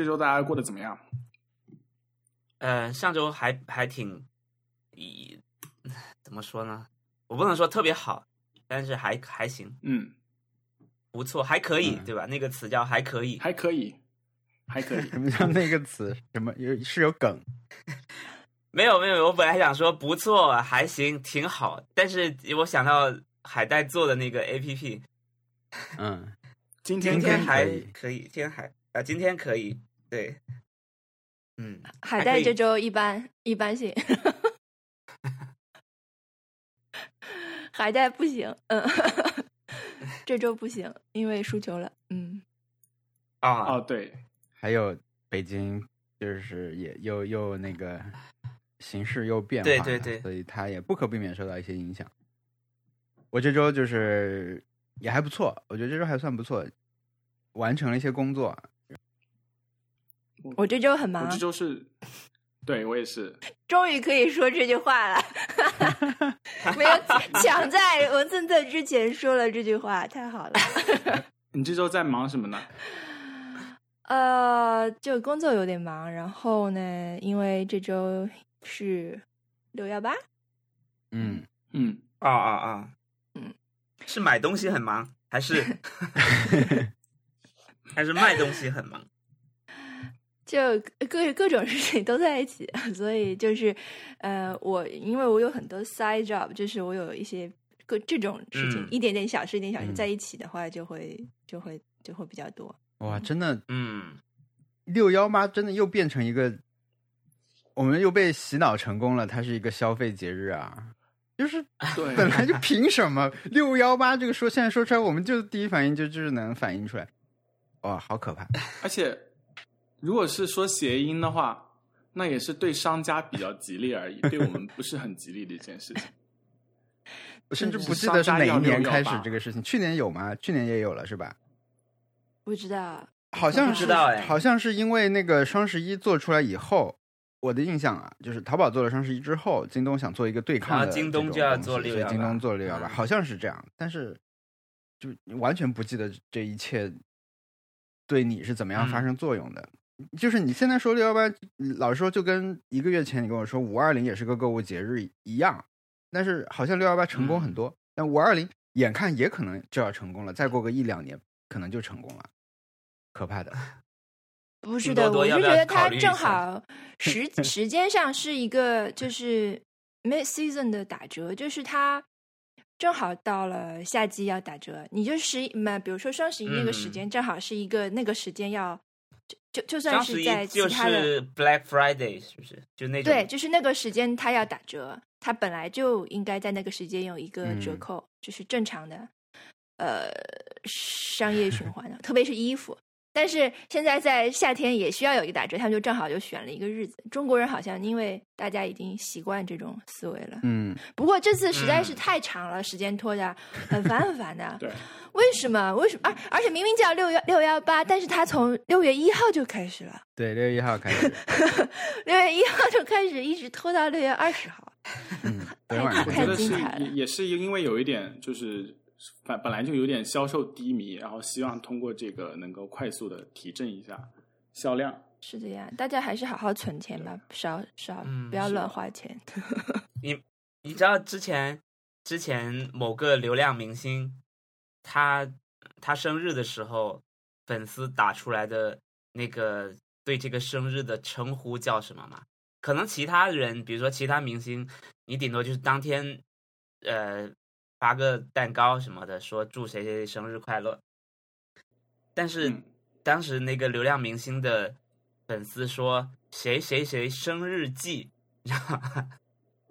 这周大家过得怎么样？呃，上周还还挺，以怎么说呢？我不能说特别好，但是还还行，嗯，不错，还可以，嗯对吧？那个词叫还可以。还可以，还可以。什么叫那个词？什么有是有梗？没有没有，我本来想说不错，还行，挺好，但是我想到海带做的那个 A P P，嗯，今今天天还可以可以，今天还啊，今天可以，对，嗯，海带这周一般一般性，海带不行，嗯，这周不行，因为输球了，嗯，啊，哦，对，还有北京就是也又又那个形势又变化了，对对对所以他也不可避免受到一些影响。我这周就是也还不错，我觉得这周还算不错，完成了一些工作。我这周很我忙这，周是，对我也是。终于可以说这句话了，没有抢在文森特之前说了这句话，太好了。你这周在忙什么呢？呃，就工作有点忙，然后呢，因为这周是六幺八，嗯，嗯，啊啊啊，嗯，是买东西很忙，还是还是卖东西很忙？就各各种事情都在一起，所以就是，呃，我因为我有很多 side job，就是我有一些各这种事情，嗯一点点小事，一点小事嗯在一起的话，就会就会就会比较多。哇，真的嗯，六幺八真的又变成一个，我们又被洗脑成功了，它是一个消费节日啊。就是对，本来就 凭什么六幺八这个说现在说出来，我们就第一反应就就是能反映出来，哇，好可怕！而且如果是说谐音的话，那也是对商家比较吉利而已，对我们不是很吉利的一件事情。我 甚至不记得是哪一年开始商家要618这个事情，去年有吗？去年也有了是吧？不知道，好像是知道哎好像是因为那个双十一做出来以后，我的印象啊，就是淘宝做了双十一之后，京东想做一个对抗的然后京东就要做618京东做了六幺八，嗯好像是这样，但是就完全不记得这一切对你是怎么样发嗯生作用的。就是你现在说六幺八，老实说就跟一个月前你跟我说五二零也是个购物节日一样，但是好像六幺八成功很多，但五二零眼看也可能就要成功了，再过个一两年可能就成功了，可怕的。不是的，我是觉得它正好 时时间上是一个就是 mid season 的打折，就是它正好到了夏季要打折，你就十一嘛，比如说双十一那个时嗯间，正好是一个那个时间要就就就算是在其他的是 Black Friday，是不是？就那种对，就是那个时间它要打折，它本来就应该在那个时间有一个折嗯扣，就是正常的呃商业循环的，特别是衣服。但是现在在夏天也需要有一个打折，他们就正好就选了一个日子。中国人好像因为大家已经习惯这种思维了，嗯，不过这次实在是嗯太长了，时间拖的 很烦很烦的。对，为什么？为什么？而而且明明叫六幺六幺八，但是他从六月一号就开始了。对，六月一号开始，六月一号就开始，一直拖到六月二十号。太精彩了也也是因为有一点就是本本来就有点销售低迷，然后希望通过这个能够快速的提振一下销量。是的呀，大家还是好好存钱吧，少少嗯不要乱花钱。你知道之前之前某个流量明星，他他生日的时候，粉丝打出来的那个对这个生日的称呼叫什么吗？可能其他人，比如说其他明星，你顶多就是当天，呃，发个蛋糕什么的，说祝谁谁谁生日快乐。但是嗯。当时那个流量明星的粉丝说谁谁谁生日季，然后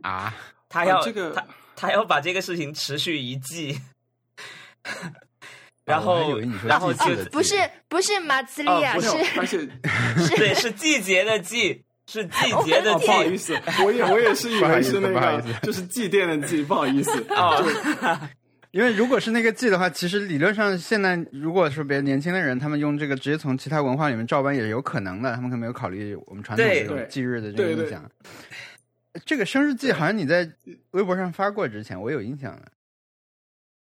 啊，他要、啊这个他他要把这个事情持续一季，然后然后就不是不是马兹利亚，是且对是季节的季，是季节的 哦，季不好意思，我也我也是以为是那不好意思个就是祭奠的祭，不好意思。哦，因为如果是那个祭的话，其实理论上现在如果是别的年轻的人，他们用这个直接从其他文化里面照搬也是有可能的，他们可能没有考虑我们传统对这种对忌日的这个影响。这个生日祭好像你在微博上发过之前，我有印象了。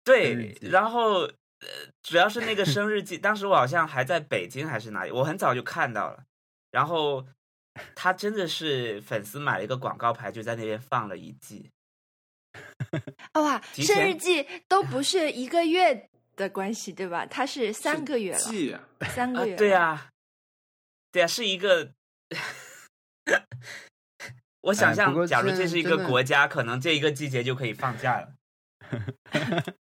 对，然后呃主要是那个生日祭，当时我好像还在北京还是哪里，我很早就看到了。然后他真的是粉丝买了一个广告牌，就在那边放了一季。哦哇，生日季都不是一个月的关系，对吧？它是三个月了，季啊啊三个月了。，对啊，对啊，是一个。我想象，假如这是一个国家，可能这一个季节就可以放假了。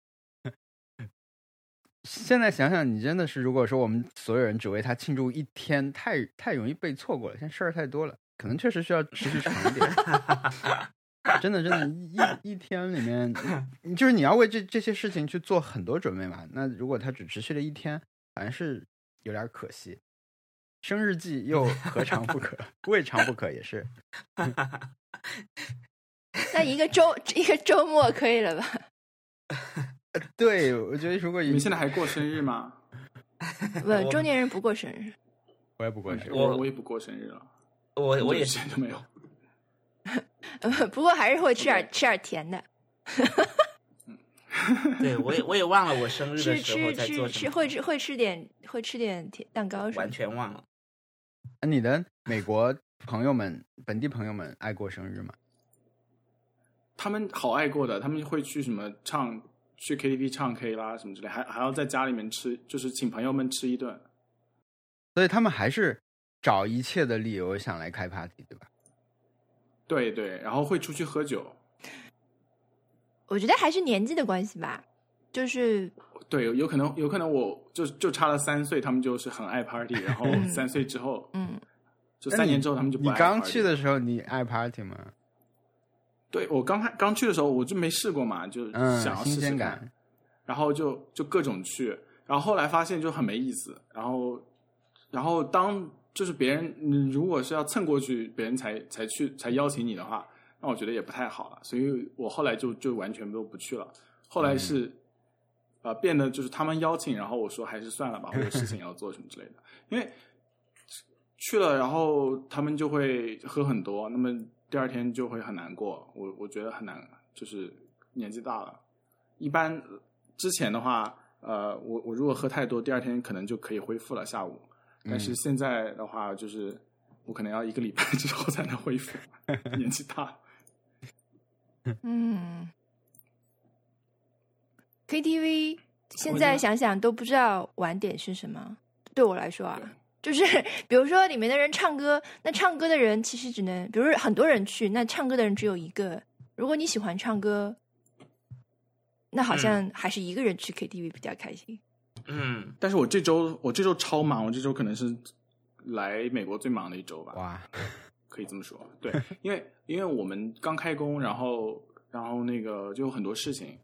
现在想想，你真的是，如果说我们所有人只为他庆祝一天，太太容易被错过了。现在事儿太多了，可能确实需要持续长一点。真的，真的，一一天里面，就是你要为这这些事情去做很多准备嘛。那如果他只持续了一天，反正是有点可惜。生日季又何尝不可？未尝不可也是。那一个周一个周末可以了吧？对，我觉得如果你们现在还过生日吗？不，中年人不过生日。我也不过生日，我我也不过生日了，我我也是都没有。呃，不过还是会吃点吃点甜的，对我也我也忘了我生日的吃时候吃吃吃在做什么，会吃会吃点会吃点甜蛋糕什么完。全忘了。那你的美国朋友们、本地朋友们爱过生日吗？他们好爱过的，他们会去什么唱去 KTV 唱 K 啦什么之类，还还要在家里面吃，就是请朋友们吃一顿。所以他们还是找一切的理由想来开 party，对吧？对对，然后会出去喝酒。我觉得还是年纪的关系吧，就是对，有有可能有可能我就就差了三岁，他们就是很爱 party，然后嗯三岁之后，嗯，就三年之后他们就不爱你刚去的时候，你爱 party 吗？对我刚开刚去的时候我就没试过嘛，就嗯，想要试新鲜试看，感。然后就就各种去，然后后来发现就很没意思，然后然后当就是别人你如果是要蹭过去，别人才才去才邀请你的话，那我觉得也不太好了，所以我后来就就完全都不去了。后来是、呃变得就是他们邀请，然后我说还是算了吧，我有事情要做什么之类的，因为去了，然后他们就会喝很多，那么第二天就会很难过。我我觉得很难，就是年纪大了。一般之前的话，呃，我我如果喝太多，第二天可能就可以恢复了下午。但是现在的话，就是我可能要一个礼拜之后才能恢复，年纪大。嗯，KTV 现在想想都不知道晚点是什么。对我来说啊，就是比如说里面的人唱歌，那唱歌的人其实只能，比如说很多人去，那唱歌的人只有一个。如果你喜欢唱歌，那好像还是一个人去 KTV 比较开心。嗯，但是我这周我这周超忙，我这周可能是来美国最忙的一周吧。哇，可以这么说，对，因为因为我们刚开工，然后然后那个就有很多事情。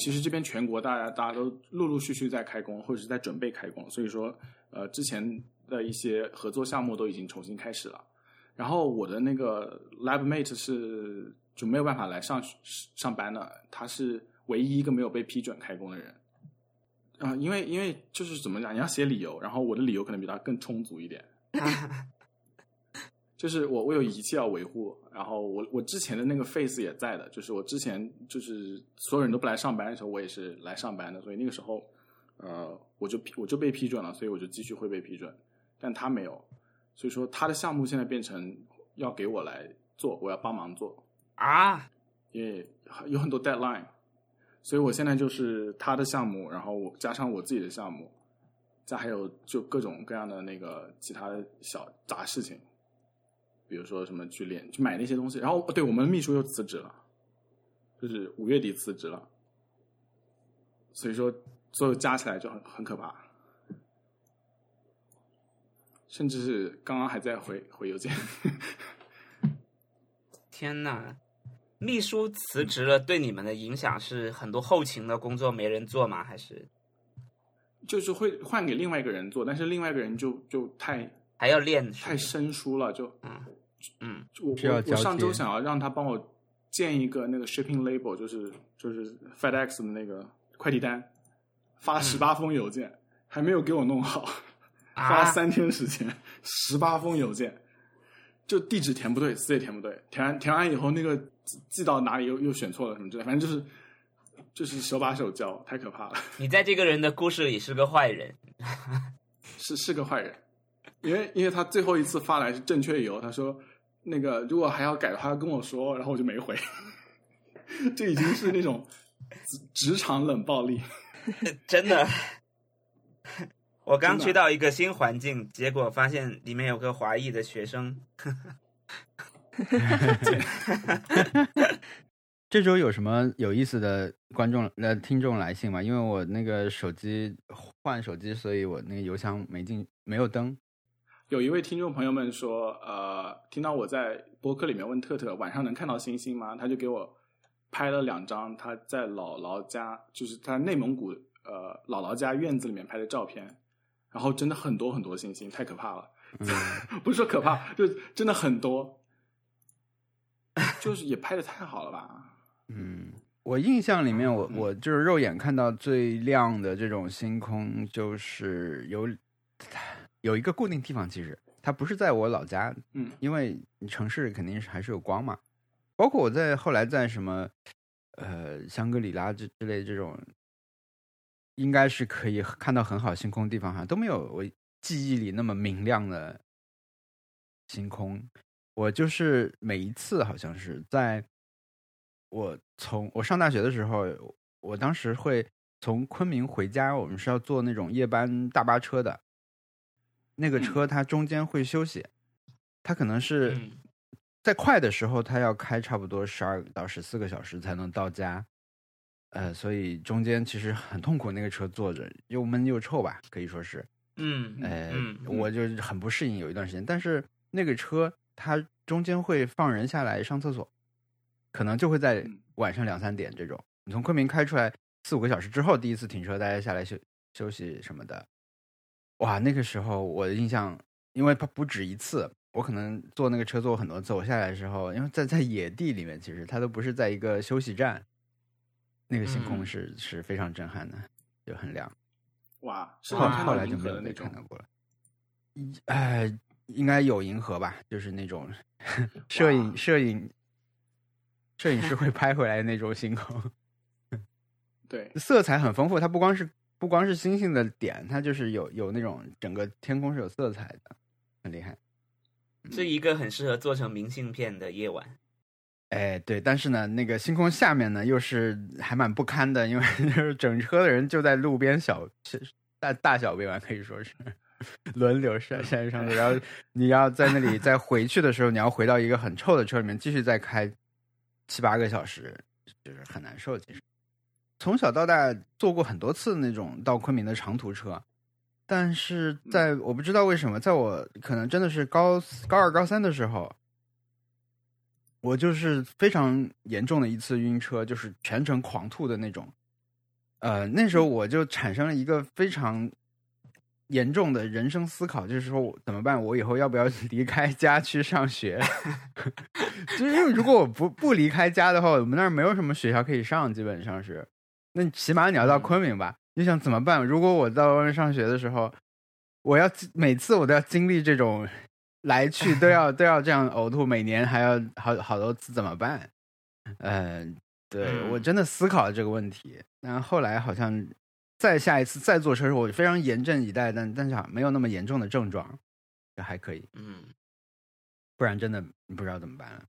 其实这边全国大家大家都陆陆续续在开工，或者是在准备开工，所以说呃之前的一些合作项目都已经重新开始了。然后我的那个 lab mate 是就没有办法来上上班的，他是唯一一个没有被批准开工的人。啊、因为因为就是怎么讲，你要写理由，然后我的理由可能比他更充足一点。就是我我有仪器要维护，然后我我之前的那个 face 也在的，就是我之前就是所有人都不来上班的时候，我也是来上班的，所以那个时候，呃，我就我就被批准了，所以我就继续会被批准，但他没有，所以说他的项目现在变成要给我来做，我要帮忙做，啊，因为有很多 deadline，所以我现在就是他的项目，然后我加上我自己的项目，再还有就各种各样的那个其他的小杂事情，比如说什么去练去买那些东西，然后对我们秘书又辞职了，就是五月底辞职了，所以说所有加起来就很很可怕，甚至是刚刚还在回回邮件。天呐！秘书辞职了，对你们的影响是很多后勤的工作没人做吗？还是就是会换给另外一个人做，但是另外一个人就就太还要练？太生疏了，就嗯嗯我需要我我上周想要让他帮我建一个那个 shipping label，就是就是 FedEx 的那个快递单，发了十八封邮件，还没有给我弄好，花了啊，三天时间，十八封邮件，就地址填不对，字也填不对，填完填完以后那个寄寄到哪里又又选错了什么之类，反正就是就是手把手教，太可怕了，你在这个人的故事里是个坏人，是是个坏人，因为因为他最后一次发来是正确邮，他说那个如果还要改的话跟我说，然后我就没回，这已经是那种职职场冷暴力。真的。我刚去到一个新环境，结果发现里面有个华裔的学生。这周有什么有意思的观众呃听众来信吗？因为我那个手机换手机，所以我那个邮箱没进没有登。有一位听众朋友们说，呃，听到我在播客里面问特特晚上能看到星星吗？他就给我拍了两张他在姥姥家，就是他内蒙古呃姥姥家院子里面拍的照片，然后真的很多很多星星，太可怕了。嗯，不是说可怕，就真的很多，就是也拍的太好了吧？嗯，我印象里面，我嗯我就是肉眼看到最亮的这种星空，就是有有一个固定地方，其实它不是在我老家，嗯因为城市肯定是还是有光嘛。包括我在后来在什么呃香格里拉之之类这种，应该是可以看到很好星空的地方，好像都没有我记忆里那么明亮的星空。我就是每一次好像是在我从我上大学的时候，我当时会从昆明回家，我们是要坐那种夜班大巴车的。那个车它中间会休息，它可能是嗯在快的时候，它要开差不多十二到十四个小时才能到家。呃，所以中间其实很痛苦，那个车坐着又闷又臭吧，可以说是。嗯呃，嗯我就很不适应有一段时间。但是那个车它中间会放人下来上厕所，可能就会在嗯晚上两三点这种。你从昆明开出来四五个小时之后，第一次停车，大家下来休休息什么的。哇，那个时候我的印象，因为它不止一次，我可能坐那个车坐过很多次。我下来的时候，因为在在野地里面，其实它都不是在一个休息站，那个星空嗯是、是非常震撼的，就很亮。哇，是后来就没有再看到过了。一哎，应该有银河吧？就是那种 摄影摄影摄影师会拍回来的那种星空，对，色彩很丰富。它不光是不光是星星的点，它就是有有那种整个天空是有色彩的，很厉害。是一个很适合做成明信片的夜晚。哎，对，但是呢，那个星空下面呢，又是还蛮不堪的，因为 就是整车的人就在路边小大大小便完，可以说是 轮流晒晒上去，然后你要在那里再回去的时候，你要回到一个很臭的车里面，继续再开七八个小时，就是很难受。其实从小到大坐过很多次那种到昆明的长途车，但是在我不知道为什么，在我可能真的是高高二高三的时候。我就是非常严重的一次晕车，就是全程狂吐的那种。呃，那时候我就产生了一个非常严重的人生思考，就是说我怎么办？我以后要不要离开家去上学？就是因为如果我不不离开家的话，我们那儿没有什么学校可以上，基本上是。那起码你要到昆明吧？你想怎么办？如果我到外面上学的时候，我要每次我都要经历这种。来去都要 都要这样呕吐，每年还要好好多次，怎么办？嗯、呃，对、嗯我真的思考了这个问题。但后来好像再下一次再坐车的时候，我非常严阵以待，但但是好像没有那么严重的症状，就还可以。嗯，不然真的不知道怎么办了。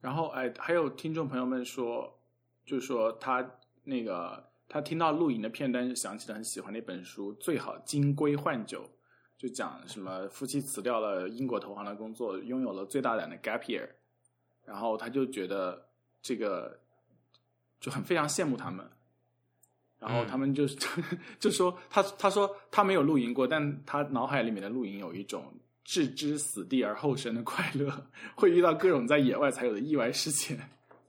然后哎，还有听众朋友们说，就说他那个他听到露营的片段，就想起了很喜欢的一本书《最好金龟换酒》。就讲什么夫妻辞掉了英国投行的工作，拥有了最大胆的 gap year，然后他就觉得这个就很非常羡慕他们，然后他们就、嗯、就说他他说他没有露营过，但他脑海里面的露营有一种置之死地而后生的快乐，会遇到各种在野外才有的意外事件，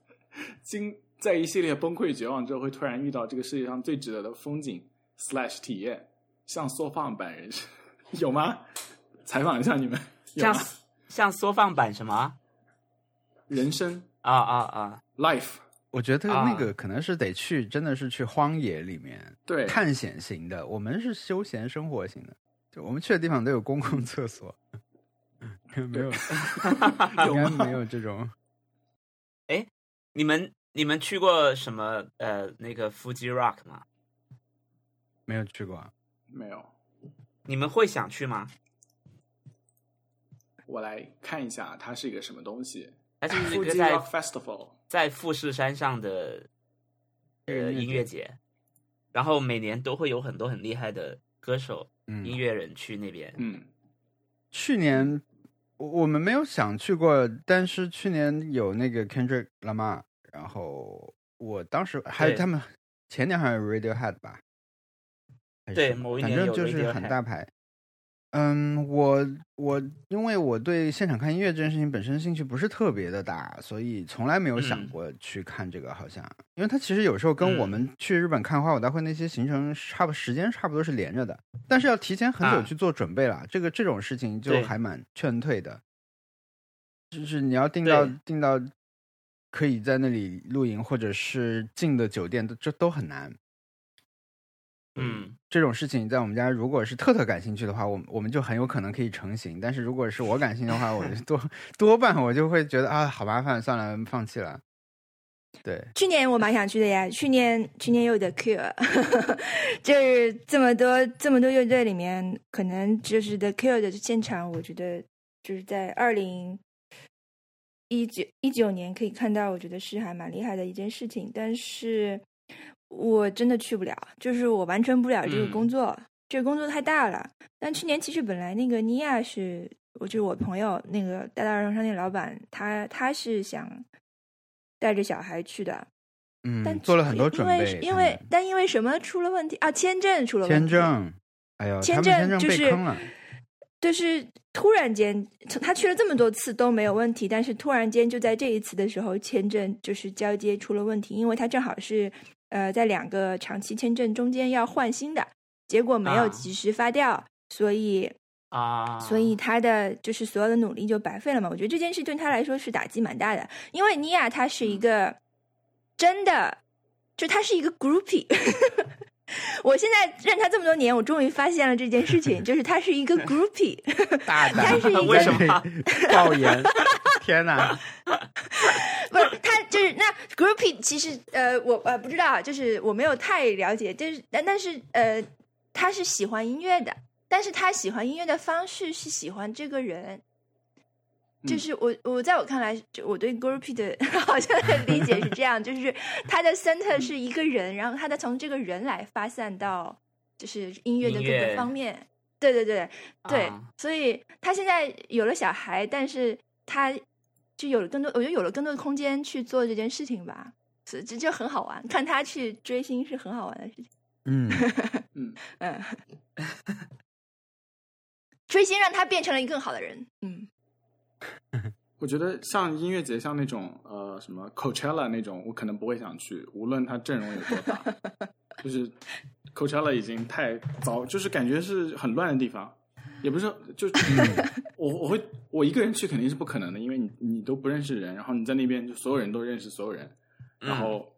经在一系列崩溃绝望之后，会突然遇到这个世界上最值得的风景 slash 体验，像缩放版人生。有吗？采访一下你们。像像缩放版什么？人生啊啊啊！Life，我觉得那个可能是得去，真的是去荒野里面对探险型的。我们是休闲生活型的，就我们去的地方都有公共厕所，没有，应该没有这种。哎，你们你们去过什么呃那个 Fuji Rock 吗？没有去过啊。没有，你们会想去吗？我来看一下它是一个什么东西。它是一个在 Rock Festival，在富士山上的呃音乐节，然后每年都会有很多很厉害的歌手、嗯音乐人去那边。嗯，去年我我们没有想去过，但是去年有那个 Kendrick Lamar，然后我当时还有他们前年好像有 Radiohead 吧，对某一年反正就是很大牌。嗯，我我因为我对现场看音乐这件事情本身兴趣不是特别的大，所以从来没有想嗯过去看这个。好像，因为它其实有时候跟我嗯们去日本看花火大会那些行程差不时间差不多是连着的，但是要提前很久啊去做准备啦。这个这种事情就还蛮劝退的，就是你要定到对订到可以在那里露营或者是近的酒店，都这都很难。嗯，这种事情在我们家，如果是特特感兴趣的话，我我们就很有可能可以成型。但是如果是我感兴趣的话，我就多多半我就会觉得啊，好麻烦，算了，放弃了。对，去年我蛮想去的呀，去年去年有的 Cure，就是这么多这么多乐队里面，可能就是 The Cure 的现场，我觉得就是在二零一九一九年可以看到，我觉得是还蛮厉害的一件事情。但是我真的去不了，就是我完成不了这个嗯工作，这个工作太大了。但去年其实本来那个尼亚是，我就是我朋友那个大大儿童商店老板，他他是想带着小孩去的，但嗯，做了很多准因为备，因为但因为什么出了问题啊？签证出了问题。签证，哎呦，签证证就是。就是突然间，他去了这么多次都没有问题，但是突然间就在这一次的时候，签证就是交接出了问题，因为他正好是呃在两个长期签证中间要换新的，结果没有啊及时发掉，所以啊，所以他的就是所有的努力就白费了嘛。我觉得这件事对他来说是打击蛮大的，因为尼亚他是一个真的，就他是一个 groupie。我现在认他这么多年，我终于发现了这件事情，就是他是一个 groupie。大胆，他是一个为什么爆言？天哪！不是他就是那 groupie，其实呃我呃不知道，就是我没有太了解，就是但但是呃他是喜欢音乐的，但是他喜欢音乐的方式是喜欢这个人。就嗯是我，我在我看来，就我对 groupie 的 好像的理解是这样，就是他的 center 是一个人，然后他的从这个人来发散到就是音乐的各个方面。对对对对，啊所以他现在有了小孩，但是他就有了更多，我觉得有了更多的空间去做这件事情吧，所以这就很好玩。看他去追星是很好玩的事情。嗯，嗯，嗯，追星让他变成了一个更好的人。嗯，我觉得像音乐节，像那种呃什么 Coachella 那种，我可能不会想去，无论它阵容有多大，就是 Coachella 已经太糟，就是感觉是很乱的地方，也不是就 我我会我一个人去肯定是不可能的，因为你你都不认识人，然后你在那边就所有人都认识所有人，然后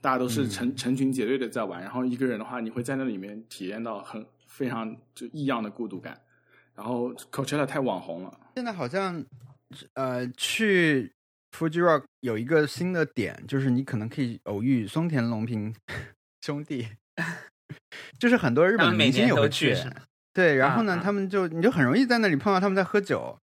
大家都是成、成群结队的在玩，然后一个人的话，你会在那里面体验到很非常就异样的孤独感。然后 Coachella 太网红了，现在好像呃，去 Fuji Rock 有一个新的点，就是你可能可以偶遇松田龙平 兄弟，就是很多日本明星也会去对，然后呢，他们。就你就很容易在那里碰到他们在喝酒，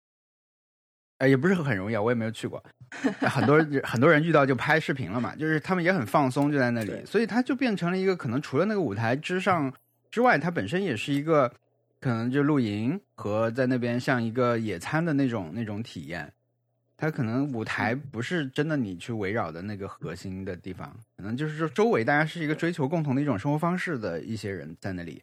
哎，也不是很容易啊，我也没有去过，很多人很多人遇到就拍视频了嘛，就是他们也很放松，就在那里，所以它就变成了一个可能除了那个舞台之上之外，它本身也是一个可能就露营和在那边像一个野餐的那种那种体验。它可能舞台不是真的你去围绕的那个核心的地方，可能就是说周围大家是一个追求共同的一种生活方式的一些人在那里，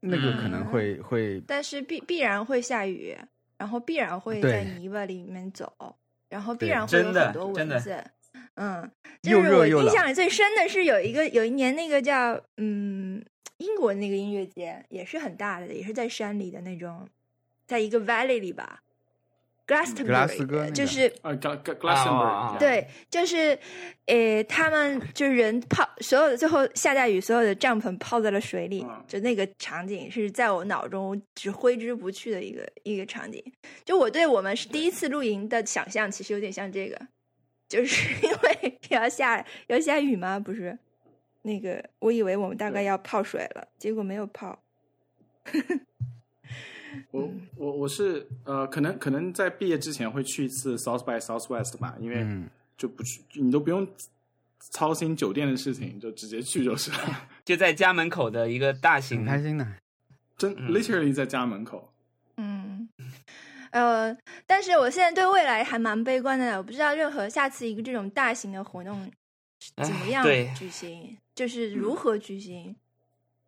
那个可能嗯会、会但是必必然会下雨，然后必然会在泥巴里面走，然后必然会有很多蚊子。嗯，又就是我热又印象里最深的是有一个有一年那个叫嗯英国那个音乐节也是很大的，也是在山里的那种，在一个 valley 里吧格拉斯哥那，Glastonbury，就是。啊，Gla Gla 啊啊 Glastonbury，啊。对，就是，呃，他们就是人泡，所有的最后下大雨，所有的帐篷泡在了水里，嗯。就那个场景是在我脑中只挥之不去的一个一个场景。就我对我们是第一次露营的想象，其实有点像这个。就是 因为要下要下雨吗？不是，那个我以为我们大概要泡水了，结果没有泡。我我我是呃，可能可能在毕业之前会去一次 South by Southwest 吧，因为嗯，就不去，你都不用操心酒店的事情，就直接去就是了。就在家门口的一个大挺型开心的。真嗯 literally 在家门口。嗯，呃，但是我现在对未来还蛮悲观的，我不知道任何下次一个这种大型的活动怎么样举行，就是如何举行，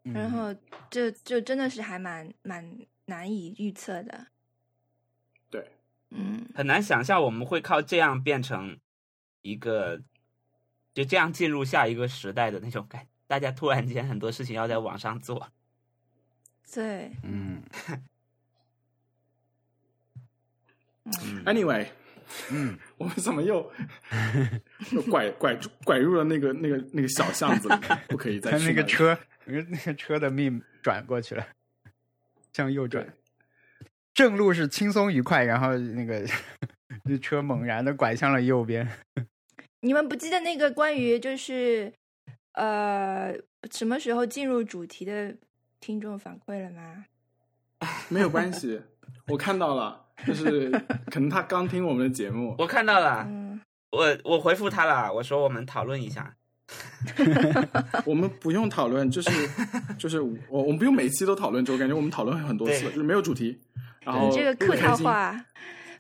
嗯。然后这就真的是还蛮蛮难以预测的。对，嗯。很难想象我们会靠这样变成一个，就这样进入下一个时代的那种感。大家突然间很多事情要在网上做，对，嗯嗯 Anyway，嗯，我们怎么又又拐拐拐入了那个那个那个小巷子里面？不可以再他去那个车，那个那个车的命转过去了，向右转。正路是轻松愉快，然后那个那车猛然的拐向了右边。你们不记得那个关于就是呃什么时候进入主题的听众反馈了吗？没有关系，我看到了，就是可能他刚听我们的节目，我看到了，嗯，我我回复他了，我说我们讨论一下。我们不用讨论，就是就是我我们不用每期都讨论，就我感觉我们讨论很多次就是没有主题，然后你这个客套话。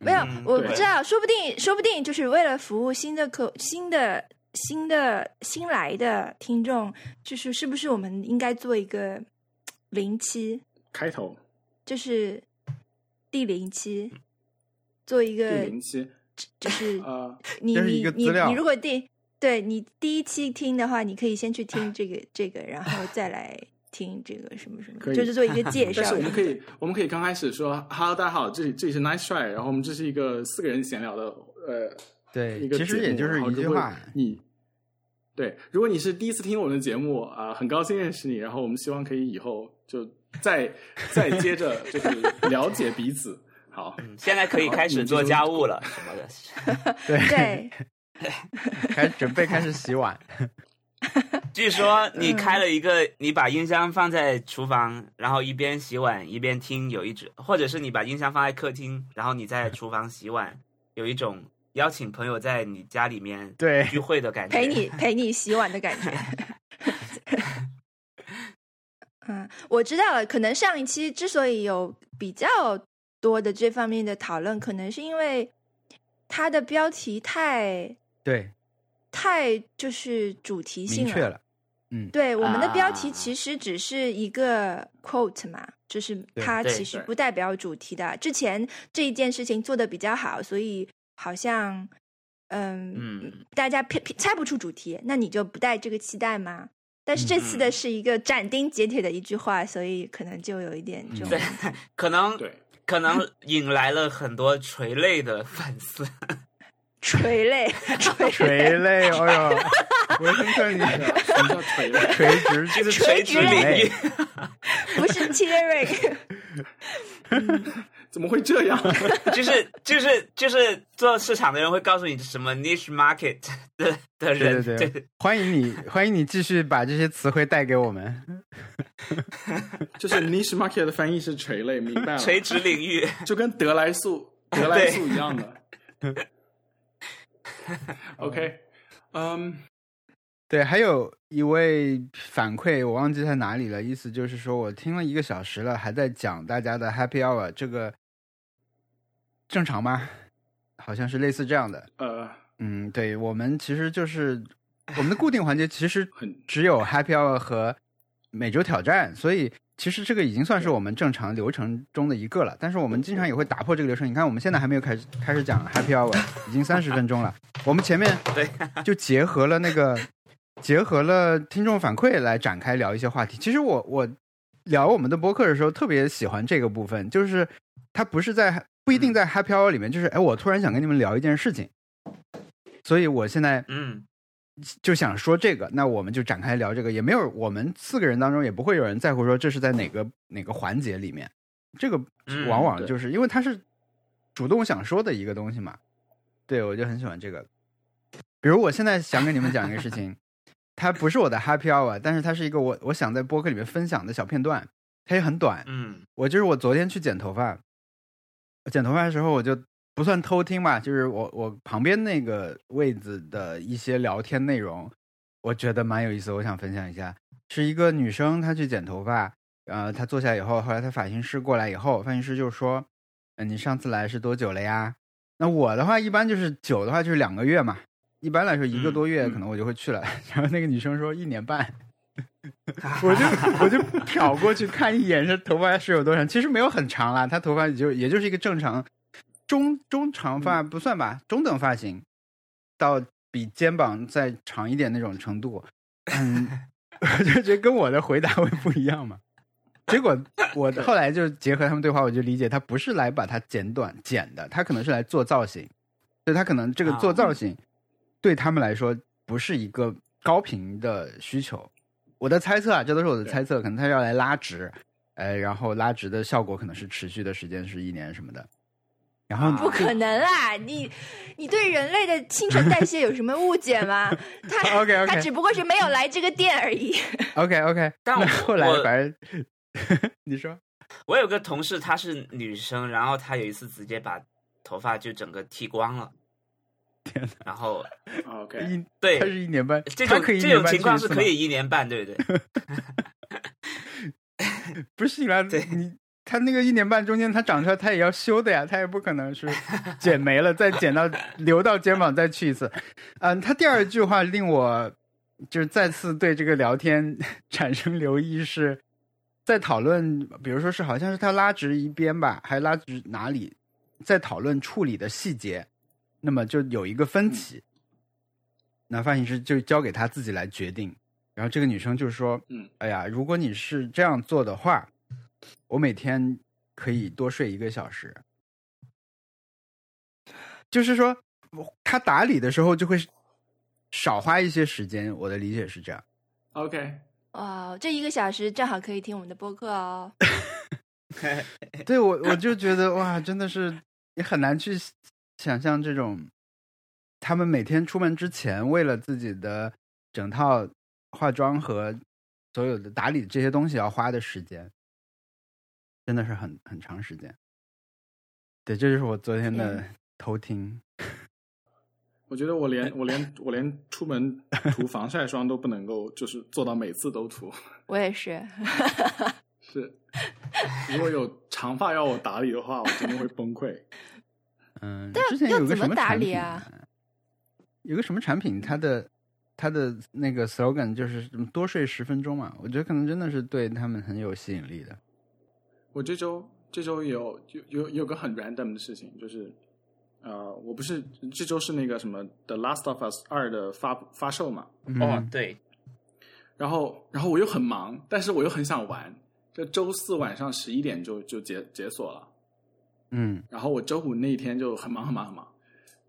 没有我不知道，说不定，说不定就是为了服务新的客、新的、新的、新来的听众，就是是不是我们应该做一个零期，开头就是第零期，做一第个，零期，就是 啊，你你你你如果第对你第一期听的话，你可以先去听这个这个，然后再来听这个什么什么，就是做一个 介绍但是。我们可以，我们可以刚开始说，Hello，大家好，这里这里是 Nice Try，然后我们这是一个四个人闲聊的，呃，对一，个其实也就是一句话，你对，如果你是第一次听我们的节目啊、很高兴认识你，然后我们希望可以以后就再再接着就是了解彼此。好，嗯，现在可以开始做家务了什么的。对，对，开准备开始洗碗。据说你开了一个，你把音箱放在厨房，然后一边洗碗一边听，有一种，或者是你把音箱放在客厅，然后你在厨房洗碗，有一种邀请朋友在你家里面对聚会的感觉。陪你陪你洗碗的感觉。嗯，我知道了。可能上一期之所以有比较多的这方面的讨论，可能是因为它的标题太对，太就是主题性明确了。嗯，对，我们的标题啊其实只是一个 quote 嘛，就是它其实不代表主题的。之前这一件事情做的比较好，所以好像嗯嗯大家偏偏猜不出主题，那你就不带这个期待吗？但是这次的嗯是一个斩钉截铁的一句话，所以可能就有一点这种对，可能对，可能引来了很多垂泪的 粉丝。垂泪，垂垂泪，哎呦，我听看你什么叫锤了？垂直就是垂垂直直领域，不是 tearing。怎么会这样？就是就是就是做市场的人会告诉你什么 niche market 的的对人，对对对，欢迎你，欢迎你继续把这些词汇带给我们。就是 niche market 的翻译是垂泪，明白了？垂直领域。就跟德莱素德莱素一样的。OK，嗯、对，还有一位反馈，我忘记在哪里了，意思就是说我听了一个小时了，还在讲大家的 Happy Hour，这个正常吗？好像是类似这样的。呃，嗯，对，我们其实就是我们的固定环节，其实 很只有 Happy Hour 和每周挑战，所以其实这个已经算是我们正常流程中的一个了。但是我们经常也会打破这个流程。你看，我们现在还没有开始开始讲 Happy Hour，已经三十分钟了。我们前面对就结合了那个结合了听众反馈来展开聊一些话题。其实我我聊我们的播客的时候，特别喜欢这个部分，就是它不是在不一定在 Happy Hour 里面，就是哎，我突然想跟你们聊一件事情，所以我现在嗯，就想说这个，那我们就展开聊这个，也没有我们四个人当中也不会有人在乎说这是在哪个哪个环节里面，这个嗯往往就是因为它是主动想说的一个东西嘛。对，我就很喜欢这个。比如我现在想跟你们讲一个事 情，它不是我的 happy hour，但是它是一个我我想在播客里面分享的小片段，它也很短。嗯我就是我昨天去剪头发，我剪头发的时候我就不算偷听吧，就是我我旁边那个位子的一些聊天内容，我觉得蛮有意思，我想分享一下。是一个女生，她去剪头发，呃，她坐下以后，后来她发型师过来以后，发型师就说：“嗯、你上次来是多久了呀？”那我的话一般就是久的话就是两个月嘛，一般来说一个嗯多月嗯可能我就会去了。然后那个女生说一年半。我就我就瞟过去看一眼，这头发是有多长？其实没有很长啦，她头发也就也就是一个正常中中长发不算吧，中等发型，到比肩膀再长一点那种程度。嗯，我就觉得跟我的回答会不一样嘛。结果我 后来就结合他们对话，我就理解他不是来把它剪短剪的，他可能是来做造型，所以他可能这个做造型对他们来说不是一个高频的需求。我的猜测啊，这都是我的猜测，可能他要来拉直，呃，然后拉直的效果可能是持续的时间是一年什么的。然后不可能啦！你你对人类的新陈代谢有什么误解吗？他 OK 他 OK 只不过是没有来这个店而已。OK OK，那但我后来我反正 你说我有个同事，她是女生，然后她有一次直接把头发就整个剃光了。然后啊 OK，一对他是一年半，这种这种可以一年半情况是可以一年半，对不对？不是啦，对你他那个一年半中间他长出来，他也要修的呀，他也不可能是剪没了再剪到留到肩膀再去一次。嗯，他第二句话令我就是再次对这个聊天产生留意，是在讨论，比如说是好像是他拉直一边吧，还拉直哪里，在讨论处理的细节，那么就有一个分歧。那发型师就交给他自己来决定，然后这个女生就说：“嗯，哎呀，如果你是这样做的话，我每天可以多睡一个小时。”就是说，他打理的时候就会少花一些时间。我的理解是这样。OK，哇，这一个小时正好可以听我们的播客哦。对我，我就觉得哇，真的是你很难去想象这种他们每天出门之前，为了自己的整套化妆和所有的打理这些东西要花的时间，真的是很很长时间。对，这就是我昨天的偷听。我觉得我连我连我连出门涂防晒霜都不能够，就是做到每次都涂。我也是，是，如果有长发要我打理的话，我真的会崩溃。嗯，但之前有个要怎么打什么产品理啊？有个什么产品，它的它的那个 slogan 就是多睡十分钟嘛，我觉得可能真的是对他们很有吸引力的。我这周这周有有有有个很 random 的事情，就是呃，我不是这周是那个什么《The Last of Us 二》的发发售嘛，嗯、哦，对，然后然后我又很忙，但是我又很想玩，这周四晚上十一点就就解解锁了。嗯然后我周五那一天就很忙很忙很忙，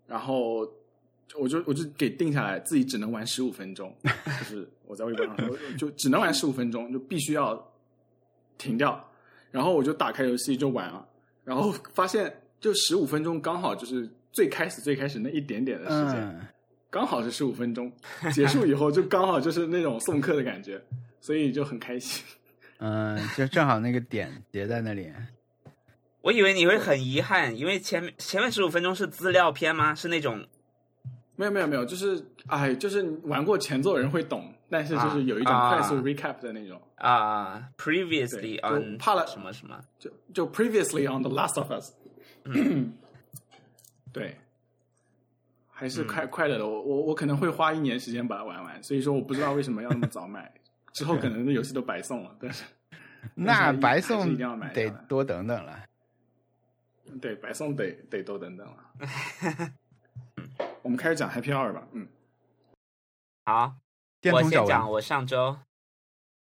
然后我就我就给定下来，自己只能玩十五分钟，就是我在微博上说，就只能玩十五分钟，就必须要停掉。然后我就打开游戏就玩了，然后发现就十五分钟刚好就是最开始最开始那一点点的时间，嗯，刚好是十五分钟，结束以后就刚好就是那种送客的感觉，所以就很开心。嗯，就正好那个点叠在那里。我以为你会很遗憾，因为前面前面十五分钟是资料片吗？是那种没有没有没有，就是哎，就是玩过前作的人会懂，但是就是有一种啊。快速 recap 的那种，啊、previously 对就 on 怕了什么什么，就就 previously on the Last of Us，对，还是快、快乐的。我我我可能会花一年时间把它玩完，所以说我不知道为什么要那么早买，之后可能那游戏都白送了，但是 那白送一定要买得多等等了。对白送得得多等等了。我们开始讲 Happy Hour 吧，嗯，好，我电通小文，先讲我上周，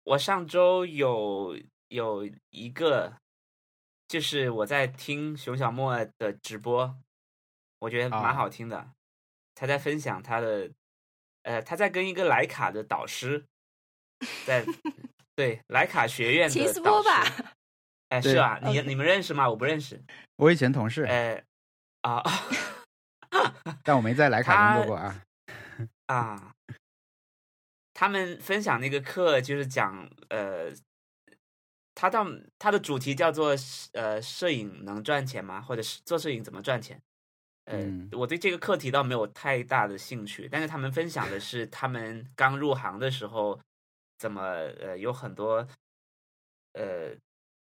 我上周有有一个，就是我在听熊小莫的直播，我觉得啊蛮好听的。他在分享他的，呃，他在跟一个莱卡的导师，在对莱卡学院的导师吧，哎，是啊，你你们认识吗？我不认识。我以前同事，呃，啊，但我没在莱卡工作过啊。啊，他们分享那个课就是讲呃，他到他的主题叫做呃，摄影能赚钱吗？或者是做摄影怎么赚钱？呃，嗯我对这个课题倒没有太大的兴趣，但是他们分享的是他们刚入行的时候怎么呃有很多呃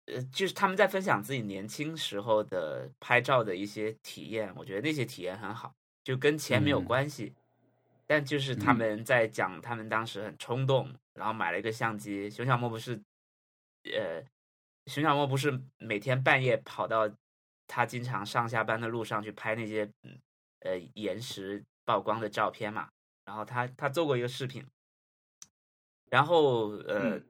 呃，就是他们在分享自己年轻时候的拍照的一些体验，我觉得那些体验很好，就跟钱没有嗯关系，但就是他嗯们在讲他们当时很冲动，然后买了一个相机。熊小莫不是呃，熊小莫不是每天半夜跑到他经常上下班的路上去拍那些嗯呃延时曝光的照片嘛？然后他他做过一个视频，然后呃、嗯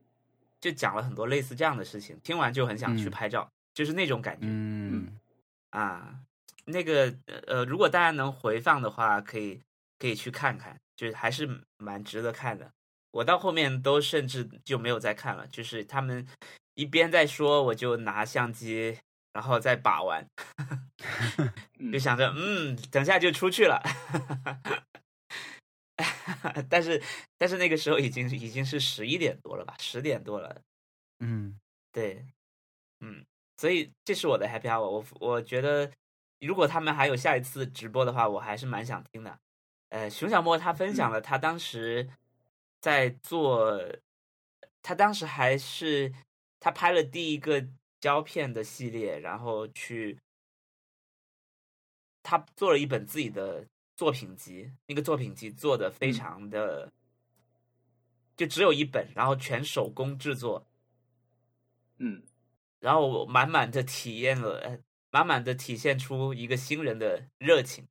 就讲了很多类似这样的事情，听完就很想去嗯拍照，就是那种感觉。嗯啊，那个呃，如果大家能回放的话，可以可以去看看，就是还是蛮值得看的。我到后面都甚至就没有再看了，就是他们一边在说，我就拿相机，然后再把玩，嗯就想着嗯，等下就出去了。但是但是那个时候已经已经是十一点多了吧，十点多了，嗯对，嗯，所以这是我的 happy hour 我。我觉得，如果他们还有下一次直播的话，我还是蛮想听的。呃，熊小莫他分享了他当时在做，他当时还是他拍了第一个胶片的系列，然后去他做了一本自己的作品集，那个作品集做的非嗯常的，就只有一本，然后全手工制作。嗯然后我满满的体验了，呃满满的体现出一个新人的热情。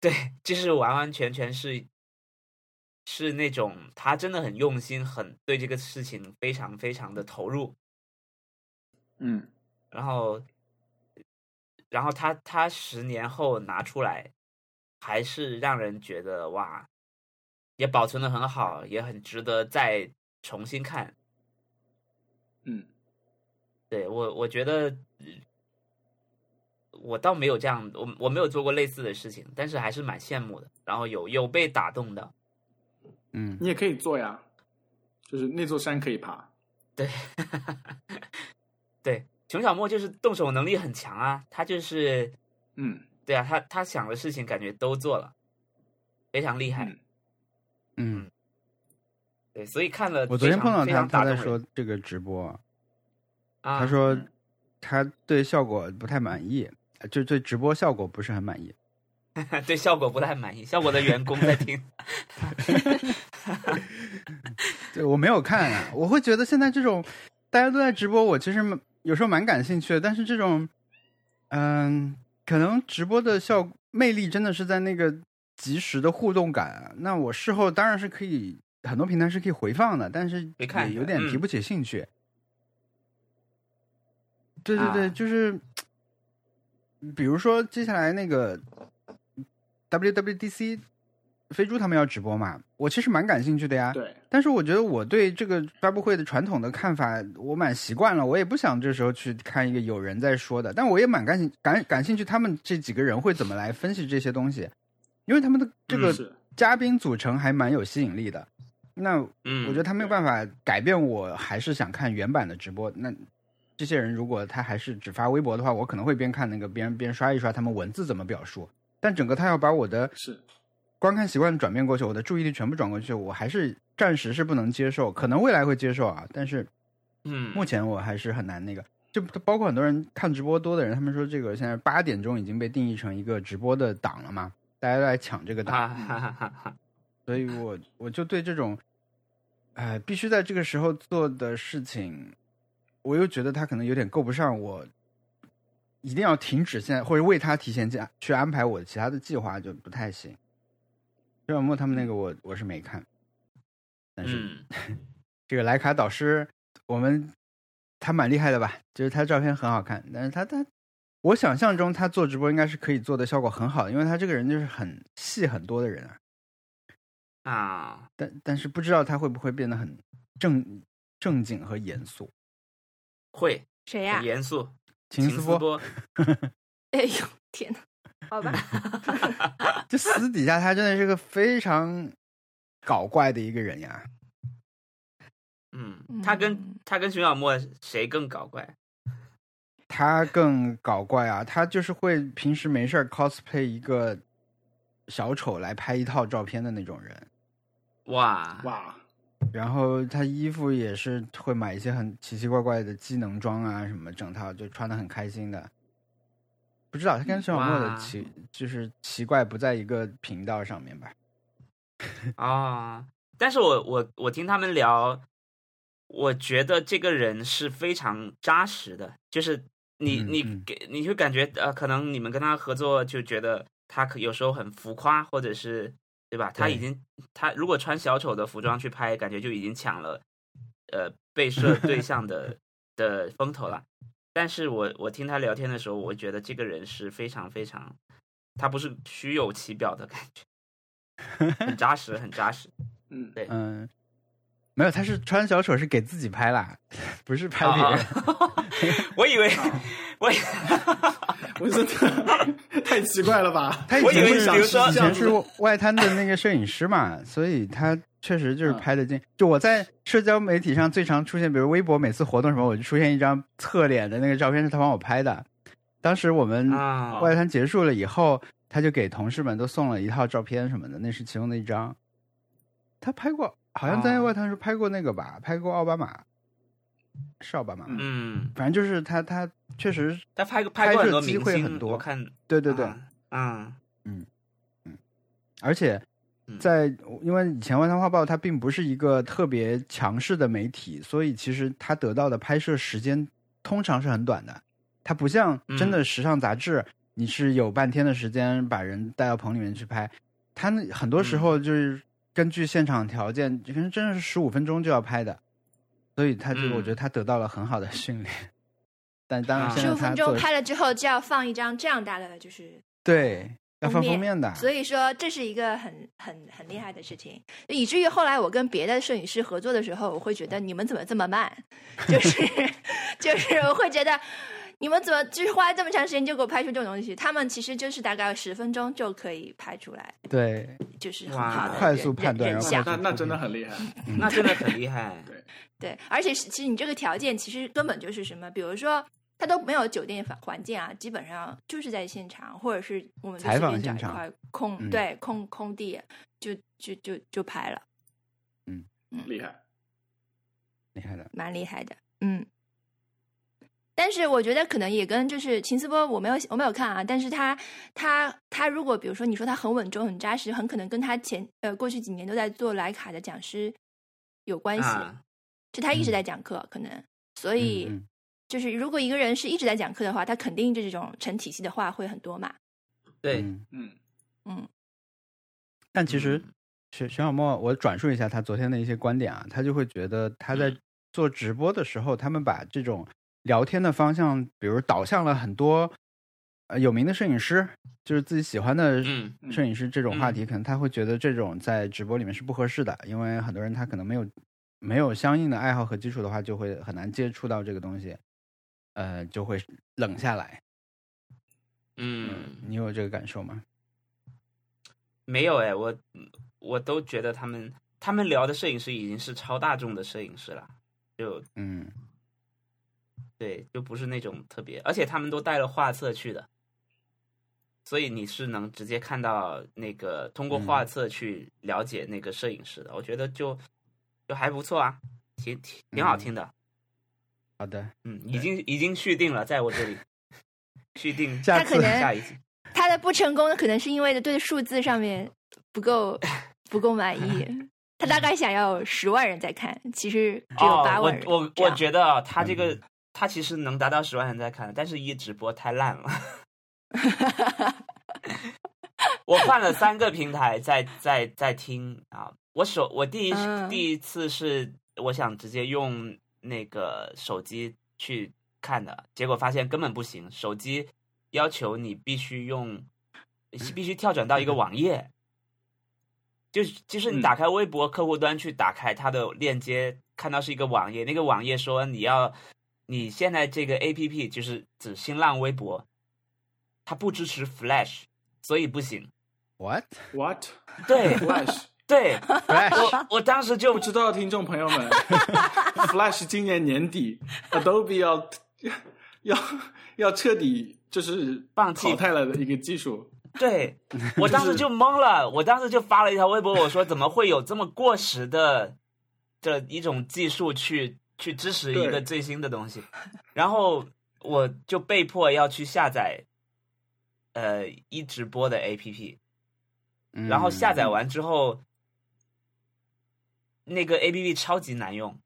对，就是完完全全是是那种他真的很用心，很对这个事情非常非常的投入。嗯然后，然后他他十年后拿出来，还是让人觉得哇，也保存的很好，也很值得再重新看。嗯对我，我觉得呃我倒没有这样，我我没有做过类似的事情，但是还是蛮羡慕的。然后有有被打动的，嗯你也可以做呀，就是那座山可以爬。对，对，熊小莫就是动手能力很强啊，他就是嗯对啊，他他想的事情感觉都做了，非常厉害。嗯嗯，对，所以看了我昨天碰到他，他在说这个直播，啊，他说嗯他对效果不太满意，就对直播效果不是很满意。对效果不太满意，效果的员工在听。对我没有看啊，我会觉得现在这种大家都在直播，我其实有时候蛮感兴趣的，但是这种，嗯，可能直播的效魅力真的是在那个及时的互动感啊。那我事后当然是可以，很多平台是可以回放的，但是有点嗯提不起兴趣。对对对，啊就是，比如说接下来那个 WWDC 飞猪他们要直播嘛，我其实蛮感兴趣的呀。对，但是我觉得我对这个发布会的传统的看法，我蛮习惯了，我也不想这时候去看一个有人在说的，但我也蛮感兴感感兴趣，他们这几个人会怎么来分析这些东西，因为他们的这个嘉宾组成还蛮有吸引力的。那嗯，我觉得他没有办法改变我，还是想看原版的直播。那这些人如果他还是只发微博的话，我可能会边看那个边边刷一刷他们文字怎么表述。但整个他要把我的是，观看习惯转变过去，我的注意力全部转过去，我还是暂时是不能接受，可能未来会接受啊，但是嗯，目前我还是很难那个。就包括很多人看直播多的人，他们说这个现在八点钟已经被定义成一个直播的档了嘛，大家都来抢这个档，所以我我就对这种，呃，必须在这个时候做的事情，我又觉得他可能有点够不上我，一定要停止现在或者为他提前去去安排我的其他的计划就不太行。薛小沫他们那个我我是没看，但是嗯 这个莱卡导师，我们他蛮厉害的吧？就是他照片很好看，但是他他，我想象中他做直播应该是可以做的效果很好的，因为他这个人就是很戏很多的人啊。啊，但但是不知道他会不会变得很正正经和严肃。会谁呀很？严肃，秦斯斯波，哎呦天哪！好吧，就私底下他真的是个非常搞怪的一个人呀。嗯，他跟嗯他跟熊小莫谁更搞怪？他更搞怪啊，他就是会平时没事儿 cosplay 一个小丑来拍一套照片的那种人。哇哇，然后他衣服也是会买一些很奇奇怪怪的机能装啊，什么整套就穿的很开心的。不知道他跟熊小莫的奇就是奇怪不在一个频道上面吧？啊！但是我我我听他们聊，我觉得这个人是非常扎实的，就是你你给你会感觉呃，可能你们跟他合作就觉得他可有时候很浮夸，或者是对吧？他已经他如果穿小丑的服装去拍，感觉就已经抢了呃被摄 对象的的风头了。但是我我听他聊天的时候，我觉得这个人是非常非常，他不是虚有其表的感觉，很扎实，很扎实。嗯，对嗯，没有，他是穿小丑是给自己拍啦，不是拍别人。啊 我以为，我以 我真的太奇怪了吧？他以我以为前是比如说以前是外滩的那个摄影师嘛，所以他确实就是拍的近。就我在社交媒体上最常出现，比如微博每次活动什么，我就出现一张侧脸的那个照片是他帮我拍的。当时我们啊，外滩结束了以后，他就给同事们都送了一套照片什么的，那是其中的一张。他拍过，好像在哦外滩是拍过那个吧，拍过奥巴马，是奥巴马吗？嗯，反正就是他，他确实，他拍过拍摄机，会很多我看，对对对，啊嗯嗯。而且嗯。在因为以前《外滩画报》它并不是一个特别强势的媒体，所以其实它得到的拍摄时间通常是很短的。它不像真的时尚杂志，你是有半天的时间把人带到棚里面去拍。他那很多时候就是根据现场条件，可能真的是十五分钟就要拍的，所以他就、嗯。我觉得他得到了很好的训练。但当然十五分钟拍了之后就要放一张这样大的，就是对要放封封面的，所以说这是一个很很很厉害的事情，以至于后来我跟别的摄影师合作的时候，我会觉得你们怎么这么慢，就是 就是我会觉得你们怎么就是花这么长时间就给我拍出这种东西，他们其实就是大概十分钟就可以拍出来，对就是很哇好的快速判断那 那真的很厉害。那真的很厉害。对对，而且是其实你这个条件其实根本就是什么，比如说。他都没有酒店环环境啊，基本上就是在现场，或者是我们采随便找一访现场块空，嗯对空空地就就就就拍了。嗯嗯厉害，厉害的。蛮厉害的，嗯。但是我觉得可能也跟就是秦思波，我没有我没有看啊，但是他他他如果比如说你说他很稳重很扎实，很可能跟他前呃过去几年都在做莱卡的讲师有关系，啊，就他一直嗯。在讲课，可能。所以就是如果一个人是一直在讲课的话，他肯定这种成体系的话会很多嘛，对，嗯。嗯。嗯。但其实嗯。徐徐小沫，我转述一下他昨天的一些观点啊，他就会觉得他在嗯。做直播的时候，他们把这种聊天的方向，比如导向了很多呃有名的摄影师，就是自己喜欢的嗯摄影师这种话题，嗯可能他会觉得这种在直播里面是不合适的，因为很多人他可能没有没有相应的爱好和基础的话，就会很难接触到这个东西，呃，就会冷下来。嗯，你有这个感受吗？没有哎，我我都觉得他们他们聊的摄影师已经是超大众的摄影师了，就嗯对，就不是那种特别，而且他们都带了画册去的，所以你是能直接看到那个通过画册去了解那个摄影师的，我觉得就就还不错啊，挺挺挺好听的，好的，嗯，已经已经续订了，在我这里 续订下次他可能下一集，他的不成功可能是因为对数字上面不够 不够满意。他大概想要十万人在看，其实只有哦八，万人。我我我觉得啊他这个嗯他其实能达到十万人在看，但是一直播太烂了。我换了三个平台在在在听啊，我手我第一、嗯。第一次是我想直接用那个手机去看的，结果发现根本不行，手机要求你必须用必须跳转到一个网页，就是就是你嗯。打开微博客户端去打开它的链接，看到是一个网页，那个网页说你要你现在这个 A P P 就是指新浪微博，它不支持 Flash，所以不行。What What 对 Flash？对，Flash？我我当时就不知道听众朋友们，Flash 今年年底 Adobe 要要要彻底就是放弃淘汰了的一个技术。对我当时就懵了，我当时就发了一条微博，我说怎么会有这么过时的的一种技术去去支持一个最新的东西，然后我就被迫要去下载呃一直播的 APP，嗯然后下载完之后，那个 APP 超级难用，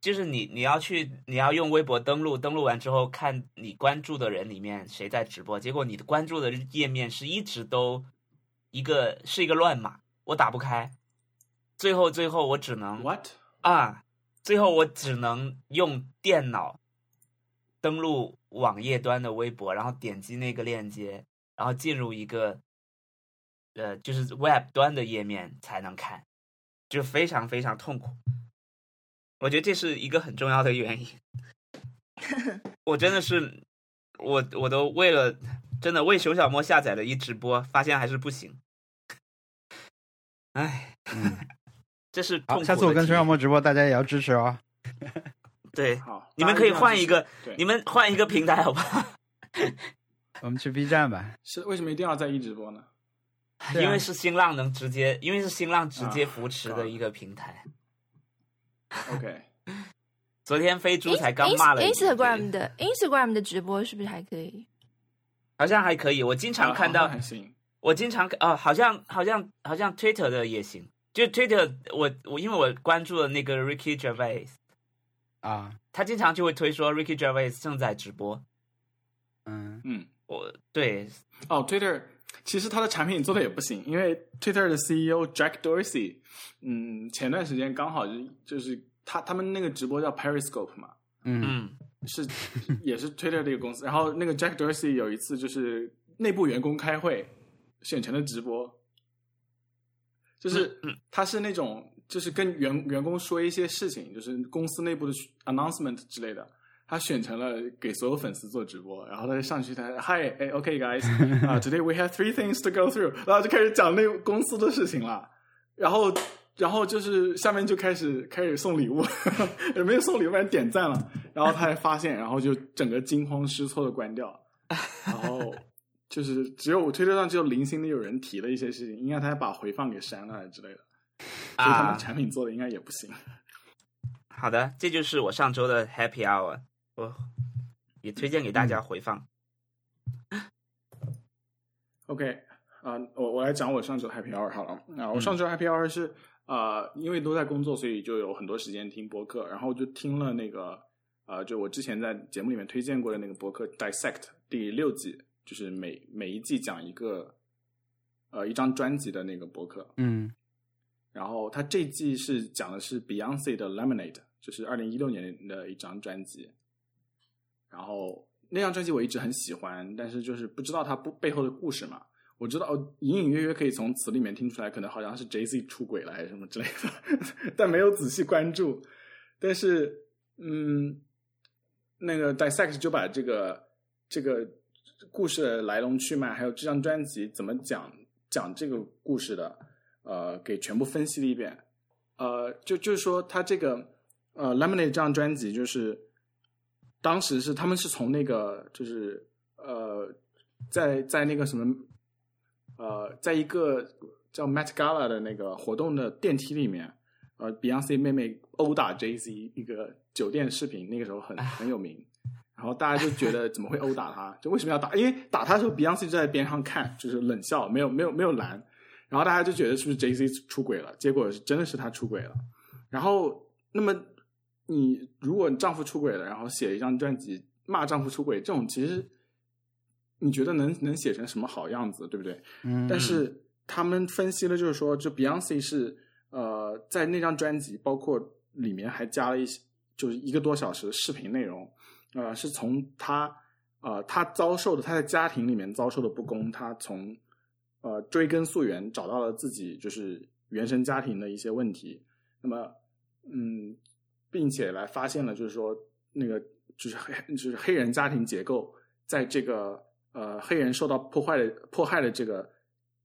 就是你你要去你要用微博登录，登录完之后看你关注的人里面谁在直播，结果你的关注的页面是一直都一个是一个乱码，我打不开，最后最后我只能 What？啊，最后我只能用电脑登录网页端的微博，然后点击那个链接，然后进入一个呃，就是 Web 端的页面才能看，就非常非常痛苦。我觉得这是一个很重要的原因。我真的是，我我都为了真的为熊小莫下载了一直播，发现还是不行。唉，嗯这是痛苦好，下次我跟体验孙小莫直播，大家也要支持哦。对，好，你们可以换一个，你们换一个平台好不好？我们去 B 站吧。是为什么一定要在一直播呢？啊 因为是新浪能直接，因为是新浪直接啊扶持的一个平台。OK，昨天飞猪才刚骂了 Instagram 的 Instagram 的直播是不是还可以？好像还可以。我经常看到。我经常哦，好像好像好像 Twitter 的也行。就 Twitter，我我因为我关注了那个 Ricky Gervais，啊，他经常就会推说 Ricky Gervais 正在直播。嗯。嗯，我对哦，Twitter 其实它的产品做的也不行，因为 Twitter 的 CEO Jack Dorsey，嗯，前段时间刚好就就是他他们那个直播叫 Periscope 嘛，嗯。嗯。是也是 Twitter 这个公司，然后那个 Jack Dorsey 有一次就是内部员工开会选成了直播，就是他是那种就是跟员员工说一些事情，就是公司内部的 announcement 之类的。他选成了给所有粉丝做直播，然后他就上去他 Hi，哎，OK guys，啊、t o d a y we have three things to go through，然后就开始讲那公司的事情了，然后然后就是下面就开始开始送礼物，也没有送礼物，反正点赞了，然后他还发现，然后就整个惊慌失措的关掉，然后就是只有我推特上只有零星的有人提了一些事情，应该他还把回放给删了之类的，所以他啊们，产品做的应该也不行。好的，这就是我上周的 Happy Hour，我也推荐给大家回放。OK，啊、我我来讲我上周 Happy Hour 好了。啊、我上周 Happy Hour 是呃，因为都在工作，所以就有很多时间听播客，然后就听了那个呃，就我之前在节目里面推荐过的那个播客 Dissect 第六季，就是每每一季讲一个呃一张专辑的那个博客。嗯然后他这季是讲的是 Beyonce 的 Lemonade，就是二零一六年的一张专辑。然后那张专辑我一直很喜欢，但是就是不知道它不背后的故事嘛。我知道哦隐隐约约可以从词里面听出来，可能好像是 Jay Z 出轨了还是什么之类的，但没有仔细关注。但是，嗯，那个 Dissect 就把这个这个故事的来龙去脉，还有这张专辑怎么讲讲这个故事的，呃，给全部分析了一遍。呃，就就是说，他这个呃 Lemonade 这张专辑，就是当时是他们是从那个就是呃，在在那个什么呃，在一个叫 Met Gala 的那个活动的电梯里面，呃，Beyonce 妹妹殴打 Jay Z 一个酒店视频，那个时候很很有名。然后大家就觉得怎么会殴打他？就为什么要打？因为打他的时候，Beyonce 就在边上看，就是冷笑，没有没有没有拦。然后大家就觉得是不是 Jay 出轨了？结果是真的是他出轨了。然后，那么你如果你丈夫出轨了，然后写一张专辑骂丈夫出轨，这种其实你觉得能能写成什么好样子，对不对？嗯，但是他们分析了，就是说，就 Beyonce 是呃，在那张专辑，包括里面还加了一些，就是一个多小时的视频内容，呃，是从他呃他遭受的他在家庭里面遭受的不公，他从呃追根溯源找到了自己就是原生家庭的一些问题，那么嗯，并且来发现了，就是说那个就是黑就是黑人家庭结构在这个呃黑人受到破坏的迫害的这个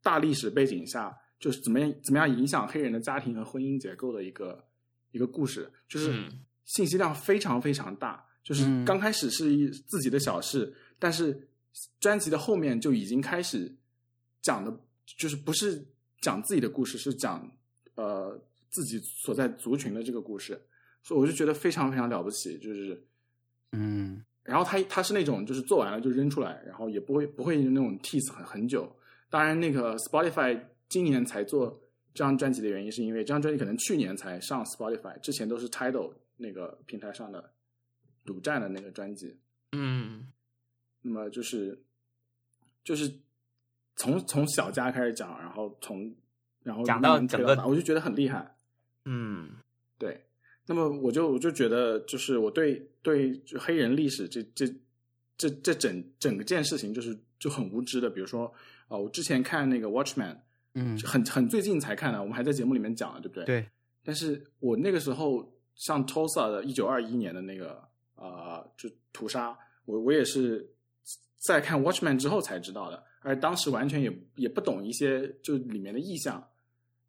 大历史背景下，就是怎么样怎么样影响黑人的家庭和婚姻结构的一个一个故事，就是嗯信息量非常非常大。就是嗯。刚开始是一自己的小事，但是专辑的后面就已经开始讲的，就是不是讲自己的故事，是讲呃自己所在族群的这个故事，所以我就觉得非常非常了不起，就是嗯。然后他他是那种就是做完了就扔出来，然后也不会不会那种 tease 很很久。当然，那个 Spotify 今年才做这张专辑的原因，是因为这张专辑可能去年才上 Spotify，之前都是 Tidal 那个平台上的独占的那个专辑。嗯那么就是就是从从小家开始讲，然后从然后讲到整个我就觉得很厉害。嗯对，那么我就我就觉得，就是我对对黑人历史这这这这整整个件事情，就是就很无知的。比如说啊、我之前看那个 Watchman，嗯，很很最近才看的，我们还在节目里面讲了，对不对？。对，但是我那个时候像 Tulsa 的一九二一年的那个呃，就屠杀，我我也是在看 Watchman 之后才知道的，而当时完全也也不懂一些就里面的意象。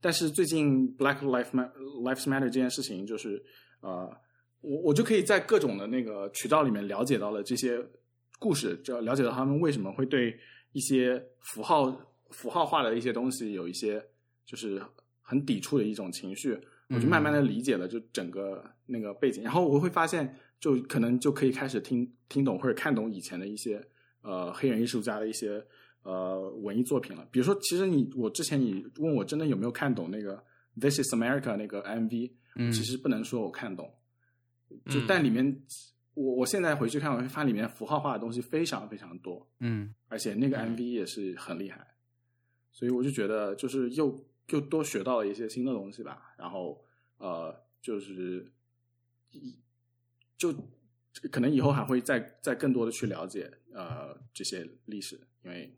但是最近 Black Life Lives Matter 这件事情，就是呃，我我就可以在各种的那个渠道里面了解到了这些故事，就了解到他们为什么会对一些符号符号化的一些东西有一些就是很抵触的一种情绪，我就慢慢的理解了就整个那个背景，然后我会发现，就可能就可以开始听听懂或者看懂以前的一些呃黑人艺术家的一些呃文艺作品了。比如说，其实你我之前你问我真的有没有看懂那个《This Is America》那个 MV，嗯其实不能说我看懂，就嗯但里面我我现在回去看，我会发现里面符号化的东西非常非常多。嗯而且那个 MV 也是很厉害，所以我就觉得就是又又多学到了一些新的东西吧。然后呃，就是一就可能以后还会再再更多的去了解呃这些历史，因为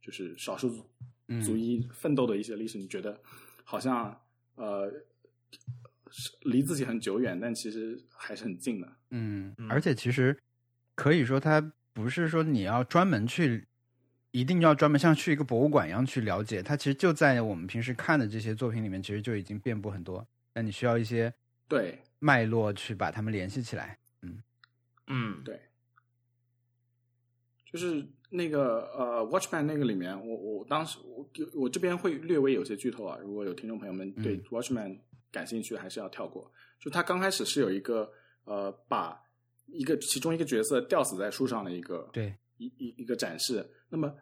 就是少数族嗯族裔奋斗的一些历史，你觉得好像呃是离自己很久远，但其实还是很近的。嗯嗯，而且其实可以说，它不是说你要专门去，一定要专门像去一个博物馆一样去了解，它其实就在我们平时看的这些作品里面，其实就已经遍布很多。那你需要一些对脉络去把它们联系起来。嗯嗯对，就是那个呃，Watchman 那个里面，我我当时我我这边会略微有些剧透啊，如果有听众朋友们对嗯 Watchman 感兴趣，还是要跳过。就他刚开始是有一个呃，把一个其中一个角色吊死在树上的一个对，一一一个展示。那么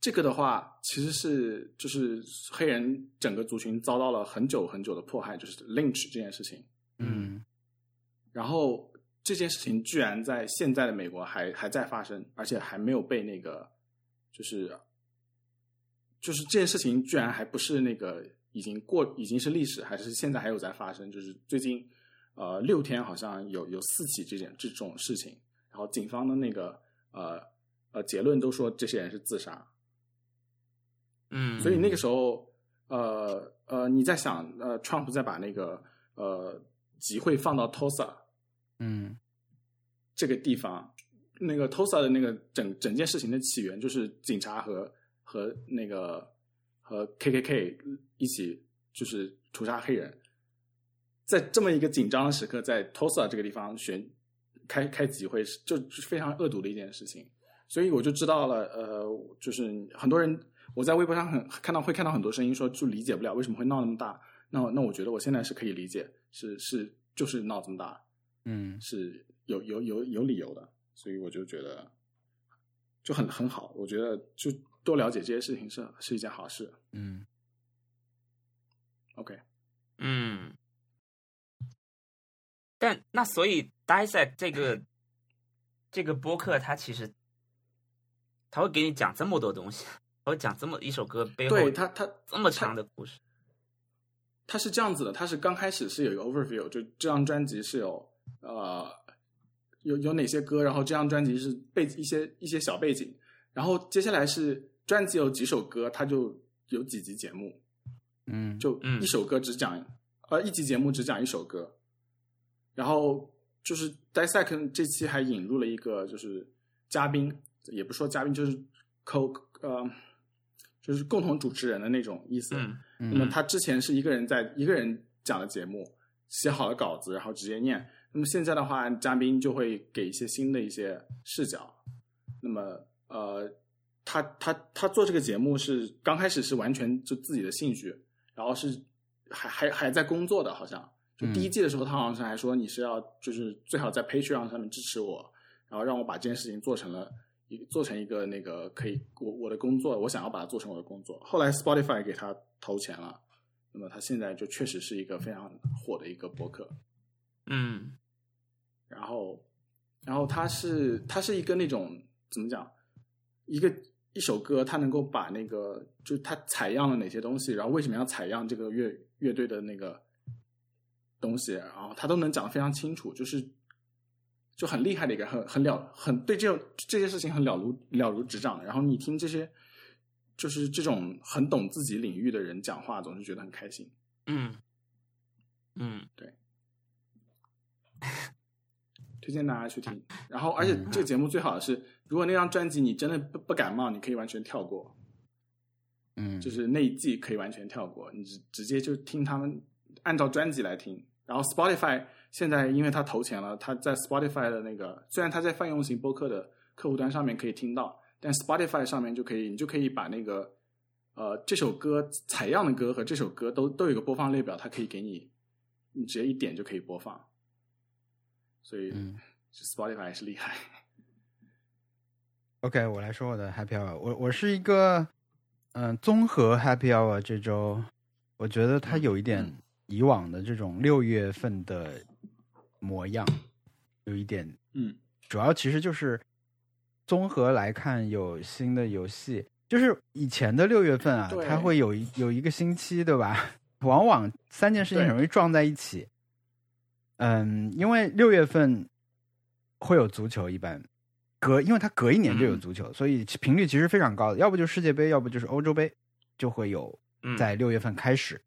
这个的话，其实是就是黑人整个族群遭到了很久很久的迫害，就是 lynch 这件事情。嗯。然后这件事情居然在现在的美国还还在发生，而且还没有被那个，就是就是这件事情居然还不是那个已经过已经是历史，还是现在还有在发生。就是最近呃六天好像有有四起这件这种事情，然后警方的那个呃呃结论都说这些人是自杀，嗯，所以那个时候，呃呃，你在想，呃，Trump 再把那个呃集会放到 Tulsa 嗯这个地方，那个 Tulsa 的那个整整件事情的起源就是警察和和那个和 KKK 一起就是屠杀黑人，在这么一个紧张的时刻，在 Tulsa 这个地方选开开集会，是就是非常恶毒的一件事情。所以我就知道了，呃，就是很多人我在微博上很看到会看到很多声音说，就理解不了为什么会闹那么大。那那我觉得我现在是可以理解，是是就是闹这么大，嗯是有有有有理由的，所以我就觉得就很很好。我觉得就多了解这些事情是是一件好事。嗯 OK，嗯，但那所以 dissect 这个这个播客，它其实他会给你讲这么多东西，他 会讲这么一首歌背后对他他这么长的故事。他是这样子的，它是刚开始是有一个 overview，就这张专辑是有呃有有哪些歌，然后这张专辑是背一些一些小背景，然后接下来是专辑有几首歌，它就有几集节目，嗯。就嗯一首歌只讲，呃，一集节目只讲一首歌，然后就是 Dissect 这期还引入了一个就是嘉宾，也不说嘉宾，就是 co 呃，就是共同主持人的那种意思。嗯嗯那么他之前是一个人在一个人讲的节目，写好了稿子，然后直接念。那么现在的话，嘉宾就会给一些新的一些视角。那么呃，他他他做这个节目是刚开始是完全就自己的兴趣，然后是还还还在工作的，好像就第一季的时候，他好像是还说你是要就是最好在 Patreon 上面支持我，然后让我把这件事情做成了一做成一个那个可以我我的工作，我想要把它做成我的工作。后来 Spotify 给他投钱了，那么他现在就确实是一个非常火的一个博客。嗯然后，然后他是他是一个那种怎么讲，一个一首歌，他能够把那个就是他采样了哪些东西，然后为什么要采样这个乐乐队的那个东西，然后他都能讲得非常清楚，就是就很厉害的一个很很了很对这种这些事情很了如了如指掌。然后你听这些就是这种很懂自己领域的人讲话，总是觉得很开心。嗯嗯对 推荐大家去听。然后，而且这个节目最好的是，如果那张专辑你真的不不感冒，你可以完全跳过，嗯，就是那一季可以完全跳过，你直直接就听他们按照专辑来听。然后 Spotify 现在因为他投钱了，他在 Spotify 的那个虽然他在泛用型播客的客户端上面可以听到，但 Spotify 上面就可以，你就可以把那个呃这首歌采样的歌和这首歌都都有一个播放列表，它可以给你，你直接一点就可以播放。所以、嗯 Spotify 还是厉害。OK，我来说我的 Happy Hour。我我是一个嗯、综合 Happy Hour 这周，我觉得它有一点嗯以往的这种六月份的模样，有一点嗯主要其实就是综合来看，有新的游戏，就是以前的六月份啊，它会有一有一个星期，对吧？往往三件事情很容易撞在一起。嗯，因为六月份会有足球，一般隔，因为它隔一年就有嗯足球，所以频率其实非常高的。要不就世界杯，要不就是欧洲杯，就会有嗯，在六月份开始。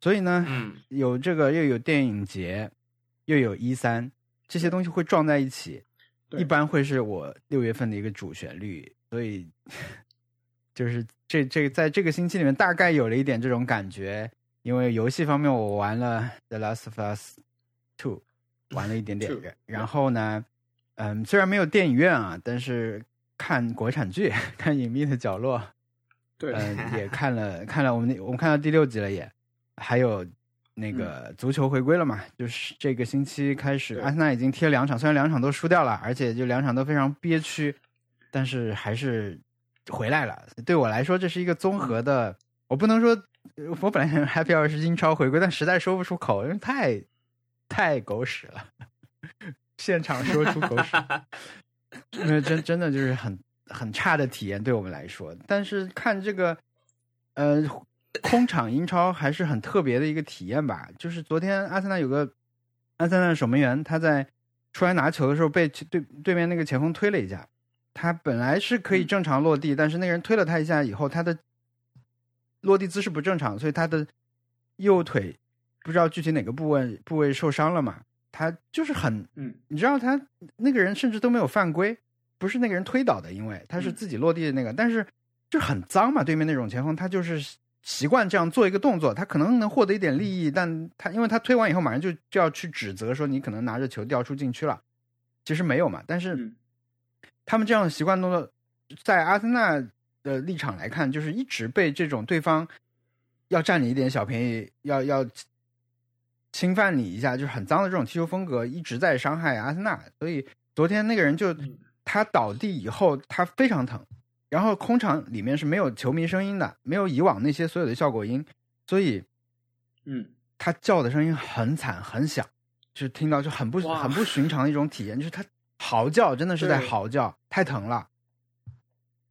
所以呢，嗯有这个又有电影节，又有一三，这些东西会撞在一起，一般会是我六月份的一个主旋律，所以就是这这在这个星期里面大概有了一点这种感觉，因为游戏方面我玩了《The Last of Us Two》，玩了一点点 然后呢，嗯，虽然没有电影院啊，但是看国产剧，看《隐秘的角落》，对，嗯，也看 了看了，我们那我们看到第六集了也，还有那个足球回归了嘛，就是这个星期开始，阿森纳已经踢了两场，虽然两场都输掉了，而且就两场都非常憋屈，但是还是回来了。对我来说，这是一个综合的，我不能说，呃我本来想 Happy Hour 是英超回归，但实在说不出口，因为太太狗屎了，现场说出狗屎。因为真真的就是很很差的体验对我们来说。但是看这个，呃，空场英超还是很特别的一个体验吧。就是昨天阿森纳有个阿森纳的守门员，他在出来拿球的时候被对对面那个前锋推了一下。他本来是可以正常落地，但是那个人推了他一下以后，他的落地姿势不正常，所以他的右腿不知道具体哪个部位部位受伤了嘛。他就是很嗯你知道他那个人甚至都没有犯规，不是那个人推倒的，因为他是自己落地的那个，但是就很脏嘛。对面那种前锋，他就是习惯这样做一个动作，他可能能获得一点利益，但他因为他推完以后马上就就要去指责说你可能拿着球掉出禁区了，其实没有嘛。但是嗯他们这样的习惯动作，在阿森纳的立场来看，就是一直被这种对方要占你一点小便宜，要要侵犯你一下，就是很脏的这种踢球风格，一直在伤害阿森纳。所以昨天那个人就嗯他倒地以后，他非常疼，然后空场里面是没有球迷声音的，没有以往那些所有的效果音，所以嗯他叫的声音很惨很响，就是听到就很不很不寻常的一种体验，就是他嚎叫真的是在嚎叫，太疼了，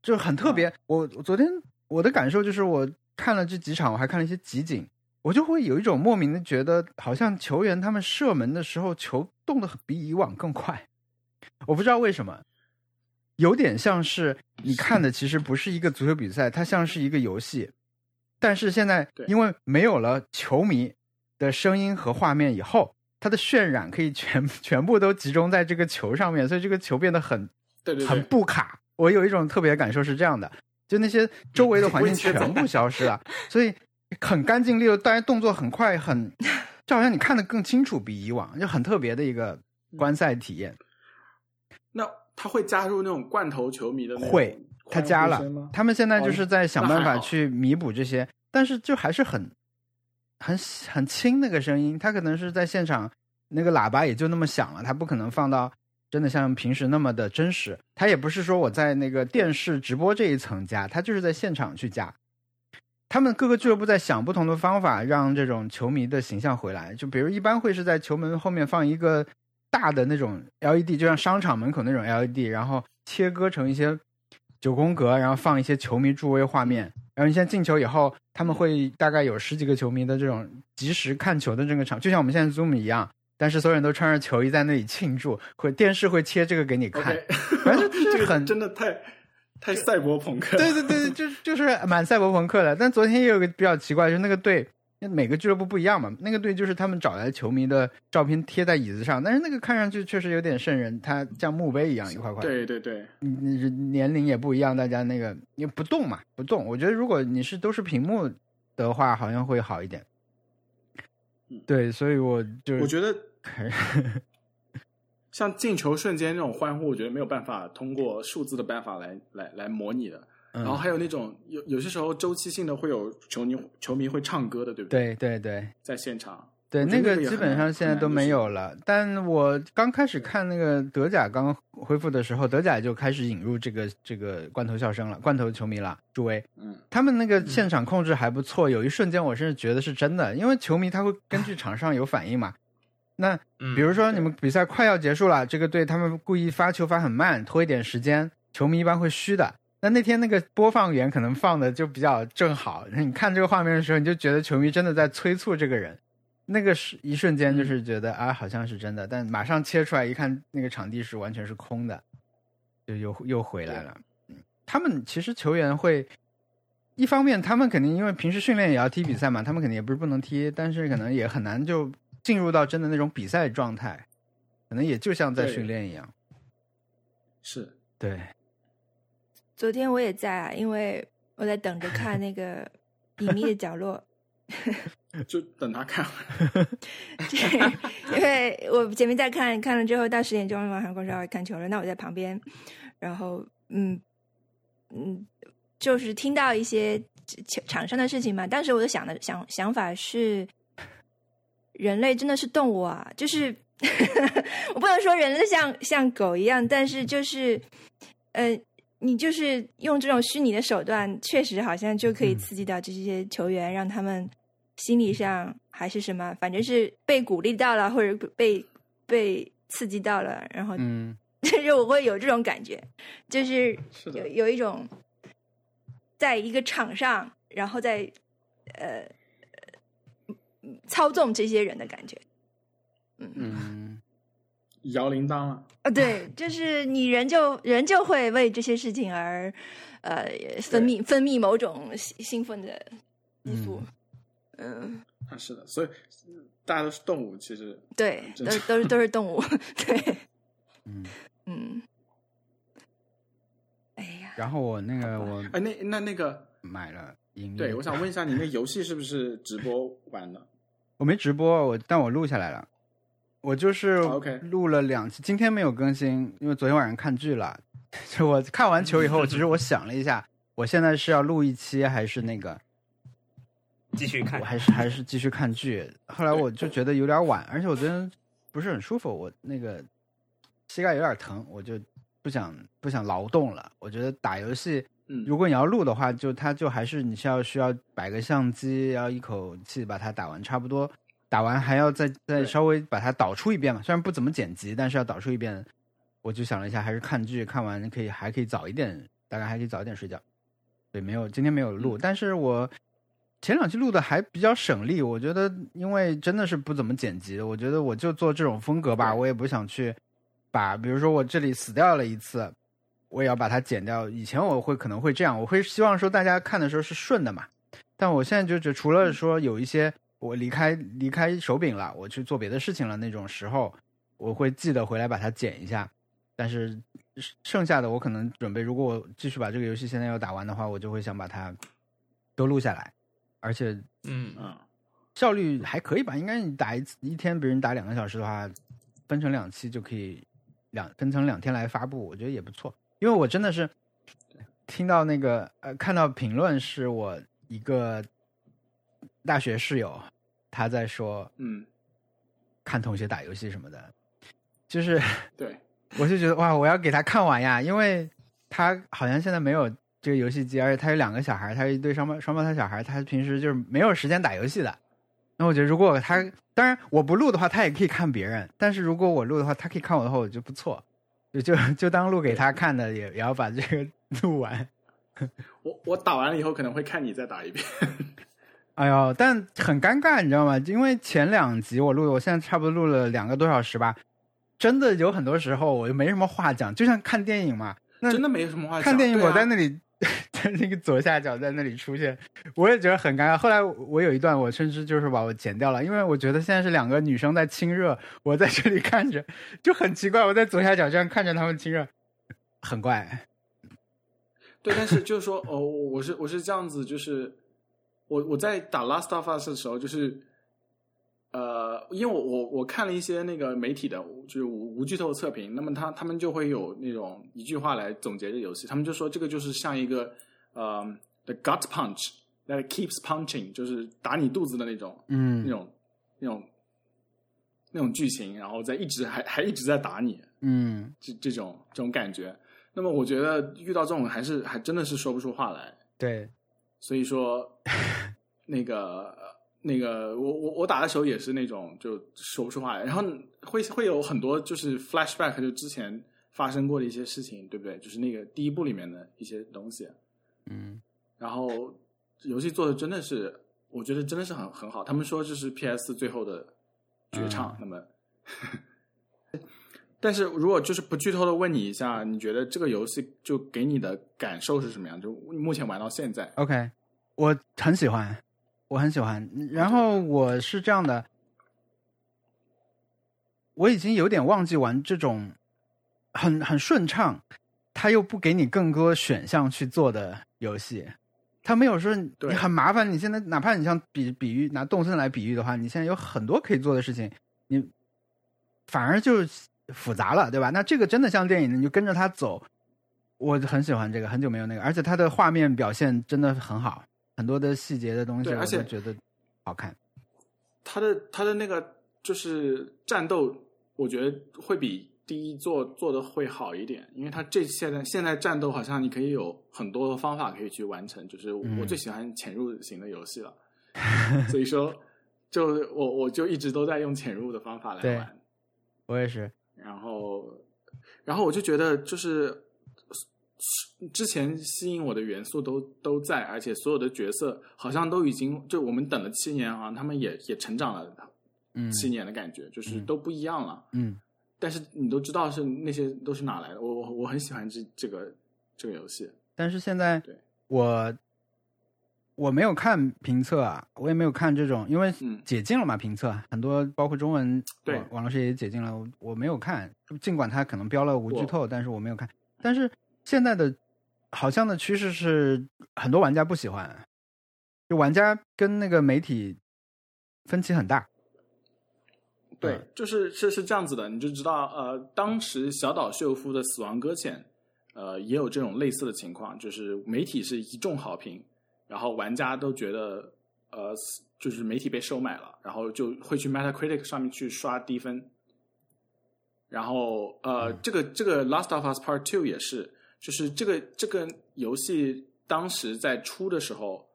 就很特别。我我昨天我的感受就是，我看了这几场，我还看了一些集锦，我就会有一种莫名的觉得，好像球员他们射门的时候，球动的比以往更快，我不知道为什么。有点像是 你看的，其实不是一个足球比赛，它像是一个游戏。但是现在因为没有了球迷的声音和画面以后，它的渲染可以全全部都集中在这个球上面，所以这个球变得很对对对，很不卡，我有一种特别感受是这样的，就那些周围的环境全部消失了，所以很干净利落，大家动作很快，很就好像你看得更清楚，比以往就很特别的一个观赛体验。那他会加入那种罐头球迷的那种会，他加了他们现在就是在想办法去弥补这些，但是就还是很很很轻那个声音，他可能是在现场那个喇叭也就那么响了，他不可能放到真的像平时那么的真实，他也不是说我在那个电视直播这一层加，他就是在现场去加。他们各个俱乐部在想不同的方法，让这种球迷的形象回来。就比如一般会是在球门后面放一个大的那种 LED，就像商场门口那种 LED，然后切割成一些九宫格，然后放一些球迷助威画面。然后你现在进球以后，他们会大概有十几个球迷的这种及时看球的这个场，就像我们现在 Zoom 一样，但是所有人都穿着球衣在那里庆祝，会电视会切这个给你看反正就是 这个很真的太太赛博朋克。对对对，就就是蛮赛博朋克的。但昨天也有个比较奇怪，就是那个队，因为每个俱乐部不一样嘛，那个队就是他们找来球迷的照片贴在椅子上，但是那个看上去确实有点瘆人，它像墓碑一样一块块。，对对对，嗯，年龄也不一样，大家那个也不动嘛，不动。我觉得如果你是都是屏幕的话，好像会好一点嗯。对，所以我就我觉得得 像进球瞬间那种欢呼，我觉得没有办法通过数字的办法来来来模拟的。嗯然后还有那种有有些时候周期性的会有球迷球迷会唱歌的，对不对？对对对。在现场，对，那个基本上现在都没有了。但我刚开始看那个德甲刚恢复的时候，德甲就开始引入这个这个罐头笑声了，罐头球迷了，助威。嗯，他们那个现场控制还不错，有一瞬间我甚至觉得是真的，因为球迷他会根据场上有反应嘛。那嗯比如说你们比赛快要结束了，这个队他们故意发球发很慢，拖一点时间，球迷一般会虚的。那那天那个播放源可能放的就比较正好，你看这个画面的时候，你就觉得球迷真的在催促这个人。那个是一瞬间就是觉得、啊，好像是真的，但马上切出来一看，那个场地是完全是空的，就又又回来了。嗯，他们其实球员会，一方面他们肯定因为平时训练也要踢比赛嘛，他们肯定也不是不能踢，但是可能也很难就进入到真的那种比赛状态，可能也就像在训练一样。是对，昨天我也在啊，因为我在等着看那个隐秘的角落，就等他看。就是因为我前面在看看了之后，到十点钟晚上公司要看球了，那我在旁边，然后嗯嗯，就是听到一些场场上的事情嘛。当时我就想的想想法是，人类真的是动物啊，就是 我不能说人类像像狗一样，但是就是呃。你就是用这种虚拟的手段，确实好像就可以嗯。刺激到这些球员，让他们心理上还是什么，反正是被鼓励到了，或者被被刺激到了，然后嗯，就是我会有这种感觉，就是有是，有一种在一个场上，然后在呃操纵这些人的感觉。嗯，摇铃铛了。啊，对，就是你人就人就会为这些事情而呃分泌分泌某种兴兴奋的激素。嗯，啊，是的，所以大家都是动物，其实对，都都是都是动物。对，嗯，嗯。哎呀，然后我那个我哎，那那那个，买了对我想问一下，你那游戏是不是直播玩的？我没直播，我但我录下来了。我就是录了两期，今天没有更新，因为昨天晚上看剧了。就我看完球以后，其实我想了一下，我现在是要录一期还是那个，继续看我。还是还是继续看剧。后来我就觉得有点晚，而且我昨天不是很舒服，我那个膝盖有点疼，我就不想不想劳动了。我觉得打游戏，嗯，如果你要录的话，就它就还是你需要需要摆个相机，要一口气把它打完，差不多打完还要再再稍微把它导出一遍嘛。虽然不怎么剪辑，但是要导出一遍。我就想了一下，还是看剧，看完可以还可以早一点，大概还可以早一点睡觉。对，没有今天没有录，但是我前两期录的还比较省力，我觉得因为真的是不怎么剪辑，我觉得我就做这种风格吧，我也不想去把，比如说我这里死掉了一次，我也要把它剪掉。以前我会可能会这样，我会希望说大家看的时候是顺的嘛。但我现在就觉得，除了说有一些我离开离开手柄了，我去做别的事情了那种时候，我会记得回来把它剪一下。但是剩下的我可能准备，如果我继续把这个游戏现在要打完的话，我就会想把它都录下来，而且嗯嗯，效率还可以吧？应该你打一次一天，别人打两个小时的话，分成两期就可以两分成两天来发布，我觉得也不错。因为我真的是听到那个呃，看到评论是我一个大学室友他在说嗯，看同学打游戏什么的，就是对，我就觉得哇，我要给他看完呀，因为他好像现在没有这个游戏机，而且他有两个小孩，他是一对双胞双胞胎小孩，他平时就是没有时间打游戏的。那我觉得，如果他当然我不录的话，他也可以看别人；但是如果我录的话，他可以看我的话，我觉得不错，就就就当录给他看的，也也要把这个录完。我我打完了以后可能会看你再打一遍。哎呦，但很尴尬，你知道吗？因为前两集我录，我现在差不多录了两个多小时吧，真的有很多时候我就没什么话讲，就像看电影嘛。那真的没什么话讲。看电影，我在那里，在那个左下角在那里出现，我也觉得很尴尬。后来我有一段，我甚至就是把我剪掉了，因为我觉得现在是两个女生在亲热，我在这里看着就很奇怪。我在左下角这样看着他们亲热，很怪。对，但是就是说，哦，我是我是这样子，就是我我在打 Last of Us 的时候，就是呃，因为我我我看了一些那个媒体的，就是无无剧透测评，那么他他们就会有那种一句话来总结这游戏，他们就说这个就是像一个呃 the gut punch that keeps punching，就是打你肚子的那种嗯。那嗯种那种那种剧情，然后在一直还还一直在打你，嗯，这这种这种感觉。那么我觉得遇到这种还是还真的是说不出话来，对，所以说 那个那个我我我打的时候也是那种就说不出话来，然后会会有很多就是 flashback 就之前发生过的一些事情，对不对？就是那个第一部里面的一些东西，嗯然后游戏做的真的是，我觉得真的是很很好。他们说这是 PS 最后的绝唱，那么。但是如果就是不剧透的问你一下，你觉得这个游戏就给你的感受是什么样？就目前玩到现在，，OK，我很喜欢，我很喜欢。然后我是这样的，我已经有点忘记玩这种很很顺畅，他又不给你更多选项去做的游戏。他没有说你很麻烦，你现在哪怕你像比比喻拿动森来比喻的话，你现在有很多可以做的事情，你反而就复杂了，对吧？那这个真的像电影，你就跟着他走，我很喜欢这个，很久没有那个，而且它的画面表现真的很好，很多的细节的东西而且都觉得好看。他的他的那个就是战斗，我觉得会比第一做做的会好一点，因为他这现在现在战斗好像你可以有很多的方法可以去完成，就是我嗯最喜欢潜入型的游戏了，所以说就我我就一直都在用潜入的方法来玩，我也是，然后然后我就觉得就是。之前吸引我的元素都都在，而且所有的角色好像都已经就我们等了七年，好像他们也也成长了嗯七年的感觉，就是嗯都不一样了。嗯但是你都知道是那些都是哪来的，我我我很喜欢这这个这个游戏。但是现在对我我没有看评测啊，我也没有看这种，因为嗯解禁了嘛，评测很多包括中文对网网络世界也解禁了，我我没有看，尽管它可能标了无剧透，但是我没有看。但是现在的好像的趋势是很多玩家不喜欢，就玩家跟那个媒体分歧很大。对嗯，就是是是这样子的，你就知道，呃，当时小岛秀夫的《死亡搁浅》，呃，也有这种类似的情况，就是媒体是一众好评，然后玩家都觉得，呃，就是媒体被收买了，然后就会去 Metacritic 上面去刷低分。然后，呃，这个这个《Last of Us Part Two》也是，就是这个这个游戏当时在出的时候，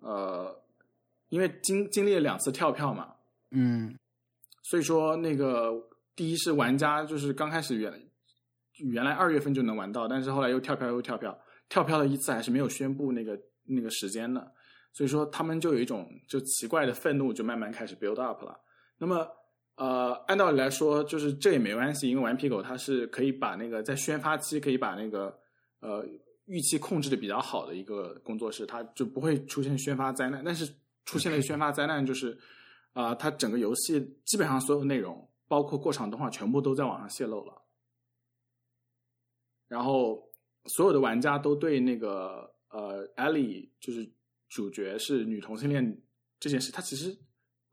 呃，因为经经历了两次跳票嘛，嗯所以说，那个第一是玩家就是刚开始原原来二月份就能玩到，但是后来又跳票又跳票，跳票了一次还是没有宣布那个那个时间的，所以说他们就有一种就奇怪的愤怒就慢慢开始 build up 了。那么呃，按道理来说，就是这也没关系，因为顽皮狗它是可以把那个在宣发期可以把那个呃预期控制的比较好的一个工作室，它就不会出现宣发灾难。但是出现了宣发灾难，就是啊、它整个游戏基本上所有内容，包括过场动画，全部都在网上泄露了。然后所有的玩家都对那个呃艾莉就是主角是女同性恋这件事，他其实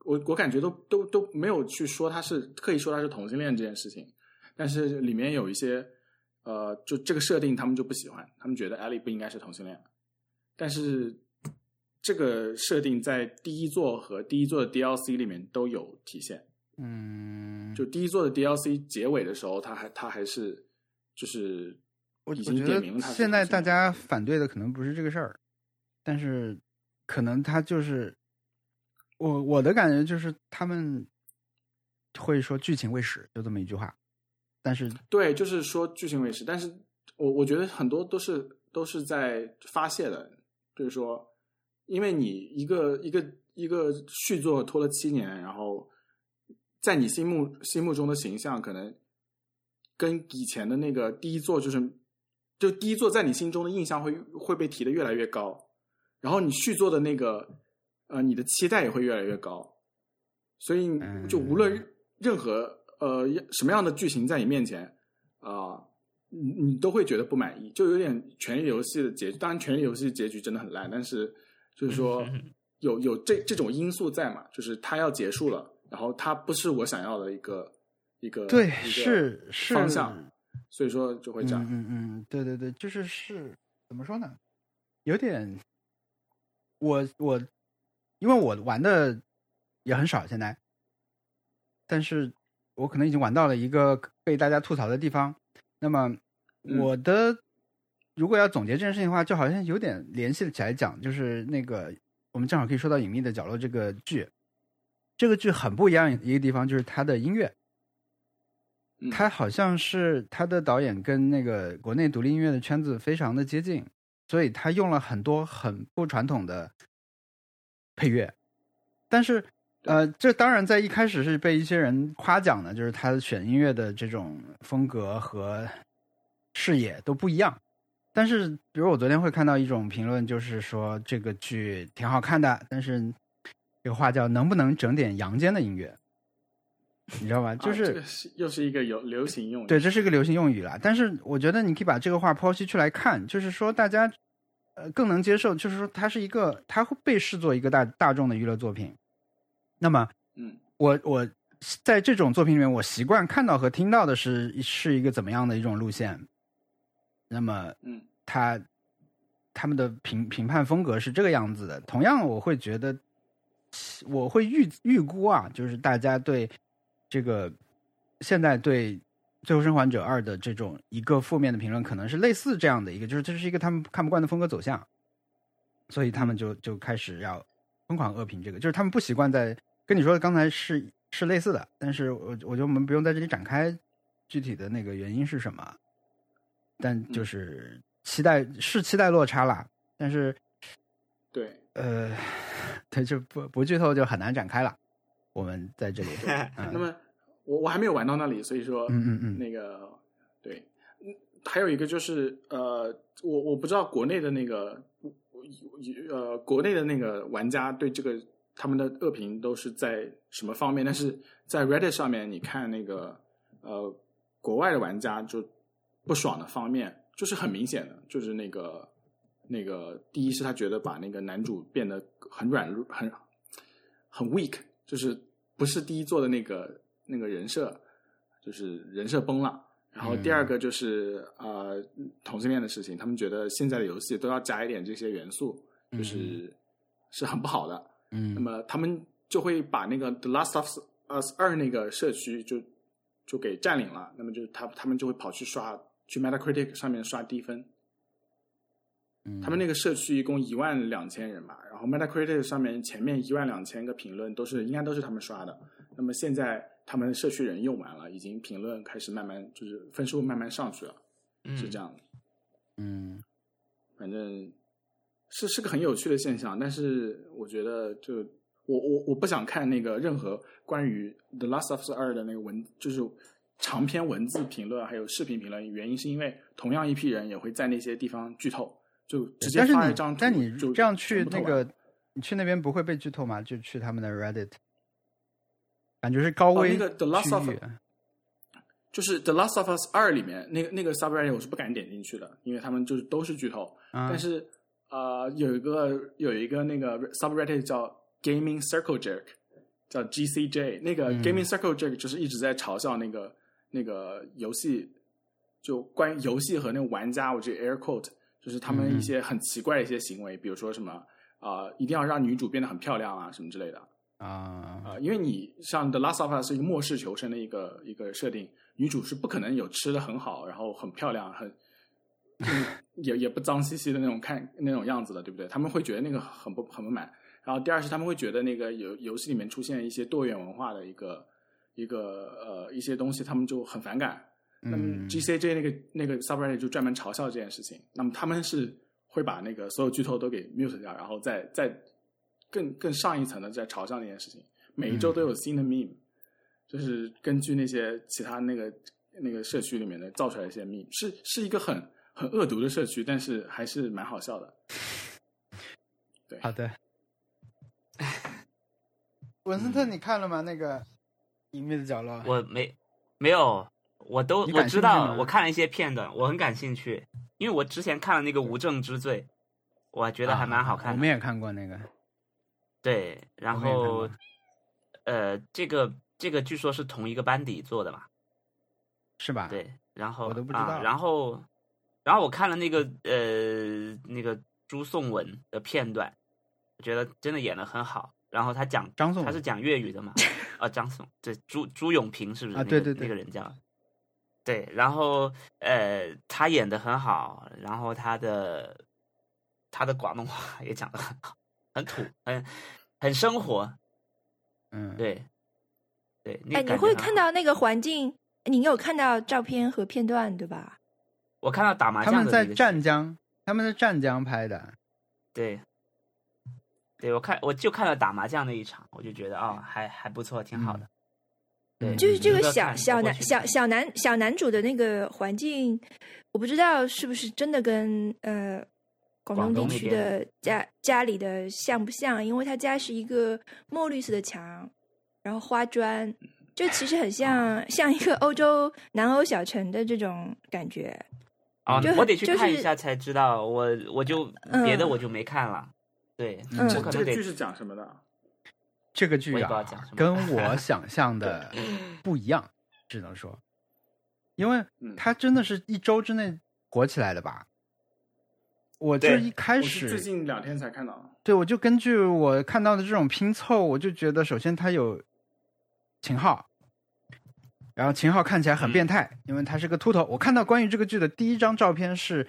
我我感觉都都都没有去说他是刻意说他是同性恋这件事情，但是里面有一些呃，就这个设定他们就不喜欢，他们觉得艾莉不应该是同性恋，但是这个设定在第一座和第一座的 DLC 里面都有体现。嗯，就第一座的 DLC 结尾的时候，他还他还是就是已我我觉经点明了他得现在大家家反对的可能不是这个事儿，但是可能他就是我我的感觉就是他们会说剧情未始，就这么一句话。但是对，就是说剧情未始，但是我我觉得很多都是都是在发泄的，就是说，因为你一个一个一个续作拖了七年，然后在你心目心目中的形象可能跟以前的那个第一作就是，就第一座在你心中的印象会会被提的越来越高，然后你续作的那个呃你的期待也会越来越高，所以就无论任何呃什么样的剧情在你面前啊、你你都会觉得不满意，就有点《权力游戏》的结局。当然，《权力游戏》结局真的很烂，但是就是说 有有这这种因素在嘛，就是它要结束了，然后它不是我想要的一个一个对一个是是方向，所以说就会这样。嗯嗯嗯，对对对，就是是怎么说呢？有点，我我因为我玩的也很少现在，但是我可能已经玩到了一个被大家吐槽的地方。那么嗯我的、如果要总结这件事情的话，就好像有点联系起来讲，就是那个我们正好可以说到《隐秘的角落》这个剧，这个剧很不一样一个地方就是它的音乐。他好像是他的导演跟那个国内独立音乐的圈子非常的接近，所以他用了很多很不传统的配乐，但是呃，这当然在一开始是被一些人夸奖的，就是他选音乐的这种风格和视野都不一样。但是，比如我昨天会看到一种评论，就是说这个剧挺好看的，但是这个话叫能不能整点阳间的音乐，你知道吗？就啊是、这个是又是一个有流行用语，对，这是一个流行用语啦。但是我觉得你可以把这个话剖析出来看，就是说大家呃更能接受，就是说它是一个，它会被视作一个大大众的娱乐作品。那么嗯我我在这种作品里面，我习惯看到和听到的是是一个怎么样的一种路线。那么嗯他他们的评评判风格是这个样子的。同样，我会觉得，我会预预估啊，就是大家对这个现在对《最后生还者二》的这种一个负面的评论，可能是类似这样的一个，就是这是一个他们看不惯的风格走向，所以他们就就开始要疯狂恶评这个，就是他们不习惯在跟你说的刚才是是类似的，但是我我觉得我们不用在这里展开具体的那个原因是什么，但就是期待是期待落差啦，但是对，呃，对，就不不剧透就很难展开了。我们在这里，嗯。那么我我还没有玩到那里，所以说嗯嗯嗯。那个对，嗯，还有一个就是呃，我我不知道国内的那个呃国内的那个玩家对这个他们的恶评都是在什么方面，但是在 Reddit 上面你看那个呃国外的玩家就不爽的方面，就是很明显的，就是那个那个第一是他觉得把那个男主变得很软弱，很很 weak，就是不是第一做的那个那个人设，就是人设崩了。然后第二个就是、呃同性恋的事情，他们觉得现在的游戏都要加一点这些元素，就是、是很不好的。嗯那么他们就会把那个《The Last of Us 二》那个社区就就给占领了，那么就他他们就会跑去刷去 Metacritic 上面刷低分。嗯他们那个社区一共一万两千人吧，然后 Metacritic 上面前面一万两千个评论都是应该都是他们刷的。那么现在他们社区人用完了，已经评论开始慢慢就是分数慢慢上去了，嗯是这样的。嗯反正是是个很有趣的现象，但是我觉得就我我我不想看那个任何关于《The Last of Us 二》的那个文，就是长篇文字评论还有视频评论，原因是因为同样一批人也会在那些地方剧透，就直接发一张图，但你就这样去那个，你去那边不会被剧透吗？就去他们的 Reddit，感觉是高危哦那个 The Last of 就是《The Last of Us 二》里面那个那个 subreddit 我是不敢点进去的，因为他们就是都是剧透。啊但是呃，有一个有一个那个 subreddit 叫 Gaming Circle Jerk，叫 GCJ。那个嗯 Gaming Circle Jerk 就是一直在嘲笑那个那个游戏，就关于游戏和那个玩家，我这 air quote 就是他们一些很奇怪的一些行为，比如说什么啊、呃一定要让女主变得很漂亮啊，什么之类的。啊啊、因为你像《The Last of Us》是一个末世求生的一个一个设定，女主是不可能有吃的很好，然后很漂亮，很、嗯、也也不脏兮兮的那种看那种样子的，对不对？他们会觉得那个很不很不满。然后第二是他们会觉得那个游游戏里面出现一些多元文化的一个一个呃一些东西，他们就很反感。那么嗯 GCJ 那个那个 subreddit 就专门嘲笑这件事情。那么他们是会把那个所有剧透都给 mute 掉，然后再再更更上一层的在嘲笑那件事情。每一周都有新的 meme，、就是根据那些其他那个那个社区里面的造出来一些 meme，是是一个很很恶毒的社区，但是还是蛮好笑的。对，好的。文森特，你看了吗？那个《隐秘的角落》我没没有，我都我知道，我看了一些片段，我很感兴趣，因为我之前看了那个《无证之罪》，我觉得还蛮好看的。啊我们也看过那个，对，然后呃，这个这个据说是同一个班底做的嘛，是吧？，对，然后我都不知道啊，然后然后我看了那个呃那个朱颂文的片段，我觉得真的演的很好。然后他讲张颂文他是讲粤语的嘛？啊，张颂对朱朱永平是不是？那个啊对对对那个人叫。对，然后呃，他演的很好，然后他的他的广东话也讲的很好，很土，很很生活。嗯，对，对，哎，你会看到那个环境，你有看到照片和片段对吧？我看到打麻他们在将的那个湛江，他们在湛江拍的，对，对我看我就看到打麻将那一场，我就觉得哦，还还不错，挺好的。对，就是这个小小男小小男小男主的那个环境，我不知道是不是真的跟呃广广东地区的家家里的像不像？因为他家是一个墨绿色的墙，然后花砖，就其实很像像一个欧洲南欧小城的这种感觉。啊就，我得去看一下才知道，我我就嗯别的我就没看了。对，嗯我这可能得这个剧是讲什么的？这个剧啊跟我想象的 不一样，只能说，因为嗯它真的是一周之内火起来的吧？我就一开始最，近两天才看到。对我就根据我看到的这种拼凑，我就觉得首先它有秦昊，然后秦昊看起来很变态，因为他是个秃头。我看到关于这个剧的第一张照片是